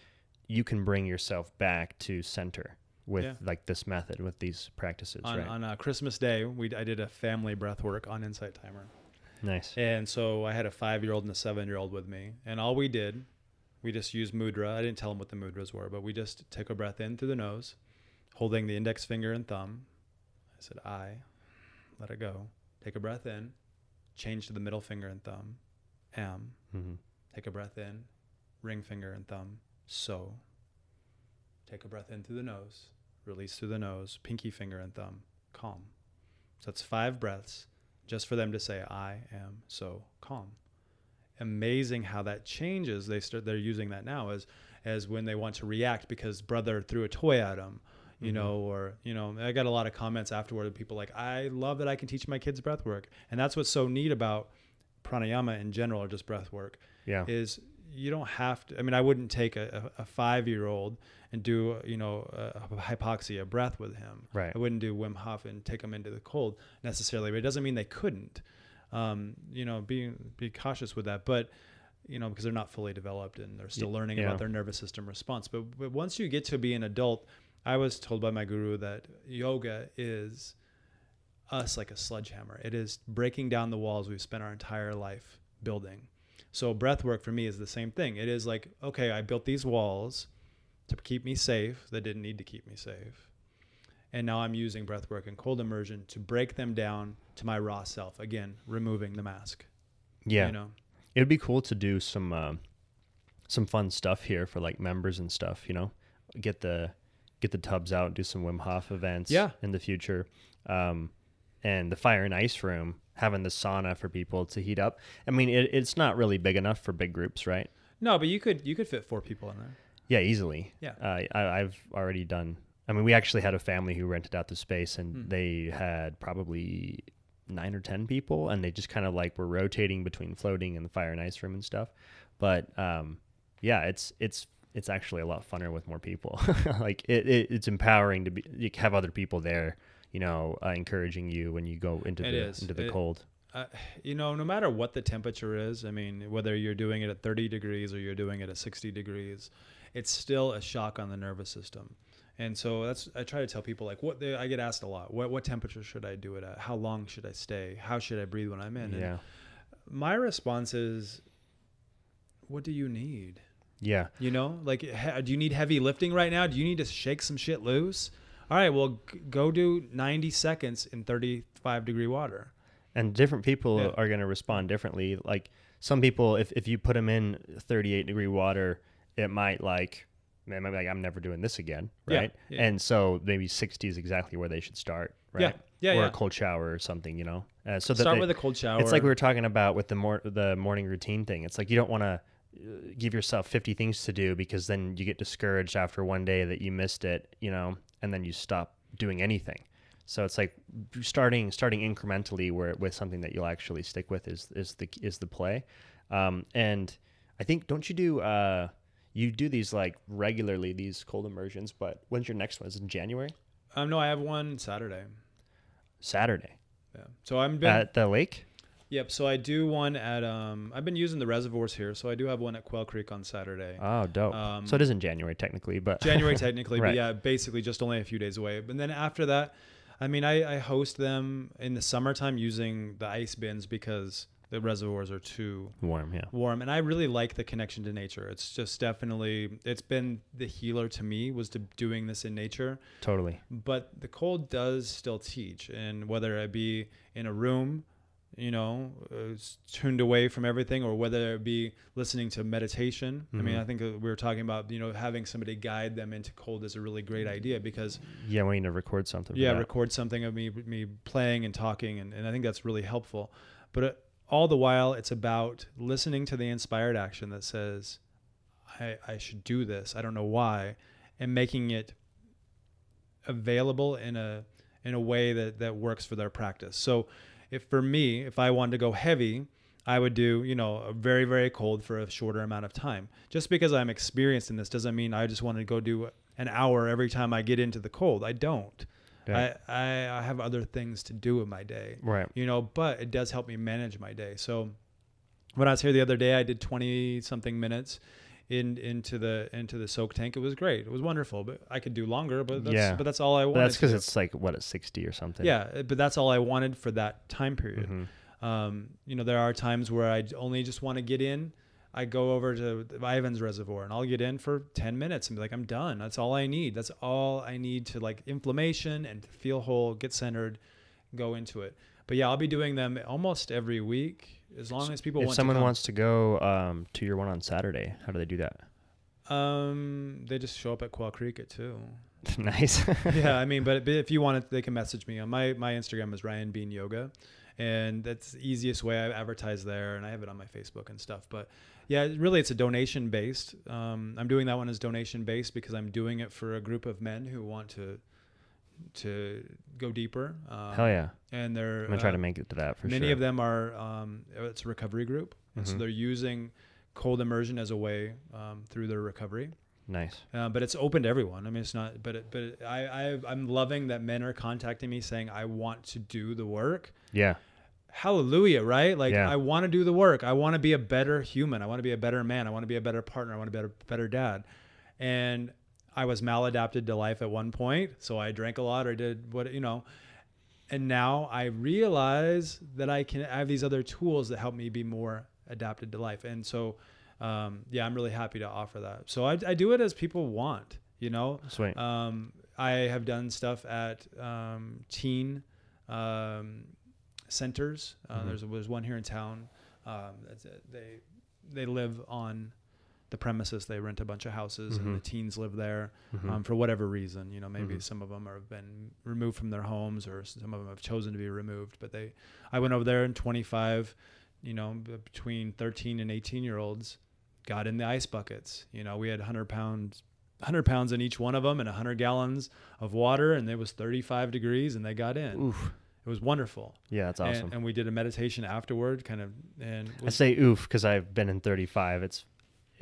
you can bring yourself back to center with Yeah. like this method with these practices, On, right? on uh, Christmas Day, we I did a family breath work on Insight Timer. Nice. And so I had a five year old and a seven year old with me. And all we did, we just used mudra. I didn't tell them what the mudras were, but we just took a breath in through the nose, holding the index finger and thumb. I said, I, let it go. Take a breath in, change to the middle finger and thumb. Am, hmm take a breath in, ring finger and thumb. So take a breath in through the nose, release through the nose, pinky finger and thumb, calm. So that's five breaths just for them to say, I am so calm. Amazing how that changes. They start they're using that now as as when they want to react because brother threw a toy at them, you mm-hmm. know, or you know, I got a lot of comments afterward of people like, I love that I can teach my kids breath work. And that's what's so neat about pranayama in general or just breath work Yeah. is you don't have to. I mean, I wouldn't take a, a, a five year old and do you know a, a hypoxia breath with him. Right. I wouldn't do Wim Hof and take them into the cold necessarily, but it doesn't mean they couldn't. Um, you know, be be cautious with that, but you know because they're not fully developed and they're still learning yeah. about their nervous system response. But, but once you get to be an adult, I was told by my guru that yoga is us like a sledgehammer. It is breaking down the walls we've spent our entire life building. So breath work for me is the same thing. It is like, okay, I built these walls to keep me safe that didn't need to keep me safe. And now I'm using breath work and cold immersion to break them down to my raw self. Again, removing the mask. Yeah. You know? It'd be cool to do some uh, some fun stuff here for like members and stuff. You know, get the get the tubs out, do some Wim Hof events. Yeah. in the future, um, and the fire and ice room having the sauna for people to heat up. I mean, it, it's not really big enough for big groups, right? No, but you could you could fit four people in there. Yeah, easily. Yeah. Uh, I, I've already done. I mean, we actually had a family who rented out the space, and Hmm. they had probably nine or ten people, and they just kind of like were rotating between floating and the fire and ice room and stuff. But um, yeah, it's it's it's actually a lot funner with more people. like it, it, it's empowering to be you have other people there, you know, uh, encouraging you when you go into It the is. into the It- cold. uh, you know, no matter what the temperature is, I mean, whether you're doing it at 30 degrees or you're doing it at 60 degrees, it's still a shock on the nervous system. And so that's I try to tell people like what they, I get asked a lot. What what temperature should I do it at? How long should I stay? How should I breathe when I'm in? And Yeah, my response is, what do you need? yeah, You know, like, do you need heavy lifting right now? Do you need to shake some shit loose? All right, well, g- go do 90 seconds in 35 degree water. and different people Yeah. are going to respond differently like some people if, if you put them in 38 degree water it might like man might be like i'm never doing this again right yeah. and so maybe 60 is exactly where they should start right Yeah, yeah, or yeah. a cold shower or something you know uh, so that Start they- with a cold shower. it's like we were talking about with the mor- the morning routine thing it's like you don't want to give yourself 50 things to do because then you get discouraged after one day that you missed it you know and then you stop doing anything so it's like starting starting incrementally where with something that you'll actually stick with is is the is the play um, and i think don't you do uh, you do these like regularly these cold immersions but when's your next one is it in january Um, no, I have one Saturday. saturday Yeah. So I'm been. at the lake yep. So I do one at. Um. I've been using the reservoirs here, so I do have one at Quail Creek on Saturday. oh dope Um, so it is in january technically but January technically, Right. but yeah, basically just only a few days away. But then after that, I mean, I, I host them in the summertime using the ice bins because the reservoirs are too warm yeah warm and i really like the connection to nature it's just definitely it's been the healer to me was to doing this in nature totally but the cold does still teach and whether it be in a room you know uh, tuned away from everything or whether it be listening to meditation. I mean i think uh, we were talking about you know having somebody guide them into cold is a really great idea because Yeah, we need to record something. yeah record something of me me playing and talking and, and i think that's really helpful. But uh, all the while it's about listening to the inspired action that says i i should do this. I don't know why and making it available in a in a way that that works for their practice. So if for me if i wanted to go heavy I would do, you know, a very, very cold for a shorter amount of time. Just because I'm experienced in this doesn't mean I just want to go do an hour every time I get into the cold. I don't. Yeah. I, I, I have other things to do in my day. Right. You know, but it does help me manage my day. So when I was here the other day, I did 20 something minutes in into the into the soak tank. It was great. It was wonderful, but I could do longer, but that's, Yeah. but that's all I wanted. But that's because it's like what at sixty or something. Yeah, but that's all I wanted for that time period. Mhm. Um, you know, there are times where I only just want to get in. I go over to Ivins Reservoir and I'll get in for 10 minutes and be like, I'm done. That's all I need. That's all I need to like inflammation and feel whole, get centered, go into it. but yeah, I'll be doing them almost every week as long as people if want. someone to wants to go um, to your one on Saturday, how do they do that? um, they just show up at Quail Creek at two. nice. yeah, I mean, but, but if you want it, they can message me on my my Instagram is Ryan Bean Yoga, and that's the easiest way I advertise there, and I have it on my Facebook and stuff. But yeah, really, it's a donation based. Um, I'm doing that one as donation based because I'm doing it for a group of men who want to to go deeper. Um, Hell yeah. And they're I'm gonna try uh, to make it to that for many sure. Many of them are um, it's a recovery group, and so Mhm. they're using cold immersion as a way um, through their recovery. Nice. Uh, but it's open to everyone. I mean, it's not. But it, but it, I, I I'm loving that men are contacting me saying I want to do the work. Yeah. Hallelujah, right? Like Yeah. I want to do the work. I want to be a better human. I want to be a better man. I want to be a better partner. I want to be a better, better dad. And I was maladapted to life at one point, so I drank a lot or did what you know. And now I realize that I can I have these other tools that help me be more adapted to life. And so, um, yeah, I'm really happy to offer that. So I, I do it as people want, you know. Sweet. Um, I have done stuff at um, teen um, centers. Uh, Mhm. There's there's one here in town. Um, that's it. they they live on the premises. They rent a bunch of houses, and the Mhm. teens live there Mhm. um, for whatever reason. You know, maybe Mhm. some of them have been removed from their homes, or some of them have chosen to be removed. But they, I went over there, and 25, you know, between 13 and 18 year olds, got in the ice buckets. You know, we had 100 pounds. 100 pounds in each one of them and 100 gallons of water and it was 35 degrees and they got in oof. it was wonderful Yeah, that's awesome. and, and we did a meditation afterward kind of and I say oof because I've been in 35. It's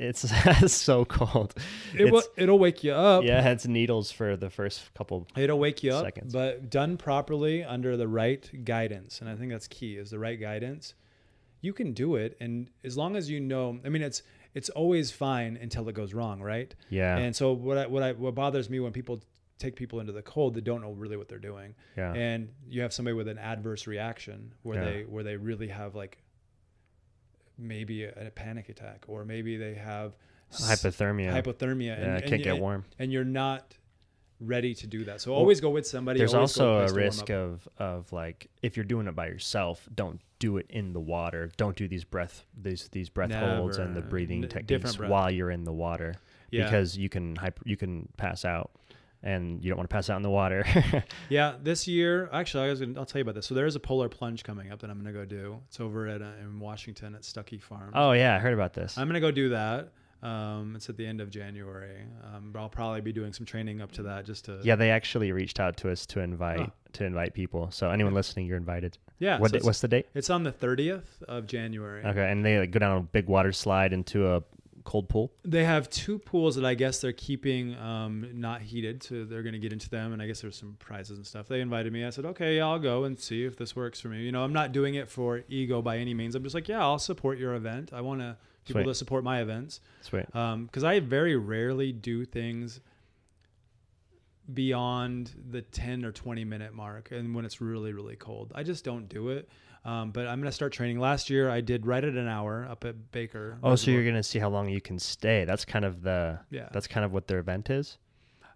it's so cold. it will, it'll wake you up yeah, it's needles for the first couple. It'll wake you up, seconds. but done properly under the right guidance, and I think that's key is the right guidance. You can do it, and as long as you know, I mean, it's it's always fine until it goes wrong, right? Yeah. And so what I, what I, what bothers me when people take people into the cold that don't know really what they're doing, yeah. and you have somebody with an adverse reaction where Yeah. they where they really have like maybe a, a panic attack, or maybe they have Hypothermia. hypothermia, yeah, and, I can't get warm. and you're not ready to do that. So Well, always go with somebody. There's also a place to warm risk of of like if you're doing it by yourself, don't do it in the water. Don't do these breath these these breath holds and the breathing N- techniques breath. while you're in the water yeah. because you can hyper, you can pass out and you don't want to pass out in the water. yeah, this year actually I was gonna, I'll tell you about this. So there is a polar plunge coming up that I'm gonna go do. It's over at uh, in Washington at Stuckey Farm. oh yeah, I heard about this. I'm gonna go do that. Um, it's at the end of January. Um, but I'll probably be doing some training up to that just to yeah, they actually reached out to us to invite Oh. to invite people. So anyone listening, you're invited. yeah. what so da- what's the date? it's on the 30th of January. Okay, and they like, go down a big water slide into a cold pool. They have two pools that I guess they're keeping um, not heated, so they're going to get into them. And I guess there's some prizes and stuff. They invited me. I said, okay, yeah, I'll go and see if this works for me. You know, I'm not doing it for ego by any means. I'm just like, yeah, I'll support your event. I want to people Sweet. to support my events Sweet. Um, because I very rarely do things beyond the 10 or 20 minute mark and when it's really really cold i just don't do it um, but i'm going to start training last year i did right at an hour up at baker Oh, so you're gonna see how long you can stay. That's kind of the Yeah. That's kind of what their event is.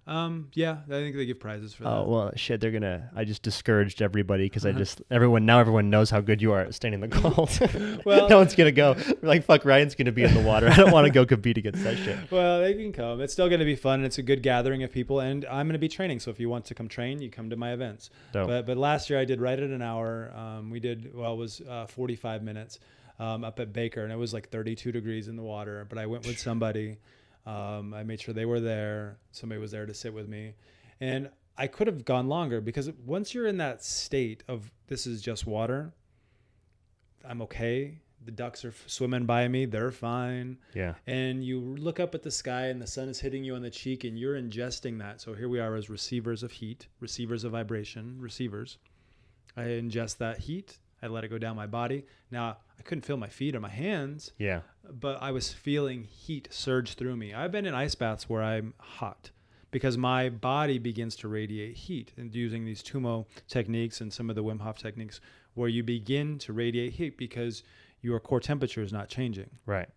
Um yeah i think they give prizes for that Oh well, shit. They're gonna. I just discouraged everybody because I just everyone now everyone knows how good you are at staying in the cold. Well- no one's gonna go. They're like fuck, Ryan's gonna be in the water. I don't want to go compete against that shit. Well, they can come. It's still going to be fun. and It's a good gathering of people, and I'm going to be training. So if you want to come train, you come to my events. Dope. But but last year I did right at an hour. Um, we did well, it was uh, 45 minutes um, up at Baker, and it was like 32 degrees in the water. But I went with somebody. Um, I made sure they were there. Somebody was there to sit with me, and I could have gone longer because once you're in that state of this is just water, I'm okay. The ducks are swimming by me; they're fine Yeah. and you look up at the sky and the sun is hitting you on the cheek and you're ingesting that. So here we are as receivers of heat, receivers of vibration, receivers. I ingest that heat. I let it go down my body. Now, I couldn't feel my feet or my hands, Yeah. but I was feeling heat surge through me. I've been in ice baths where I'm hot because my body begins to radiate heat and using these Tumo techniques and some of the Wim Hof techniques where you begin to radiate heat because your core temperature is not changing. Right.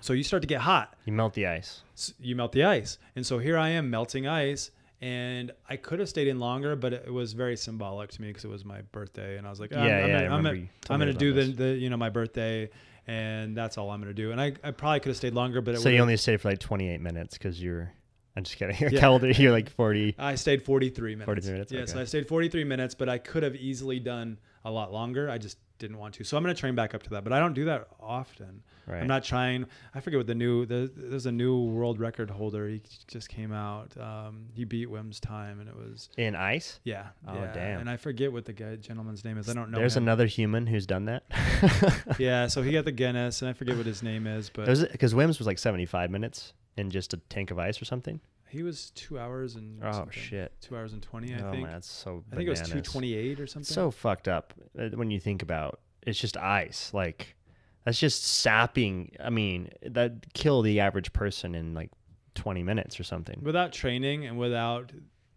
So you start to get hot You melt the ice. s- you melt the ice. And so here I am melting ice and I could have stayed in longer, but it was very symbolic to me because it was my birthday, and I was like, Yeah, I'm, yeah, I'm, I'm, I'm gonna do the, the you know my birthday, and that's all I'm gonna do. And I, I probably could have stayed longer, but it So you only stayed for like 28 minutes because you're. I'm just kidding. Your Yeah. calendar, you're like 40. I stayed 43 minutes. 43 minutes, Yeah, so. I stayed 43 minutes, but I could have easily done a lot longer. I just didn't want to. So I'm going to train back up to that, but I don't do that often. Right. I'm not trying. I forget what the new the, there's a new world record holder. He just came out. Um, he beat Wim's time, and it was In ice? yeah. Oh, yeah. damn. And I forget what the guy gentleman's name is. I don't know. There's him. another human who's done that. Yeah, so he got the Guinness, and I forget what his name is, but Because Wims was like 75 minutes in just a tank of ice or something. he was two hours and Oh, something. shit. two hours and twenty. I oh, think. man, that's so. I think it was 228 or something. So fucked up uh, when you think about it's just ice. Like that's just sapping. I mean, that kill the average person in like 20 minutes or something. without training and without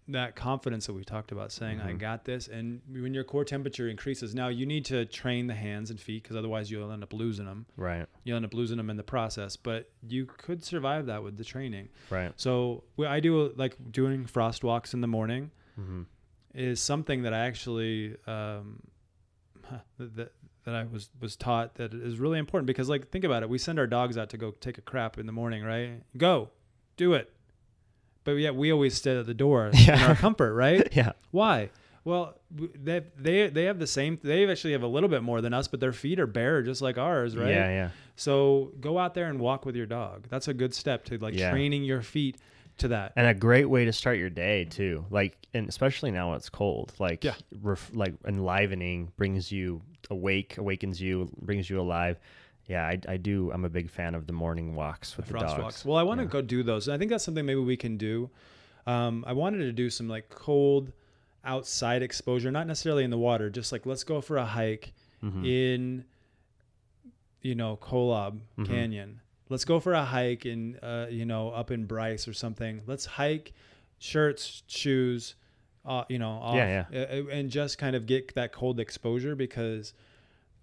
that confidence that we talked about saying Mm-hmm. i got this and when your core temperature increases now you need to train the hands and feet because otherwise you'll end up losing them Right. you'll end up losing them in the process but you could survive that with the training Right. so i do like doing frost walks in the morning hmm is something that i actually um, that i was was taught that is really important because like think about it we send our dogs out to go take a crap in the morning right go do it but yet we always stay at the door in our comfort right Yeah. why well they they they have the same they actually have a little bit more than us but their feet are bare just like ours right Yeah. Yeah. so go out there and walk with your dog that's a good step to like Yeah. training your feet to that And a great way to start your day too. Like, and especially now when it's cold. Like, Yeah. ref, like enlivening brings you awake, awakens you, brings you alive. Yeah, I, I do. I'm a big fan of the morning walks with the, frost dogs. walks. Well, I want to go do those. I think that's something maybe we can do. Um, I wanted to do some like cold outside exposure, not necessarily in the water. Just like let's go for a hike Mm-hmm. in, you know, Kolob Canyon. Let's go for a hike in, uh, you know, up in Bryce or something. Let's hike, shirts, shoes, uh, you know, off, Yeah, uh, and just kind of get that cold exposure because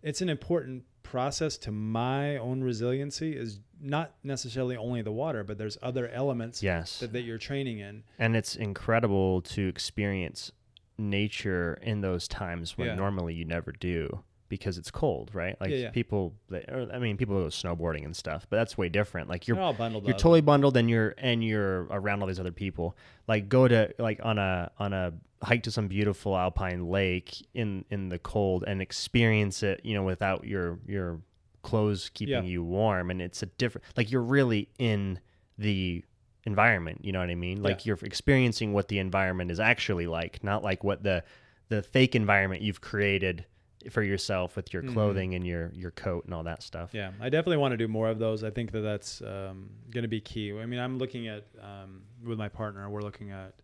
it's an important process to my own resiliency is not necessarily only the water but there's other elements Yes. that, that you're training in and it's incredible to experience nature in those times when Yeah. normally you never do because it's cold, right? Like Yeah, yeah. people, they, or, I mean, people go snowboarding and stuff, but that's way different. Like you're They're all bundled you're up. totally bundled and you're and you're around all these other people. Like go to like on a on a hike to some beautiful alpine lake in in the cold and experience it, you know, without your your clothes keeping Yeah. you warm and it's a different like you're really in the environment, you know what I mean? Like you're experiencing what the environment is actually like, not like what the the fake environment you've created for yourself with your clothing and your your coat and all that stuff. Mm-hmm. yeah i definitely want to do more of those i think that that's um, going to be key i mean i'm looking at um, with my partner we're looking at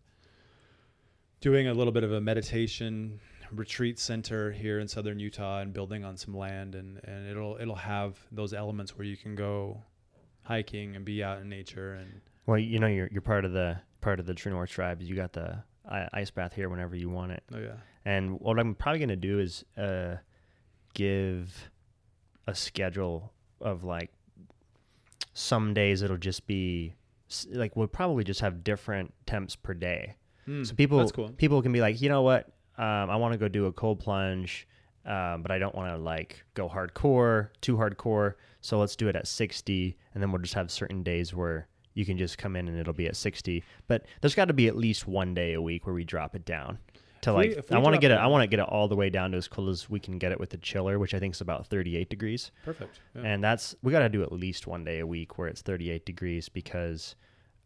doing a little bit of a meditation retreat center here in southern utah and building on some land and, and it'll it'll have those elements where you can go hiking and be out in nature and Well, you know, you're you're part of the part of the True North tribe. You got the ice bath here whenever you want it. oh yeah And what I'm probably gonna do is uh, give a schedule of like some days it'll just be like we'll probably just have different temps per day. Hmm, So people that's cool people can be like, you know what, um, I want to go do a cold plunge, um, but I don't want to like go hardcore, too hardcore. So let's do it at 60, and then we'll just have certain days where you can just come in and it'll be at 60. But there's got to be at least one day a week where we drop it down to If like if we I want to get it. it I want to get it all the way down to as cold as we can get it with the chiller, which I think is about 38 degrees. perfect yeah. And that's we got to do at least one day a week where it's 38 degrees because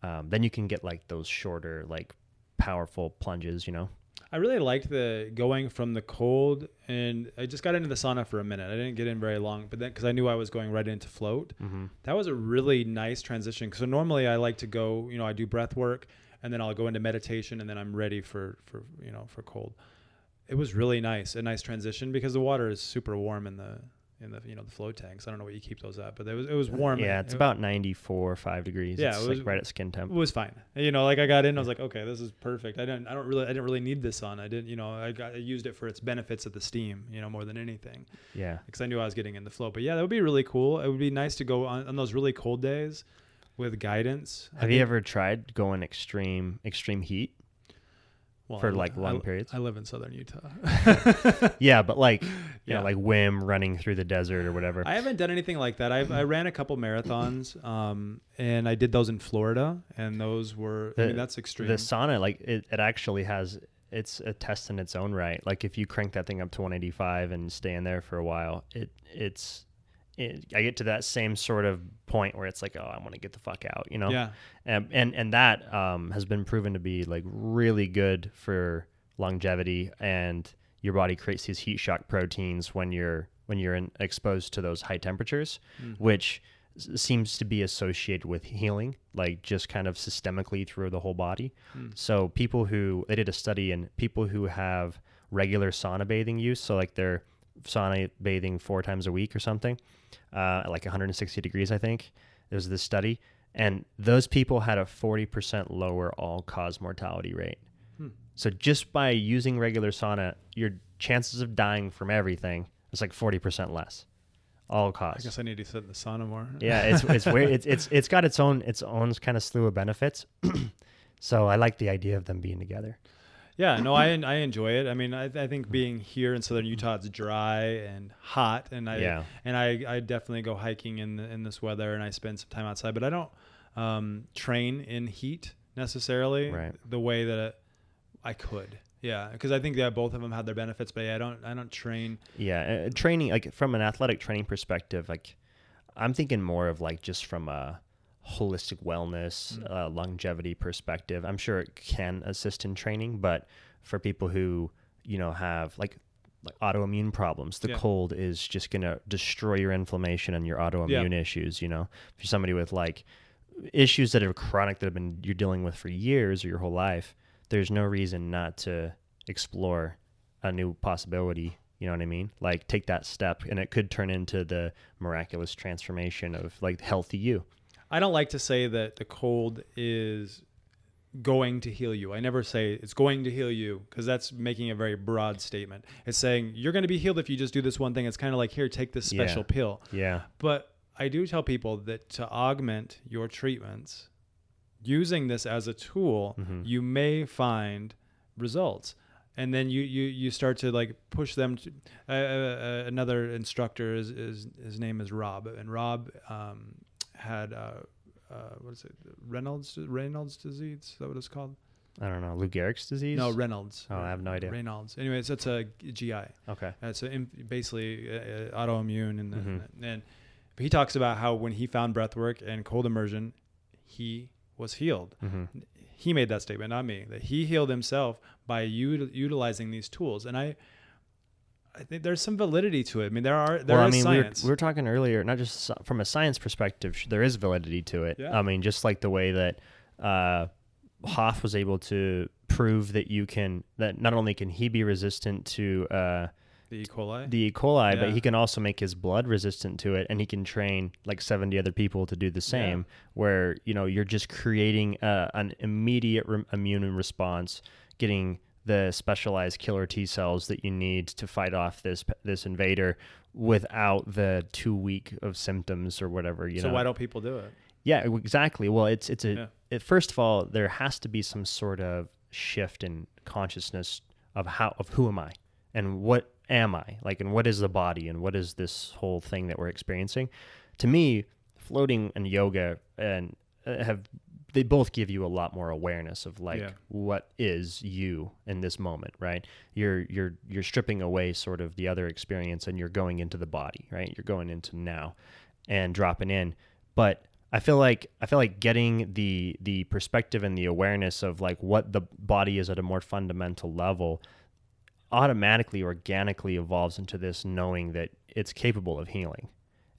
um, then you can get like those shorter, like powerful plunges. You know. I really liked the going from the cold, and I just got into the sauna for a minute. I didn't get in very long, but then because I knew I was going right into float, Mm-hmm. that was a really nice transition. So normally I like to go, you know, I do breath work, and then I'll go into meditation, and then I'm ready for for you know for cold. It was really nice, a nice transition because the water is super warm in the in the you know the float tanks. I don't know what you keep those at, but it was it was warm. Yeah, it's It- about 94 5 degrees. Yeah, it's it was- like right at skin temp. it was fine. You know, like I got in, I was like, okay, this is perfect. I didn't, I don't really, I didn't really need this on. I didn't, you know, I got, I used it for its benefits of the steam, you know, more than anything, Yeah. because I knew I was getting in the flow. But yeah, that would be really cool. It would be nice to go on, on those really cold days with guidance. I Have you think- ever tried going extreme extreme heat? Well, for I like long I, periods. I live in southern Utah. yeah, but like you Yeah. know, like Wim running through the desert or whatever. I haven't done anything like that. I've, I ran a couple marathons, um, and I did those in Florida, and those were. I mean, that's extreme. the sauna, like it, it actually has it's a test in its own right. Like if you crank that thing up to 185 and stay in there for a while, it it's it, I get to that same sort of point where it's like, oh, I want to get the fuck out, you know? Yeah. And and, and that um, has been proven to be like really good for longevity, and your body creates these heat shock proteins when you're when you're in, exposed to those high temperatures, which s- seems to be associated with healing, like just kind of systemically through the whole body. So people who they did a study in people who have regular sauna bathing use, so like they're sauna bathing four times a week or something, uh, at like 160 degrees, I think. There was this study, and those people had a 40% lower all-cause mortality rate. So just by using regular sauna, your chances of dying from everything is like 40% less, all cause. I guess I need to sit in the sauna more. Yeah, it's it's weird. It's it's it's got its own its own kind of slew of benefits. so I like the idea of them being together. Yeah, no, I I enjoy it. I mean, I, I think being here in southern Utah, it's dry and hot, and I Yeah. and I, I definitely go hiking in the, in this weather, and I spend some time outside. But I don't um, train in heat necessarily Right. the way that I could. Yeah, because I think that both of them have their benefits, but yeah, I don't I don't train. Yeah, uh, training like from an athletic training perspective, like I'm thinking more of like just from a holistic wellness, Mm. uh, longevity perspective. I'm sure it can assist in training, but for people who you know have like like autoimmune problems, the Yeah. cold is just gonna destroy your inflammation and your autoimmune issues. You know, if you're somebody with like issues that are chronic that have been you're dealing with for years or your whole life, there's no reason not to explore a new possibility. You know what I mean? Like take that step, and it could turn into the miraculous transformation of like healthy you. I don't like to say that the cold is going to heal you. I never say it's going to heal you because that's making a very broad statement. It's saying you're going to be healed if you just do this one thing. It's kind of like here, take this special Yeah. pill. Yeah, But I do tell people that to augment your treatments, using this as a tool, you may find results. And then you, you, you start to like push them to uh, uh, uh, another instructor is, is his name is Rob and Rob um, had uh, uh, what is it Reynolds Reynolds disease is that what it's called I don't know Lou Gehrig's disease. no Reynolds Oh, I have no idea. Reynolds anyways it's a GI okay. uh, It's a, basically uh, uh, autoimmune, and, Mm-hmm. and and he talks about how when he found breath work and cold immersion, he was healed. Mm-hmm. He made that statement, not me. That he healed himself by util- utilizing these tools, and I, I think there's some validity to it. I mean, there are there is well, I mean, we were, science. we were talking earlier, not just from a science perspective, there is validity to it. Yeah. I mean, just like the way that uh, Hof was able to prove that you can, that not only can he be resistant to uh, the E. coli. the E. coli, but he can also make his blood resistant to it, and he can train like 70 other people to do the same. Where you know you're just creating uh, an immediate re- immune response, getting the specialized killer T cells that you need to fight off this this invader without the two week of symptoms or whatever. You so know, why don't people do it? yeah, exactly. Well, it's it's a Yeah. it, first of all, there has to be some sort of shift in consciousness of how of who am I and what am I like and what is the body and what is this whole thing that we're experiencing. To me, floating and yoga and uh, have they both give you a lot more awareness of like Yeah. what is you in this moment, right? You're you're you're stripping away sort of the other experience and you're going into the body, right? You're going into now and dropping in. But I feel like I feel like getting the the perspective and the awareness of like what the body is at a more fundamental level automatically organically evolves into this knowing that it's capable of healing.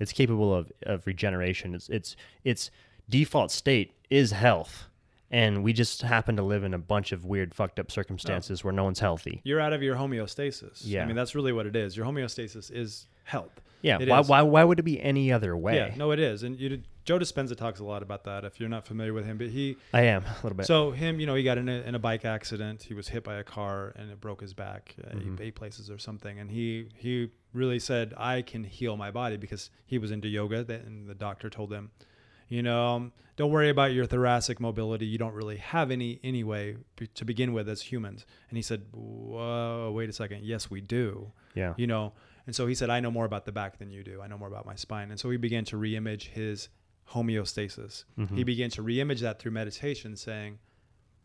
It's capable of, of regeneration. It's it's its default state is health. And we just happen to live in a bunch of weird fucked up circumstances where no one's healthy. You're out of your homeostasis. Yeah. I mean that's really what it is. Your homeostasis is health. Yeah. It Why, is. why why would it be any other way? Yeah, no, it is. And you, Joe Dispenza talks a lot about that. If you're not familiar with him, but he I am a little bit. So him, you know, he got in a, in a bike accident. He was hit by a car and it broke his back, uh, Mm-hmm. eight places or something. And he he really said, "I can heal my body," because he was into yoga, and the doctor told him, You know, um, don't worry about your thoracic mobility. You don't really have any anyway to begin with as humans. And he said, Whoa, wait a second. Yes, we do. Yeah. You know, and so he said, I know more about the back than you do. I know more about my spine. And so he began to reimage his homeostasis. Mm-hmm. He began to reimage that through meditation, saying,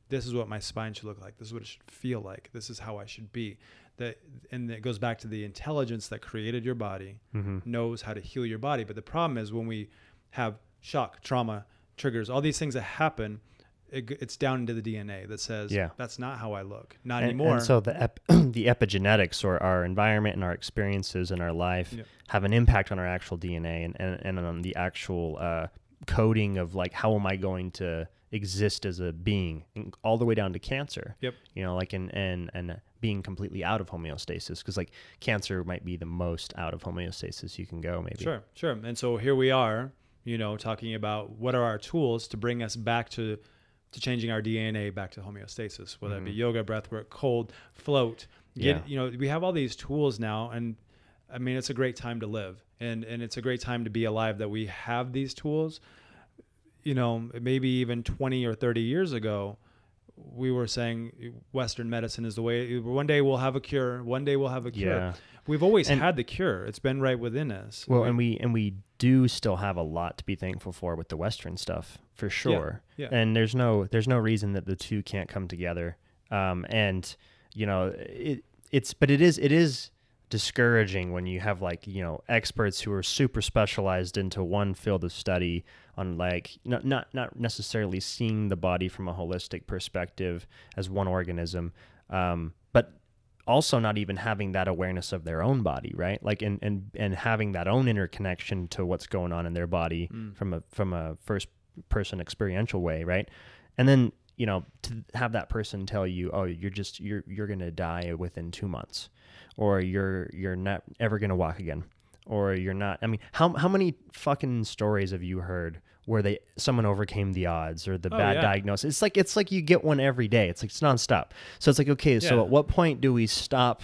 This is what my spine should look like. This is what it should feel like. This is how I should be. That and it goes back to the intelligence that created your body Mm-hmm. knows how to heal your body. But the problem is when we have shock, trauma, triggers, all these things that happen, it, it's down into the DNA that says, Yeah. that's not how I look. Not and, anymore. and so the ep- the epigenetics or our environment and our experiences in our life Yep. have an impact on our actual DNA and, and, and on the actual uh, coding of like how am I going to exist as a being all the way down to cancer. Yep. You know, like and and and being completely out of homeostasis because like cancer might be the most out of homeostasis you can go maybe. Sure, sure. And so here we are, you know, talking about what are our tools to bring us back to to changing our DNA back to homeostasis, whether it be yoga, breath work, cold, float. Get, Mm-hmm. Yeah. you know, we have all these tools now and I mean it's a great time to live and and it's a great time to be alive that we have these tools. You know, maybe even 20 or 30 years ago, we were saying Western medicine is the way. One day we'll have a cure. One day we'll have a cure. Yeah. We've always And- had the cure. It's been right within us. Well, and we and we do still have a lot to be thankful for with the Western stuff, for sure. yeah. And there's no there's no reason that the two can't come together. Um, and you know, it it's but it is it is discouraging when you have like you know experts who are super specialized into one field of study on like not not not necessarily seeing the body from a holistic perspective as one organism, um, but also not even having that awareness of their own body, right? Like and and and having that own interconnection to what's going on in their body from a from a first person experiential way, right? And then you know to have that person tell you, oh, you're just you're you're gonna die within two months, or you're you're not ever gonna walk again, or you're not. I mean, how how many fucking stories have you heard? Where they someone overcame the odds or the Oh, bad yeah. diagnosis. It's like it's like you get one every day. It's like it's nonstop. So it's like okay, so at what point do we stop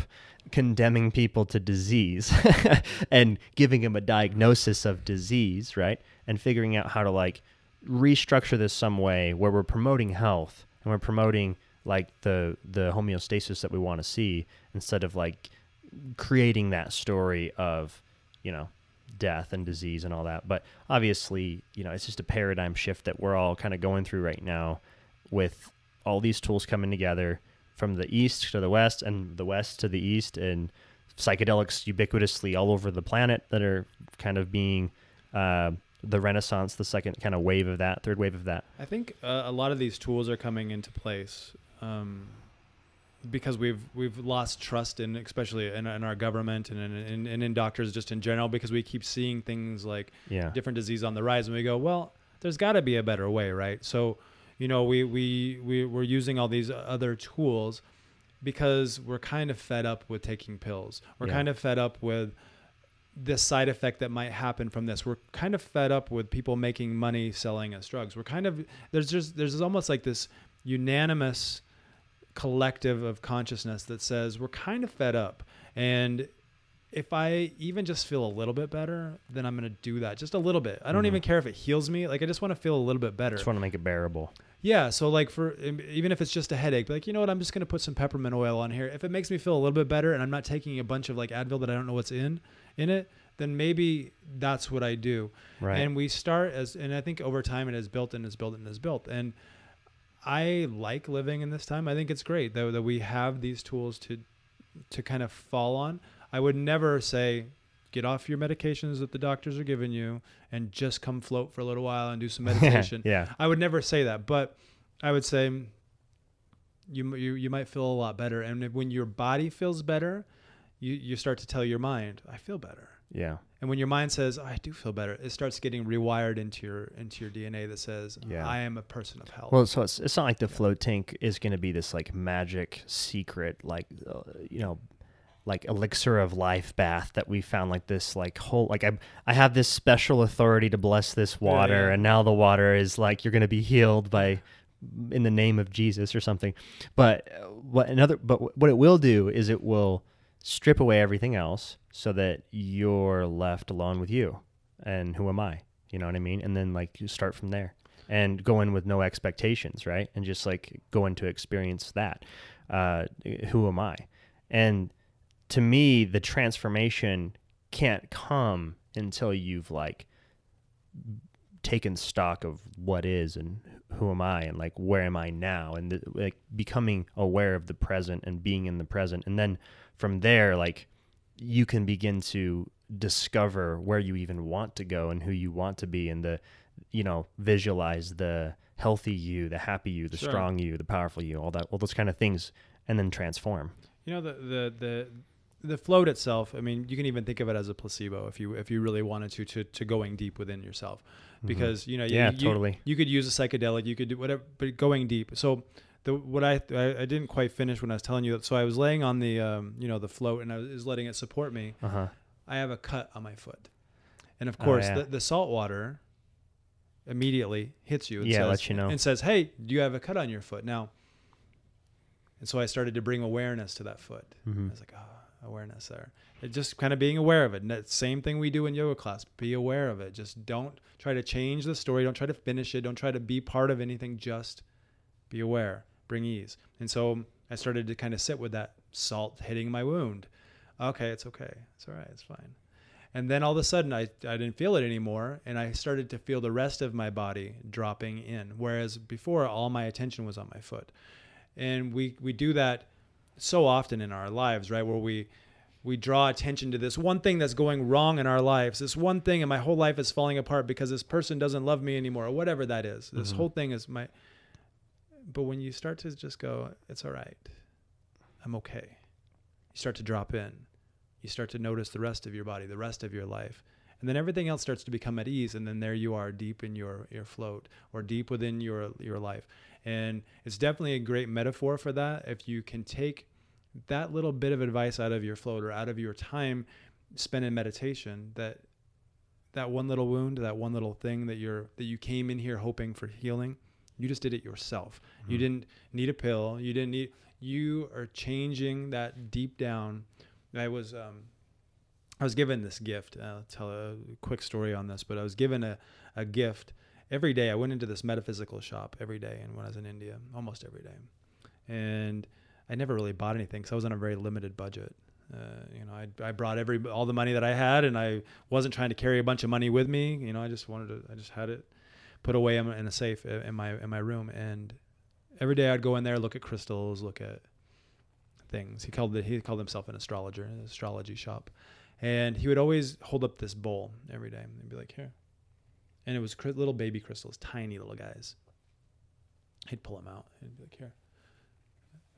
condemning people to disease and giving them a diagnosis of disease, right? And figuring out how to like restructure this some way where we're promoting health and we're promoting like the the homeostasis that we want to see instead of like creating that story of, you know, death and disease and all that. But obviously, you know, it's just a paradigm shift that we're all kind of going through right now with all these tools coming together from the east to the west and the west to the east and psychedelics ubiquitously all over the planet that are kind of being uh, the renaissance the second kind of wave of that third wave of that I think uh, a lot of these tools are coming into place um, because we've we've lost trust in, especially in, in our government and in, in, and in doctors just in general, because we keep seeing things like yeah different disease on the rise, and we go, well, there's got to be a better way, right? So, you know, we we we we're using all these other tools because we're kind of fed up with taking pills. We're Yeah. kind of fed up with this side effect that might happen from this. We're kind of fed up with people making money selling us drugs. We're kind of there's just there's almost like this unanimous collective of consciousness that says we're kind of fed up and if I even just feel a little bit better, then I'm going to do that just a little bit. I don't mm-hmm. even care if it heals me. Like I just want to feel a little bit better. just want to make it bearable Yeah, so like for even if it's just a headache, like you know what, I'm just gonna put some peppermint oil on here. If it makes me feel a little bit better, and I'm not taking a bunch of like Advil that I don't know what's in in it, then maybe that's what I do. Right. And we start as, and I think over time it has built and is built and is built. And I like living in this time. I think it's great though that we have these tools to to kind of fall on. I would never say get off your medications that the doctors are giving you and just come float for a little while and do some meditation. yeah I would never say that, but I would say you you you might feel a lot better, and when your body feels better, you you start to tell your mind, I feel better. yeah And when your mind says, I do feel better, it starts getting rewired into your into your DNA that says, Yeah. I am a person of health. Well, so it's, it's not like the float tank is going to be this like magic secret, like uh, you know, like elixir of life bath that we found like this like whole like I I have this special authority to bless this water, yeah. and now the water is like you're going to be healed by in the name of Jesus or something. But uh, what another but what it will do is it will strip away everything else so that you're left alone with you. And who am I? You know what I mean? And then like you start from there and go in with no expectations, right? And just like go in to experience that. Uh, who am I? And to me, the transformation can't come until you've like taken stock of what is and who am I and like where am I now and the, like becoming aware of the present and being in the present and then from there like you can begin to discover where you even want to go and who you want to be and the you know visualize the healthy you the happy you the Sure. strong you the powerful you all that all those kind of things and then transform You know the the the the float itself. I mean, you can even think of it as a placebo if you if you really wanted to to to going deep within yourself, because you know you, Mm-hmm. Yeah, you- totally. You could use a psychedelic. You could do whatever, but going deep. So. The, what I, I I didn't quite finish when I was telling you. So I was laying on the um, you know the float and I was letting it support me. uh-huh I have a cut on my foot, and of Oh, course yeah. the, the salt water immediately hits you. And Yeah, says, lets you know. and says, "Hey, do you have a cut on your foot now?" And so I started to bring awareness to that foot. Mhm. I was like, "Oh, awareness there." It just kind of being aware of it. And that same thing we do in yoga class. Be aware of it. Just don't try to change the story. Don't try to finish it. Don't try to be part of anything. Just be aware. Bring ease. And so I started to kind of sit with that salt hitting my wound. Okay, it's okay. It's all right. It's fine. And then all of a sudden, I, I didn't feel it anymore. And I started to feel the rest of my body dropping in. Whereas before, all my attention was on my foot. And we, we do that so often in our lives, right? Where we, we draw attention to this one thing that's going wrong in our lives, this one thing, and my whole life is falling apart because this person doesn't love me anymore, or whatever that is. This mm-hmm. whole thing is my. But when you start to just go, it's all right, I'm okay. You start to drop in. You start to notice the rest of your body, the rest of your life. And then everything else starts to become at ease. And then there you are deep in your, your float or deep within your, your life. And it's definitely a great metaphor for that. If you can take that little bit of advice out of your float or out of your time spent in meditation, that that one little wound, that one little thing that you're that you came in here hoping for healing, you just did it yourself. You didn't need a pill. You didn't need. You are changing that deep down. I was um, I was given this gift. I'll tell a quick story on this, but I was given a, a gift every day. I went into this metaphysical shop every day, and when I was in India, almost every day, and I never really bought anything because I was on a very limited budget. Uh, you know, I, I brought every all the money that I had, and I wasn't trying to carry a bunch of money with me. You know, I just wanted to. I just had it put away in, in a safe in my in my room, and every day I'd go in there, look at crystals, look at things. He called it. He called himself an astrologer, an astrology shop, and he would always hold up this bowl every day and be like, "Here," and it was cri- little baby crystals, tiny little guys. He'd pull them out and be like, "Here,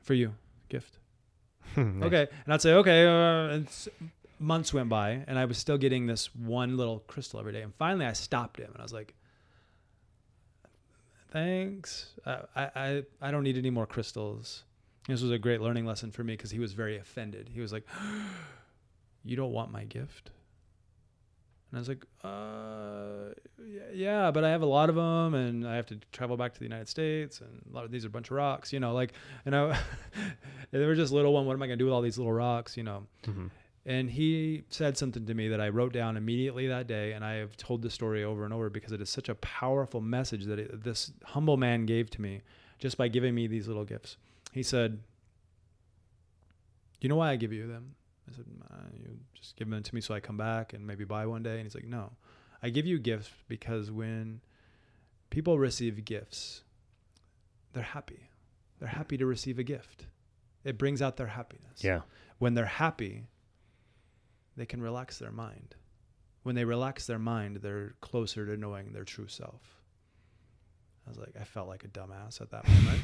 for you, gift." Okay, and I'd say, "Okay." Uh, and s- months went by, and I was still getting this one little crystal every day. And finally, I stopped him, and I was like, "Thanks. I I I- I don't need any more crystals." This was a great learning lesson for me because he was very offended. He was like, "You don't want my gift?" And I was like, "Uh, yeah, but I have a lot of them, and I have to travel back to the United States, and a lot of these are a bunch of rocks, you know, like, you know, they were just little one. What am I gonna do with all these little rocks, you know?" Mhm. And he said something to me that I wrote down immediately that day, and I have told the story over and over because it is such a powerful message that it, this humble man gave to me just by giving me these little gifts. He said, Do "You know why I give you them?" I said, uh, "You just give them to me so I come back and maybe buy one day." And he's like, "No, I give you gifts because when people receive gifts, they're happy. They're happy to receive a gift. It brings out their happiness." yeah when they're happy, they can relax their mind. When they relax their mind, they're closer to knowing their true self. I was like, I felt like a dumbass at that moment,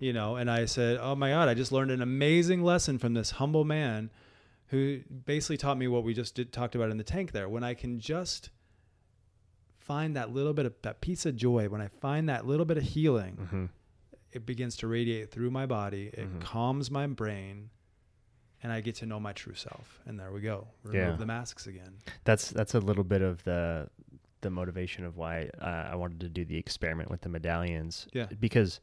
you know, and I said, Oh my God, I just learned an amazing lesson from this humble man who basically taught me what we just did, talked about in the tank there. When I can just find that little bit of that piece of joy, when I find that little bit of healing, Mhm. it begins to radiate through my body. It Mhm. calms my brain, and I get to know my true self. And there we go. Remove Yeah. the masks again. that's that's a little bit of the the motivation of why uh, I wanted to do the experiment with the medallions. Yeah. Because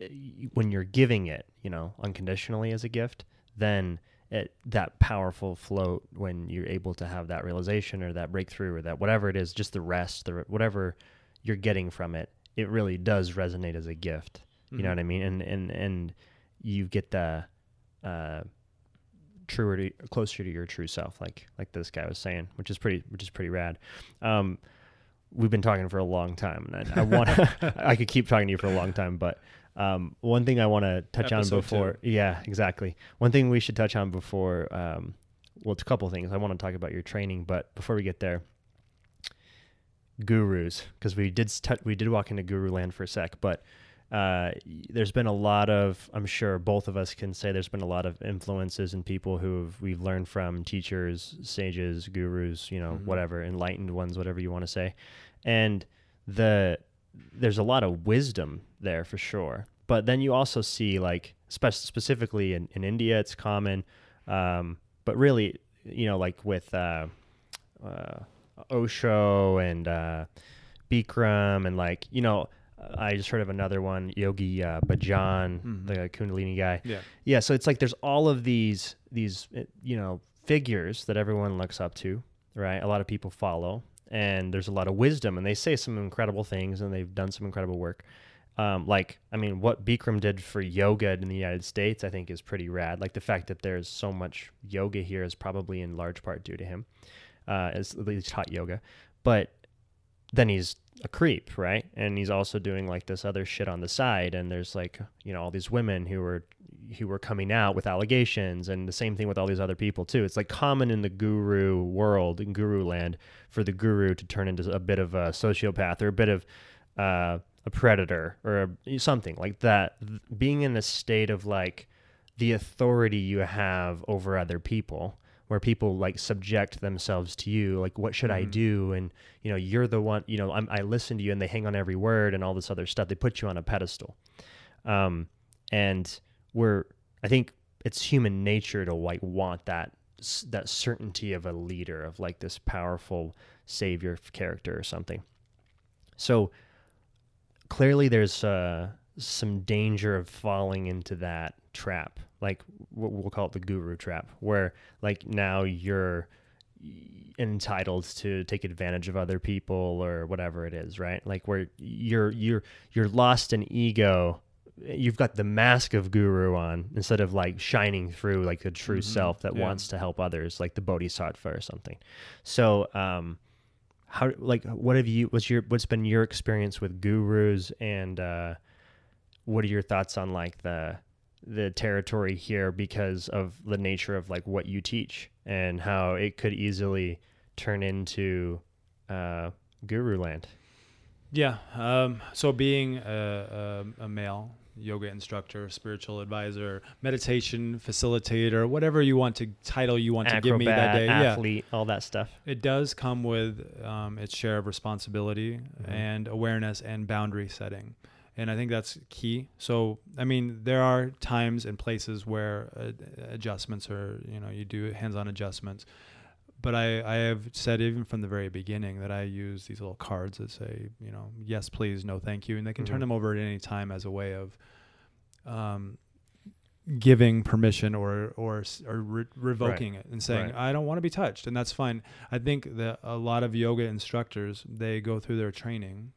uh, when you're giving it, you know, unconditionally as a gift, then it, that powerful float when you're able to have that realization or that breakthrough or that whatever it is, just the rest, the whatever you're getting from it, it really does resonate as a gift. You know what I mean? And and and you get the uh, truer to closer to your true self, like like this guy was saying, which is pretty which is pretty rad. Um, we've been talking for a long time, and I, I want I could keep talking to you for a long time, but um, one thing I want to touch on before, two. yeah, exactly. One thing we should touch on before, um, well, it's a couple things. I want to talk about your training, but before we get there, gurus, because we did st- we did walk into guru land for a sec, but uh, there's been a lot of, I'm sure both of us can say there's been a lot of influences and people who we've learned from teachers, sages, gurus, you know, Mhm. whatever, enlightened ones, whatever you want to say. And the there's a lot of wisdom there for sure. But then you also see like spe- specifically in, in India, it's common. Um, but really, you know, like with uh, uh, Osho and uh, Bikram and like, you know, I just heard of another one, Yogi uh, Bhajan, Mhm. the Kundalini guy. Yeah. Yeah, so it's like there's all of these these uh, you know figures that everyone looks up to, right? A lot of people follow, and there's a lot of wisdom, and they say some incredible things, and they've done some incredible work. Um, like, I mean, what Bikram did for yoga in the United States, I think, is pretty rad. Like the fact that there's so much yoga here is probably in large part due to him, uh, as at least taught yoga. But then he's a creep, right? And he's also doing like this other shit on the side. And there's like, you know, all these women who were who were coming out with allegations and the same thing with all these other people too. It's like common in the guru world, in guru land, for the guru to turn into a bit of a sociopath or a bit of uh, a predator or a, something like that. Being in a state of like the authority you have over other people where people like subject themselves to you like what should i Mhm. do? And you know you're the one you know I'm, i listen to you and they hang on every word and all this other stuff. They put you on a pedestal. Um, and we're i think it's human nature to like want that that certainty of a leader of like this powerful savior character or something. So clearly there's uh, some danger of falling into that trap like what we'll call it the guru trap where like now you're entitled to take advantage of other people or whatever it is right like where you're you're you're lost in ego you've got the mask of guru on instead of like shining through like the true Mhm. self that Yeah. wants to help others like the bodhisattva or something so um how like what have you what's your what's been your experience with gurus and uh what are your thoughts on like the the territory here because of the nature of like what you teach and how it could easily turn into uh guru land Yeah. Um, so being a, a, a male yoga instructor, spiritual advisor, meditation facilitator, whatever you want to title you want to give me that Acrobat, day. Yeah. athlete all that stuff It does come with um, its share of responsibility Mhm. and awareness and boundary setting. And I think that's key. So, I mean, there are times and places where uh, adjustments are, you know, you do hands on adjustments. But I, I have said even from the very beginning that I use these little cards that say, you know, yes, please, no, thank you. And they can Mhm. turn them over at any time as a way of um, giving permission or or or re- revoking it and saying Right. I don't want to be touched, and that's fine. I think that a lot of yoga instructors they go through their training,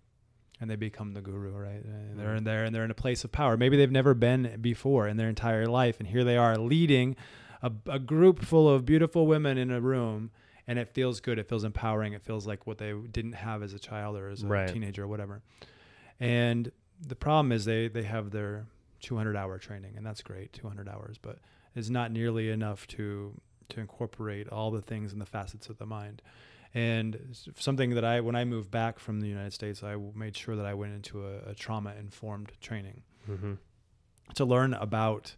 and they become the guru, right? And mm. they're in there and they're in a place of power. Maybe they've never been before in their entire life, and here they are leading a, a group full of beautiful women in a room. And it feels good. It feels empowering. It feels like what they didn't have as a child or as a Right. teenager or whatever. And the problem is they they have their 200 hour training, and that's great, 200 hours, but it's not nearly enough to to incorporate all the things and the facets of the mind. And something that I, when I moved back from the United States, I made sure that I went into a, a trauma informed training mm-hmm. to learn about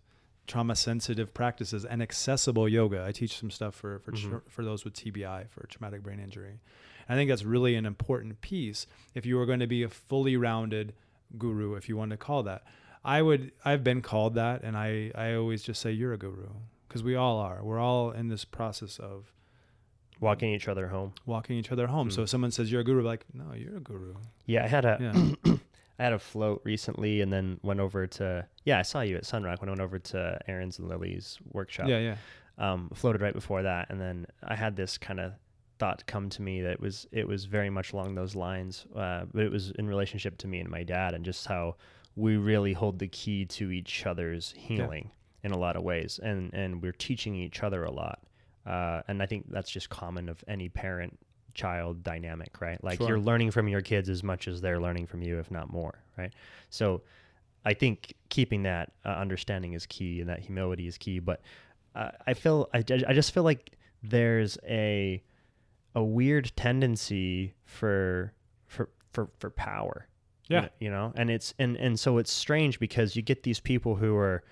trauma sensitive practices and accessible yoga. I teach some stuff for for, Mhm. tr- for those with TBI for traumatic brain injury. I think that's really an important piece if you are going to be a fully rounded guru, if you want to call that. I would I've been called that and I I always just say you're a guru because we all are. We're all in this process of walking each other home walking each other home. Mm. So if someone says you're a guru, like, no, you're a guru. yeah i had a Yeah. I had a float recently and then went over to yeah I saw you at Sunrock when I went over to Aaron's and Lily's workshop yeah, yeah. um, floated right before that, and then I had this kind of thought come to me that was it was very much along those lines, uh, but it was in relationship to me and my dad, and just how we really hold the key to each other's healing in a lot of ways, and and we're teaching each other a lot, uh, and I think that's just common of any parent child dynamic, right? Like Sure. you're learning from your kids as much as they're learning from you, if not more, right? So I think keeping that uh, understanding is key and that humility is key. But uh, I feel I, I just feel like there's a a weird tendency for for for for power. Yeah. you know, and it's and and so it's strange because you get these people who are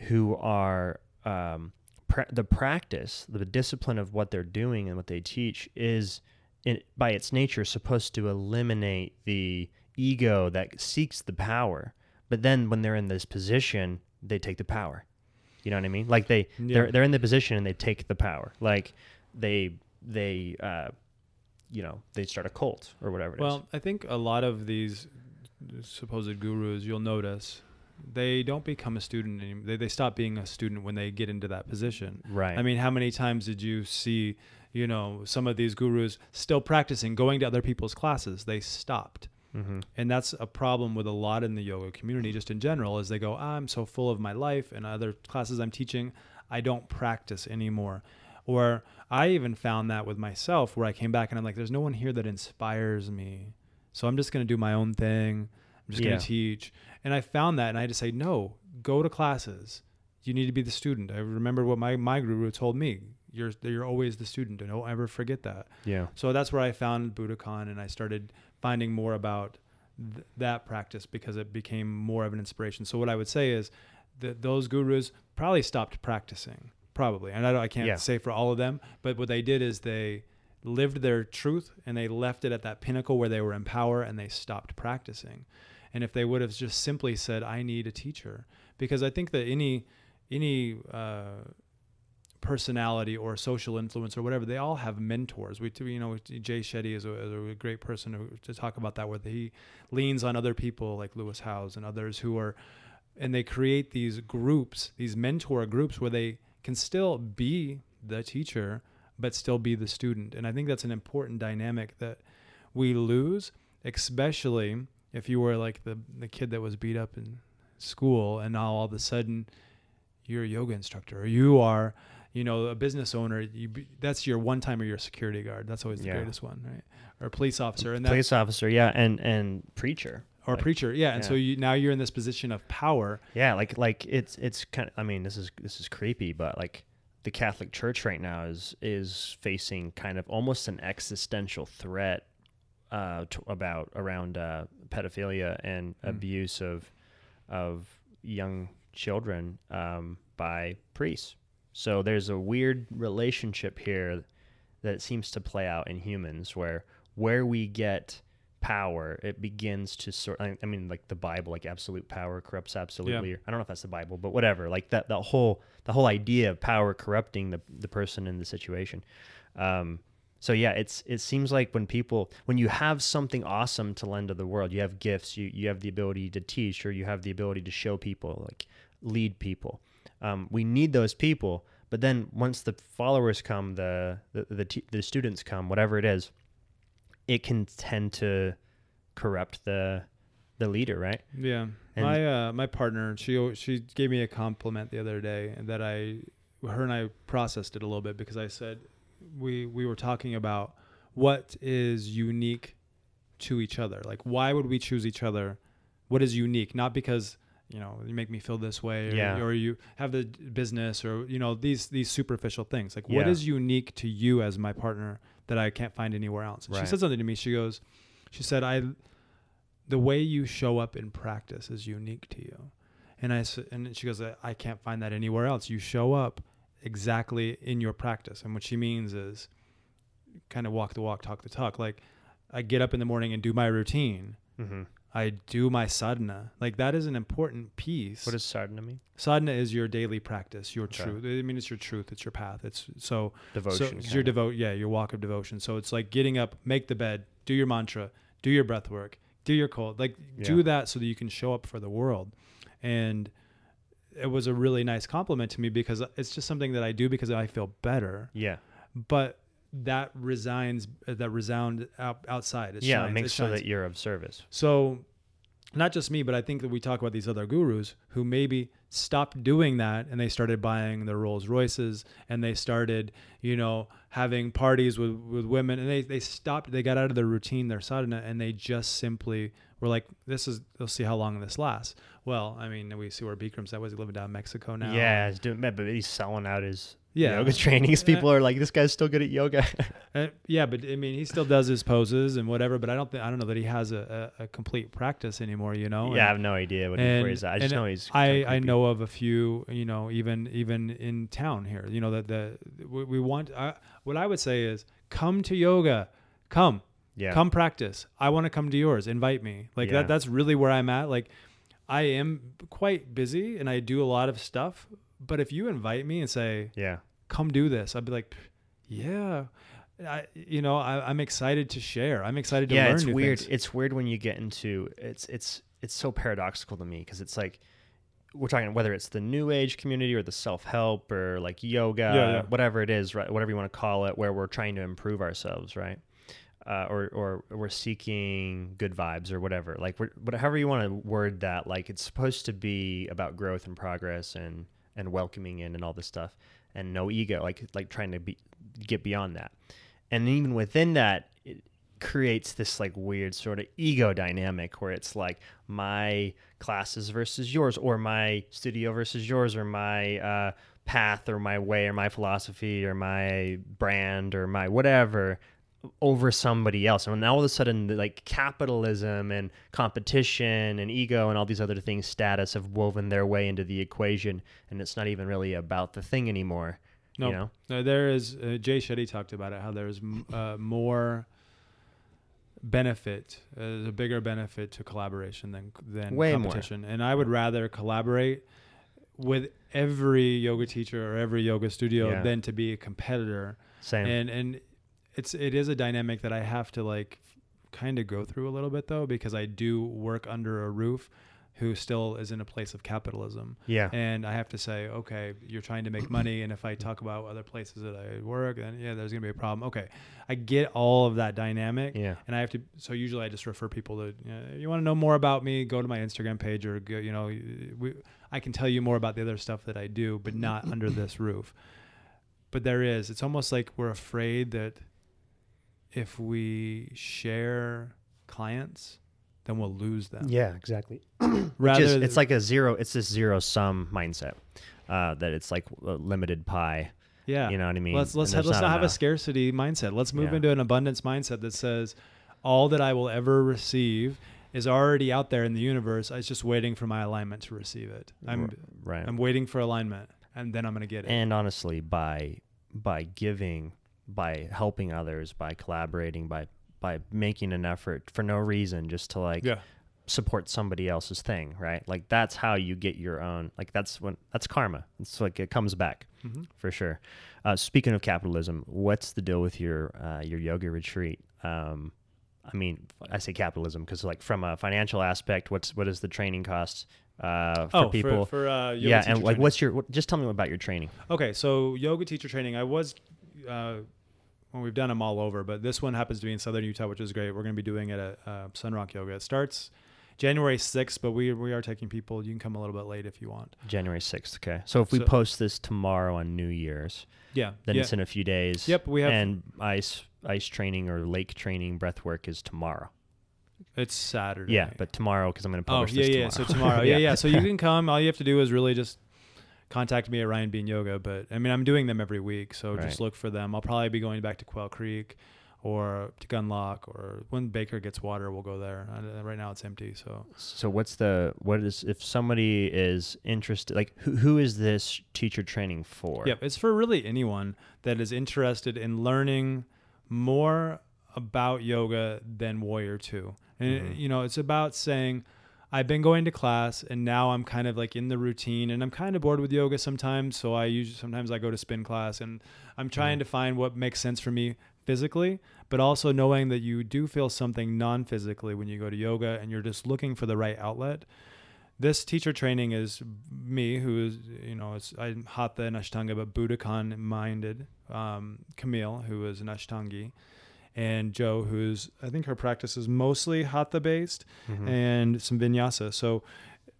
who are um, pra- the practice, the discipline of what they're doing and what they teach is, in, by its nature, supposed to eliminate the ego that seeks the power. But then when they're in this position, they take the power. You know what I mean? Like they Yeah. they're they're in the position and they take the power. Like they they uh, you know they start a cult or whatever it is. Well, I think a lot of these supposed gurus, you'll notice, they don't become a student anymore. They, they stop being a student when they get into that position. Right. I mean, how many times did you see, you know, some of these gurus still practicing, going to other people's classes? They stopped. hmm And that's a problem with a lot in the yoga community, just in general, is they go, I'm so full of my life and other classes I'm teaching, I don't practice anymore. Or I even found that with myself where I came back and I'm like, there's no one here that inspires me. So I'm just going to do my own thing. I'm just Yeah. going to teach. And I found that and I had to say, no, go to classes. You need to be the student. I remember what my, my guru told me. You're, you're always the student. And don't ever forget that. Yeah. So that's where I found Budokon and I started finding more about th- that practice because it became more of an inspiration. So what I would say is that those gurus probably stopped practicing, probably. And I, don't, I can't Yeah. say for all of them, but what they did is they lived their truth and they left it at that pinnacle where they were in power and they stopped practicing. And if they would have just simply said, "I need a teacher," because I think that any any uh, personality or social influence or whatever, they all have mentors. We, you know, Jay Shetty is a, is a great person who, to talk about that, where he leans on other people like Lewis Howes and others who are, and they create these groups, these mentor groups where they can still be the teacher, but still be the student. And I think that's an important dynamic that we lose, especially if you were like the, the kid that was beat up in school and now all of a sudden you're a yoga instructor or you are you know a business owner you be, that's your one time or your security guard that's always the Yeah. greatest one right or a police officer and that Police officer, yeah, and and preacher. or Like, preacher yeah and so you now you're in this position of power Yeah, like like it's it's kind of. I mean, this is this is creepy, but like the Catholic Church right now is is facing kind of almost an existential threat uh, to, about around uh, pedophilia and Mm. abuse of of young children um, by priests. So there's a weird relationship here that seems to play out in humans where where we get power it begins to sort I I mean like the bible like absolute power corrupts absolutely I don't know if that's the bible but whatever like that the whole the whole idea of power corrupting the the person in the situation um so yeah it's it seems like when people when you have something awesome to lend to the world you have gifts you you have the ability to teach or you have the ability to show people like lead people. Um, we need those people but then once the followers come the the the, t- the students come whatever it is it can tend to corrupt the the leader right? Yeah. And- my uh my partner she she gave me a compliment the other day and that i her and i processed it a little bit because i said we we were talking about what is unique to each other. Like why would we choose each other? What is unique? Not because you know you make me feel this way or, Yeah. or you have the business or you know these these superficial things. Like what Yeah. is unique to you as my partner that i can't find anywhere else? And she Right. said something to me. She goes she said i the way you show up in practice is unique to you. And i and she goes I- i can't find that anywhere else. You show up exactly in your practice and what she means is kind of walk the walk talk the talk like i get up in the morning and do my routine mm-hmm. I do my sadhana. Like that is an important piece. what does sadhana mean sadhana is your daily practice, your Okay. truth. I mean, it's your truth. It's your path. It's so devotion so it's your devote. Yeah, your walk of devotion. So it's like getting up, make the bed, do your mantra, do your breath work, do your cold. Like do that so that you can show up for the world. And it was a really nice compliment to me because it's just something that I do because I feel better. Yeah. But that resigns, that resound out, outside. It yeah. shines, it makes it sure that you're of service. So, not just me, but I think that we talk about these other gurus who maybe stopped doing that and they started buying their Rolls Royces and they started, you know, having parties with, with women and they, they stopped, they got out of their routine, their sadhana, and they just simply were like, this is, let's see how long this lasts. Well, I mean, we see where Bikram's at. Was he living down in Mexico now? Yeah, he's doing, but he's selling out his Yeah. yoga trainings. People are like, this guy's still good at yoga. Uh, yeah, but I mean, he still does his poses and whatever. But I don't think I don't know that he has a, a, a complete practice anymore. You know. yeah, I have no idea what he, and, he's. I just and know he's. I, I know of a few, you know, even even in town here, you know, that the we, we want. I, what I would say is, come to yoga, come, Yeah. come practice. I want to come to yours. Invite me. Like Yeah. that. That's really where I'm at. Like, I am quite busy and I do a lot of stuff. But if you invite me and say, Yeah. Come do this, I'd be like, yeah. I, you know, I, I'm excited to share. I'm excited to yeah, learn it's new weird. things. It's weird when you get into it's it's it's so paradoxical to me because it's like we're talking whether it's the new age community or the self help or like yoga, Yeah, yeah. whatever it is, right? Whatever you want to call it, where we're trying to improve ourselves, right? Uh, or or we're seeking good vibes or whatever. Like we're, whatever you want to word that. Like it's supposed to be about growth and progress and and welcoming in and all this stuff and no ego. Like like trying to be get beyond that. And even within that, it creates this like weird sort of ego dynamic where it's like my classes versus yours, or my studio versus yours, or my uh, path, or my way, or my philosophy, or my brand, or my whatever over somebody else. And now all of a sudden, like capitalism and competition and ego and all these other things, status, have woven their way into the equation, and it's not even really about the thing anymore. No, You know? no, there is. Uh, Jay Shetty talked about it. How there's uh, more benefit, uh, a bigger benefit to collaboration than than Way more. competition. And I would rather collaborate with every yoga teacher or every yoga studio Yeah. than to be a competitor. Same. And and it's it is a dynamic that I have to like kind of go through a little bit though because I do work under a roof who still is in a place of capitalism. yeah. And I have to say, okay, you're trying to make money. And if I talk about other places that I work, then yeah, there's going to be a problem. Okay. I get all of that dynamic. Yeah. And I have to, so usually I just refer people to, you, know, you want to know more about me, go to my Instagram page or, go, you know, we, I can tell you more about the other stuff that I do, but not under this roof. But there is, it's almost like we're afraid that if we share clients, then we'll lose them. Yeah, exactly. Rather, Just, it's like a zero. It's this zero sum mindset. Uh, that it's like a limited pie. Yeah. You know what I mean? Let's let's have, let's not not have a scarcity mindset. Let's move Yeah. into an abundance mindset that says all that I will ever receive is already out there in the universe. It's just waiting for my alignment to receive it. I'm right. I'm waiting for alignment and then I'm going to get it. and honestly, by by giving, by helping others, by collaborating, by by making an effort for no reason, just to like yeah. support somebody else's thing, right? Like that's how you get your own. Like that's when that's karma. It's like it comes back Mm-hmm. for sure. Uh, speaking of capitalism, what's the deal with your uh, your yoga retreat? Um, I mean, I say capitalism because like from a financial aspect, what's what is the training cost uh, for oh, people? for, for uh, yoga yeah, and like training. what's your? What, just tell me about your training. Okay, so yoga teacher training. I was, uh, well, we've done them all over, but this one happens to be in Southern Utah, which is great. We're going to be doing it at uh, Sunrock Yoga. It starts January 6th, but we we are taking people. You can come a little bit late if you want. January 6th. Okay. So if we So- post this tomorrow on New Year's, Yeah. then yeah. it's in a few days. Yep, we have- And ice ice training or lake training breath work is tomorrow. It's Saturday. Yeah, but tomorrow because I'm going to oh publish yeah, this yeah. tomorrow. So tomorrow, yeah, yeah. So you can come. All you have to do is really just contact me at Ryan Bean Yoga. But I mean, I'm doing them every week, so Right. just look for them. I'll probably be going back to Quail Creek or to Gunlock, or when Baker gets water, we'll go there. Uh, right now, it's empty. So So what's the what is if somebody is interested like who who is this teacher training for? Yep, it's for really anyone that is interested in learning more about yoga than Warrior 2. And you know, it's about saying I've been going to class and now I'm kind of like in the routine and I'm kind of bored with yoga sometimes, so I usually sometimes I go to spin class and I'm trying to find what makes sense for me physically, but also knowing that you do feel something non-physically when you go to yoga and you're just looking for the right outlet this teacher training is me, who is you know, it's I'm Hatha and Ashtanga, but Budokon minded. Um, Camille, who is an Ashtangi, and Joe, who's I think her practice is mostly Hatha based Mhm. and some Vinyasa. So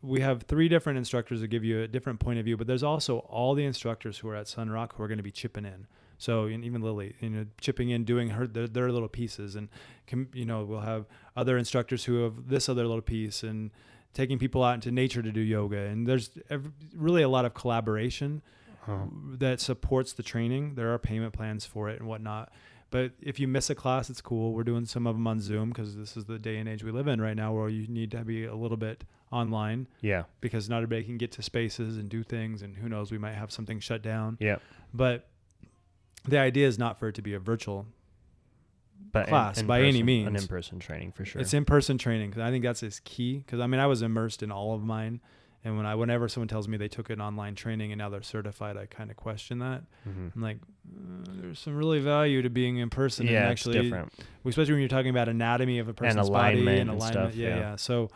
we have three different instructors that give you a different point of view, but there's also all the instructors who are at Sun Rock who are going to be chipping in. So and even Lily, you know, chipping in, doing her their, their little pieces, and com- you know we'll have other instructors who have this other little piece, and taking people out into nature to do yoga. And there's ev- really a lot of collaboration Huh. that supports the training. There are payment plans for it and whatnot. But if you miss a class, it's cool. We're doing some of them on Zoom because this is the day and age we live in right now, where you need to be a little bit online Yeah. because not everybody can get to spaces and do things, and who knows, we might have something shut down. Yeah. But the idea is not for it to be a virtual. But Class, in by any means. an in-person training for sure. It's in-person training 'cause I think that's is key. Because I mean, I was immersed in all of mine, and when I whenever someone tells me they took an online training and now they're certified, I kind of question that. Mhm. I'm like, uh, there's some really value to being in person Yeah, and it's actually, different. especially when you're talking about anatomy of a person's body alignment and and alignment. stuff, yeah, yeah. yeah, So,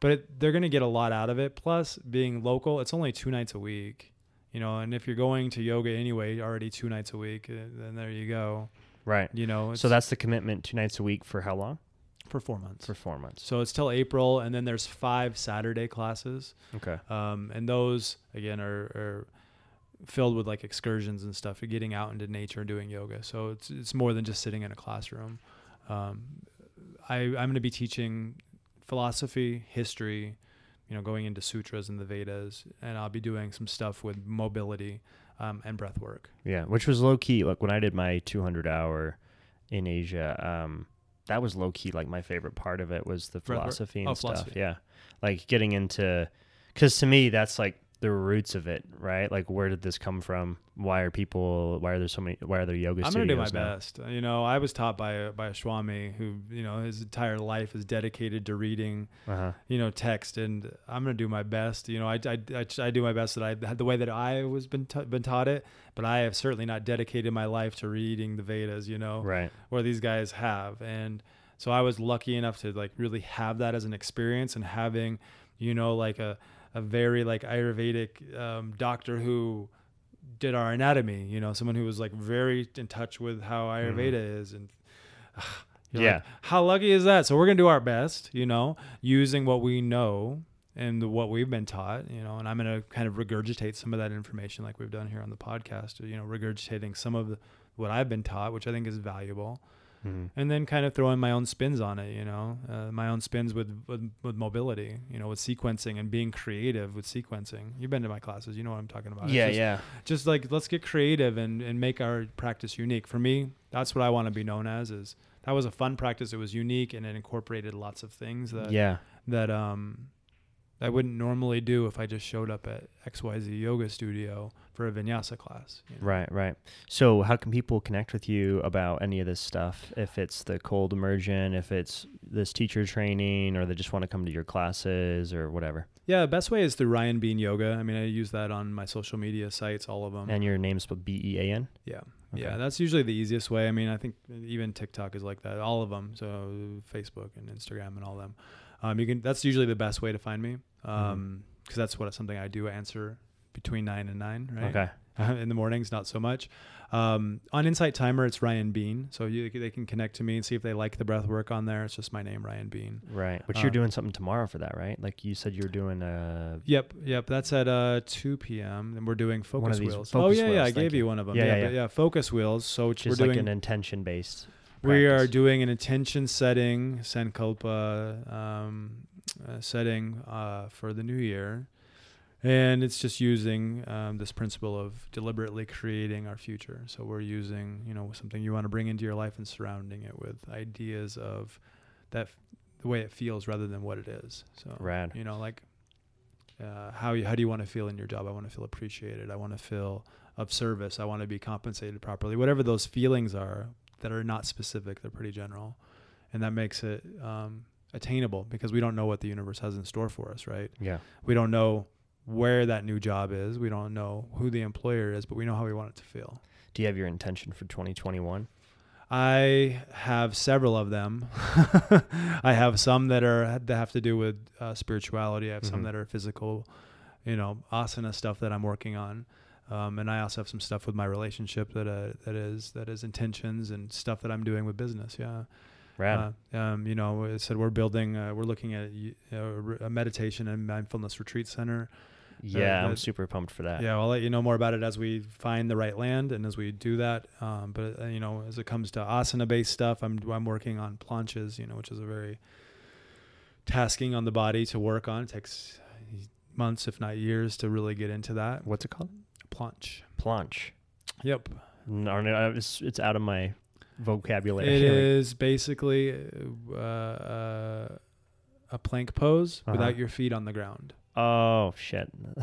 but it, they're going to get a lot out of it. Plus, being local, it's only two nights a week, you know. And if you're going to yoga anyway, already two nights a week, uh, then there you go. Right. You know, So that's the commitment, two nights a week for how long? For four months. For four months. so it's till April, and then there's five Saturday classes. Okay. um, and those again are, are filled with like excursions and stuff. Getting out into nature and doing yoga, so it's it's more than just sitting in a classroom. Um, I I'm going to be teaching philosophy, history, you know, going into sutras and the Vedas, and I'll be doing some stuff with mobility um, and breath work. Yeah, which was low key. Like when I did my 200 hour in Asia, um, that was low key. Like my favorite part of it was the philosophy and Oh, stuff. philosophy. Yeah, like getting into, because to me that's like the roots of it, right? Like where did this come from? Why are people? Why are there so many? Why are there yoga I'm gonna do my now? best. You know, I was taught by a, by a Swami who, you know, his entire life is dedicated to reading Uh-huh. you know text and i'm going to do my best you know I, I, I, I do my best that i the way that i was been, ta- been taught it but i have certainly not dedicated my life to reading the vedas you know Right. where these guys have and so i was lucky enough to like really have that as an experience and having you know like a, a very like ayurvedic um, doctor who did our anatomy you know someone who was like very in touch with how ayurveda is and like, Mm-hmm. Yeah. how lucky is that so we're gonna do our best you know using what we know and what we've been taught you know and i'm gonna kind of regurgitate some of that information like we've done here on the podcast you know regurgitating some of the, what i've been taught which i think is valuable Mhm. and then kind of throwing my own spins on it you know uh, my own spins with, with with mobility you know with sequencing and being creative with sequencing you've been to my classes you know what i'm talking about Yeah, just, yeah. just like let's get creative and and make our practice unique for me that's what i want to be known as is that was a fun practice it was unique and it incorporated lots of things that Yeah. that um I wouldn't normally do if I just showed up at XYZ yoga studio for a vinyasa class. you know. Right, right. So, how can people connect with you about any of this stuff? If it's the cold immersion, if it's this teacher training, or they just want to come to your classes or whatever. Yeah, best way is through Ryan Bean Yoga. I mean, I use that on my social media sites, all of them. And your name's spelled B E A N. yeah. Okay. Yeah, that's usually the easiest way. I mean, I think even TikTok is like that. All of them. So Facebook and Instagram and all them. Um, you can. That's usually the best way to find me. Mm-hmm. Um, because that's what something I do answer between nine and nine. Right. Okay. in the mornings, not so much. Um, on Insight Timer, it's Ryan Bean, so you, they can connect to me and see if they like the breath work on there. It's just my name, Ryan Bean. Right. But Uh, you're doing something tomorrow for that, right? Like you said, you were doing uh Yep, yep. That's at uh 2 p.m. and we're doing focus wheels. focus oh yeah, yeah. I gave you. you one of them. Yeah, Yeah, yeah, but yeah. Focus wheels. So we're doing. like an intention based. we are doing an intention setting, sankalpa um, uh, setting uh, for the new year, and it's just using um, this principle of deliberately creating our future. So we're using, you know, something you want to bring into your life and surrounding it with ideas of that f- the way it feels rather than what it is. So Rad. you know, like uh, how you, how do you want to feel in your job? I want to feel appreciated. I want to feel of service. I want to be compensated properly. Whatever those feelings are that are not specific, they're pretty general, and that makes it um, attainable because we don't know what the universe has in store for us, right? Yeah. We don't know where that new job is. We don't know who the employer is, but we know how we want it to feel. Do you have your intention for 2021? I have several of them. I have some that are that have to do with uh, spirituality. I have some Mhm. that are physical, you know, asana stuff that I'm working on, um, and I also have some stuff with my relationship that uh, that is that is intentions and stuff that I'm doing with business. Yeah, Rad. uh, um, you know, I said we're building, uh, we're looking at you know, a meditation and mindfulness retreat center. yeah, I'm that- super pumped for that. Yeah, I'll let you know more about it as we find the right land and as we do that. Um, but uh, you know, as it comes to asana-based stuff, I'm I'm working on planches, you know, which is a very tasking on the body to work on. It takes months, if not years, to really get into that. What's it called? Planche. Planche. Yep. No, no, uh, it's, it's out of my vocabulary. It is basically uh, uh, a plank pose Uh-huh. without your feet on the ground. Oh shit!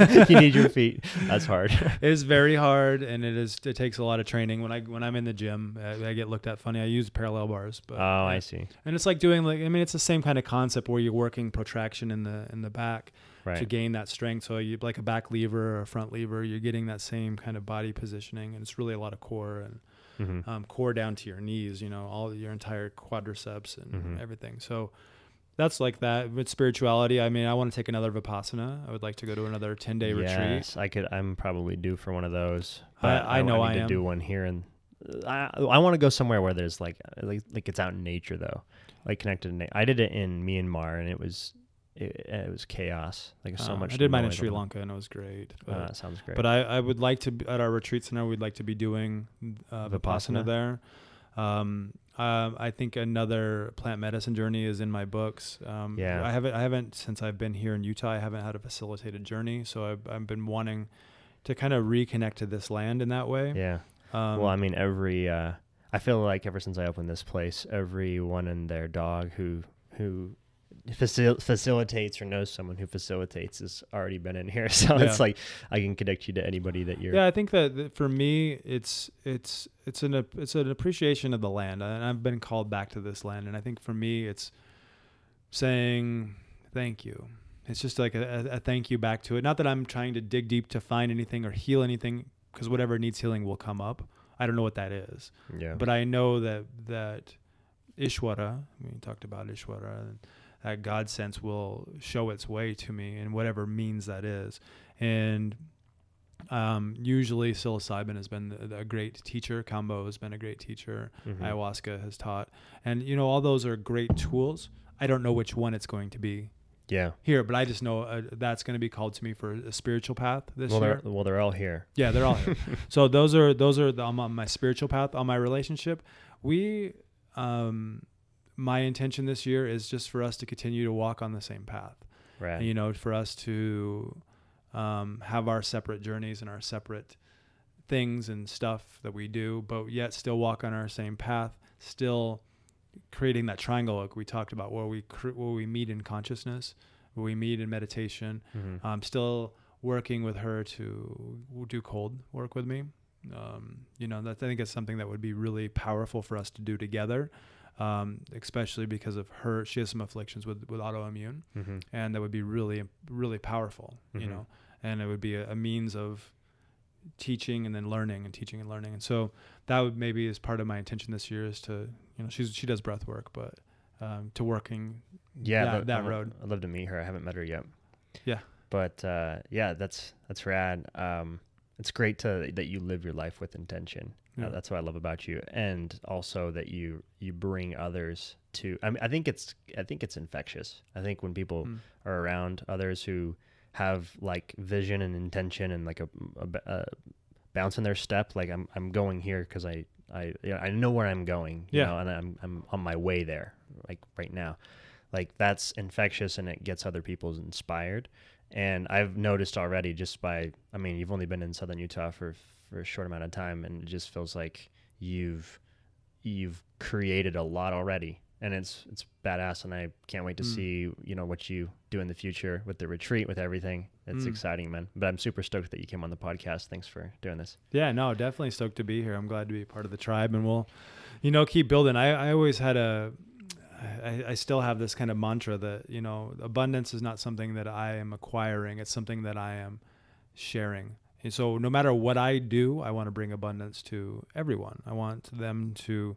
you need your feet. That's hard. It is very hard, and it is. It takes a lot of training. When I when I'm in the gym, I, I get looked at funny. I use parallel bars, but oh, I see. And it's like doing like I mean, it's the same kind of concept where you're working protraction in the in the back to gain that strength. So you like a back lever or a front lever, you're getting that same kind of body positioning, and it's really a lot of core and hmm um, core down to your knees. You know, all your entire quadriceps and Mhm. everything. So that's like that with spirituality. I mean, I want to take another vipassana. I would like to go to another ten day retreat. Yes, I could. I'm probably due for one of those. I- but I know I I need to am. do one here, and I I want to go somewhere where there's like like like it's out in nature though, like connected to. Na- I did it in Myanmar, and it was it, it was chaos. Like so Uh, much. I did mine in Sri Lanka, and it was great. But, Uh, sounds great. but I, I would like to at our retreat center. We'd like to be doing uh, Vipassana? vipassana there. Um, um, I think another plant medicine journey is in my books. Um, Yeah. I haven't I haven't since I've been here in Utah. I haven't had a facilitated journey, so I've I've been wanting to kind of reconnect to this land in that way. yeah. Um, well, I mean, every uh, I feel like ever since I opened this place, everyone and their dog who who facil- facilitates or knows someone who facilitates has already been in here. So Yeah. it's like I can connect you to anybody that you're. Yeah, I think that that for me, it's it's it's an it's an appreciation of the land, and I've been called back to this land, and I think for me, it's saying thank you. It's just like a, a, a thank you back to it. Not that I'm trying to dig deep to find anything or heal anything, because whatever needs healing will come up. I don't know what that is, Yeah. but I know that that Ishwara, we talked about Ishwara, and that God sense will show its way to me in whatever means that is. And um, usually psilocybin has been a great teacher. Kambo has been a great teacher. Mhm. Ayahuasca has taught, and you know all those are great tools. I don't know which one it's going to be yeah. here, but I just know uh, that's going to be called to me for a spiritual path this Well, year. they're well, they're all here. Yeah, they're all here. so those are those are the, I'm on my spiritual path, on my relationship. We, um, my intention this year is just for us to continue to walk on the same path. Right. And, you know, for us to um, have our separate journeys and our separate things and stuff that we do, but yet still walk on our same path, still creating that triangle like we talked about, where we cr- where we meet in consciousness, where we meet in meditation. Mhm. I'm still working with her to do cold work with me. Um, you know, that, I think it's something that would be really powerful for us to do together, um, especially because of her. She has some afflictions with, with autoimmune, Mhm. and that would be really, really powerful, you Mhm. know, and it would be a, a means of teaching and then learning and teaching and learning. And so that would maybe is part of my intention this year is to, you know, she's, she does breath work, but um, to working Yeah, that, that I'd- road. I'd love to meet her. I haven't met her yet. Yeah. But uh, yeah, that's that's rad. Um, it's great to that you live your life with intention. Uh, that's what I love about you, and also that you you bring others to. I mean, I think it's I think it's infectious. I think when people Mm. are around others who have like vision and intention and like a bounce in their step, like I'm I'm going here because I I you know, I know where I'm going. You Yeah. know, and I'm I'm on my way there, like right now like that's infectious and it gets other people inspired and i've noticed already just by i mean you've only been in southern utah for for a short amount of time and it just feels like you've you've created a lot already and it's it's badass and i can't wait to Mm. see you know what you do in the future with the retreat with everything it's Mm. exciting man but i'm super stoked that you came on the podcast thanks for doing this Yeah, no, definitely stoked to be here. I'm glad to be part of the tribe, and we'll, you know, keep building. I, I always had a, I, I still have this kind of mantra that you know, abundance is not something that I am acquiring. It's something that I am sharing, And so no matter what I do, I want to bring abundance to everyone. I want them to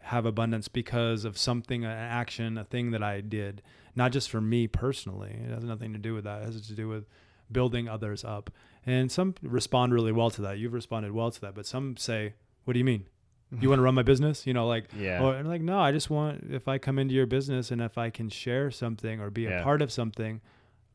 have abundance because of something, an action, a thing that I did, not just for me personally. It has nothing to do with that. It has to do with building others up. And some respond really well to that. You've responded well to that, but some say, "What do you mean? You want to run my business?" You know, like, Yeah. or and like, no, I just want if I come into your business and if I can share something or be Yeah. a part of something,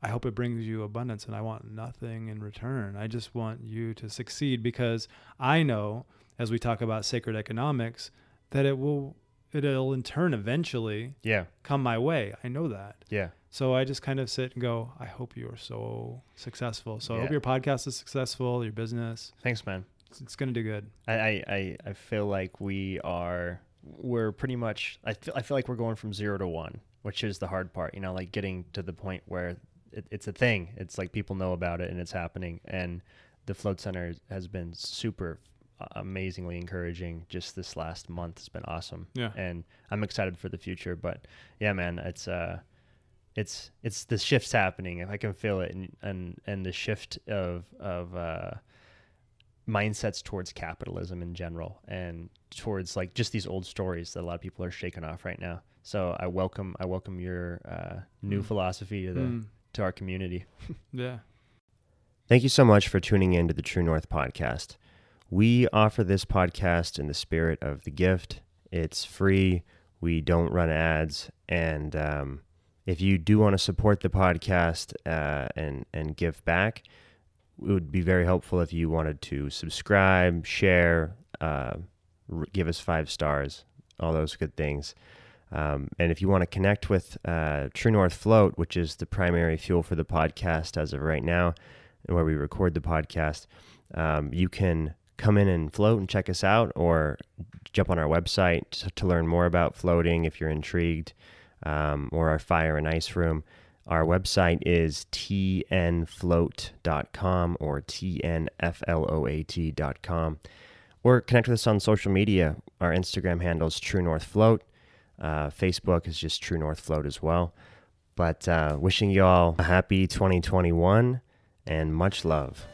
I hope it brings you abundance and I want nothing in return. I just want you to succeed because I know as we talk about sacred economics that it will it'll in turn eventually Yeah. come my way. I know that. Yeah. So I just kind of sit and go, I hope you are so successful. So I hope your podcast is successful, your business. Thanks, man. It's, it's going to do good. I, I, I, I feel like we are we're pretty much I feel, I feel like we're going from zero to one, which is the hard part, you know, like getting to the point where it, it's a thing. It's like people know about it and it's happening. And the Float Center has been super uh, amazingly encouraging just this last month. It's been awesome. Yeah. And I'm excited for the future. But yeah, man, it's uh it's it's the shift's happening. I can feel it and and, and the shift of of uh mindsets towards capitalism in general and towards like just these old stories that a lot of people are shaking off right now. So I welcome I welcome your uh, new Mm. philosophy to the Mm. To our community. Yeah. Thank you so much for tuning in to the True North podcast. We offer this podcast in the spirit of the gift. It's free. We don't run ads, and um, if you do want to support the podcast uh, and and give back, it would be very helpful if you wanted to subscribe, share, uh, r- give us five stars, all those good things. Um, and if you want to connect with uh, True North Float, which is the primary fuel for the podcast as of right now, and where we record the podcast, um, you can come in and float and check us out, or jump on our website to, learn more about floating if you're intrigued, um, or our fire and ice room. Our website is tnfloat.com or tnfloat.com. Or connect with us on social media. Our Instagram handle is True North Float. Uh, Facebook is just True North Float as well. But uh, wishing you all a happy 2021 and much love.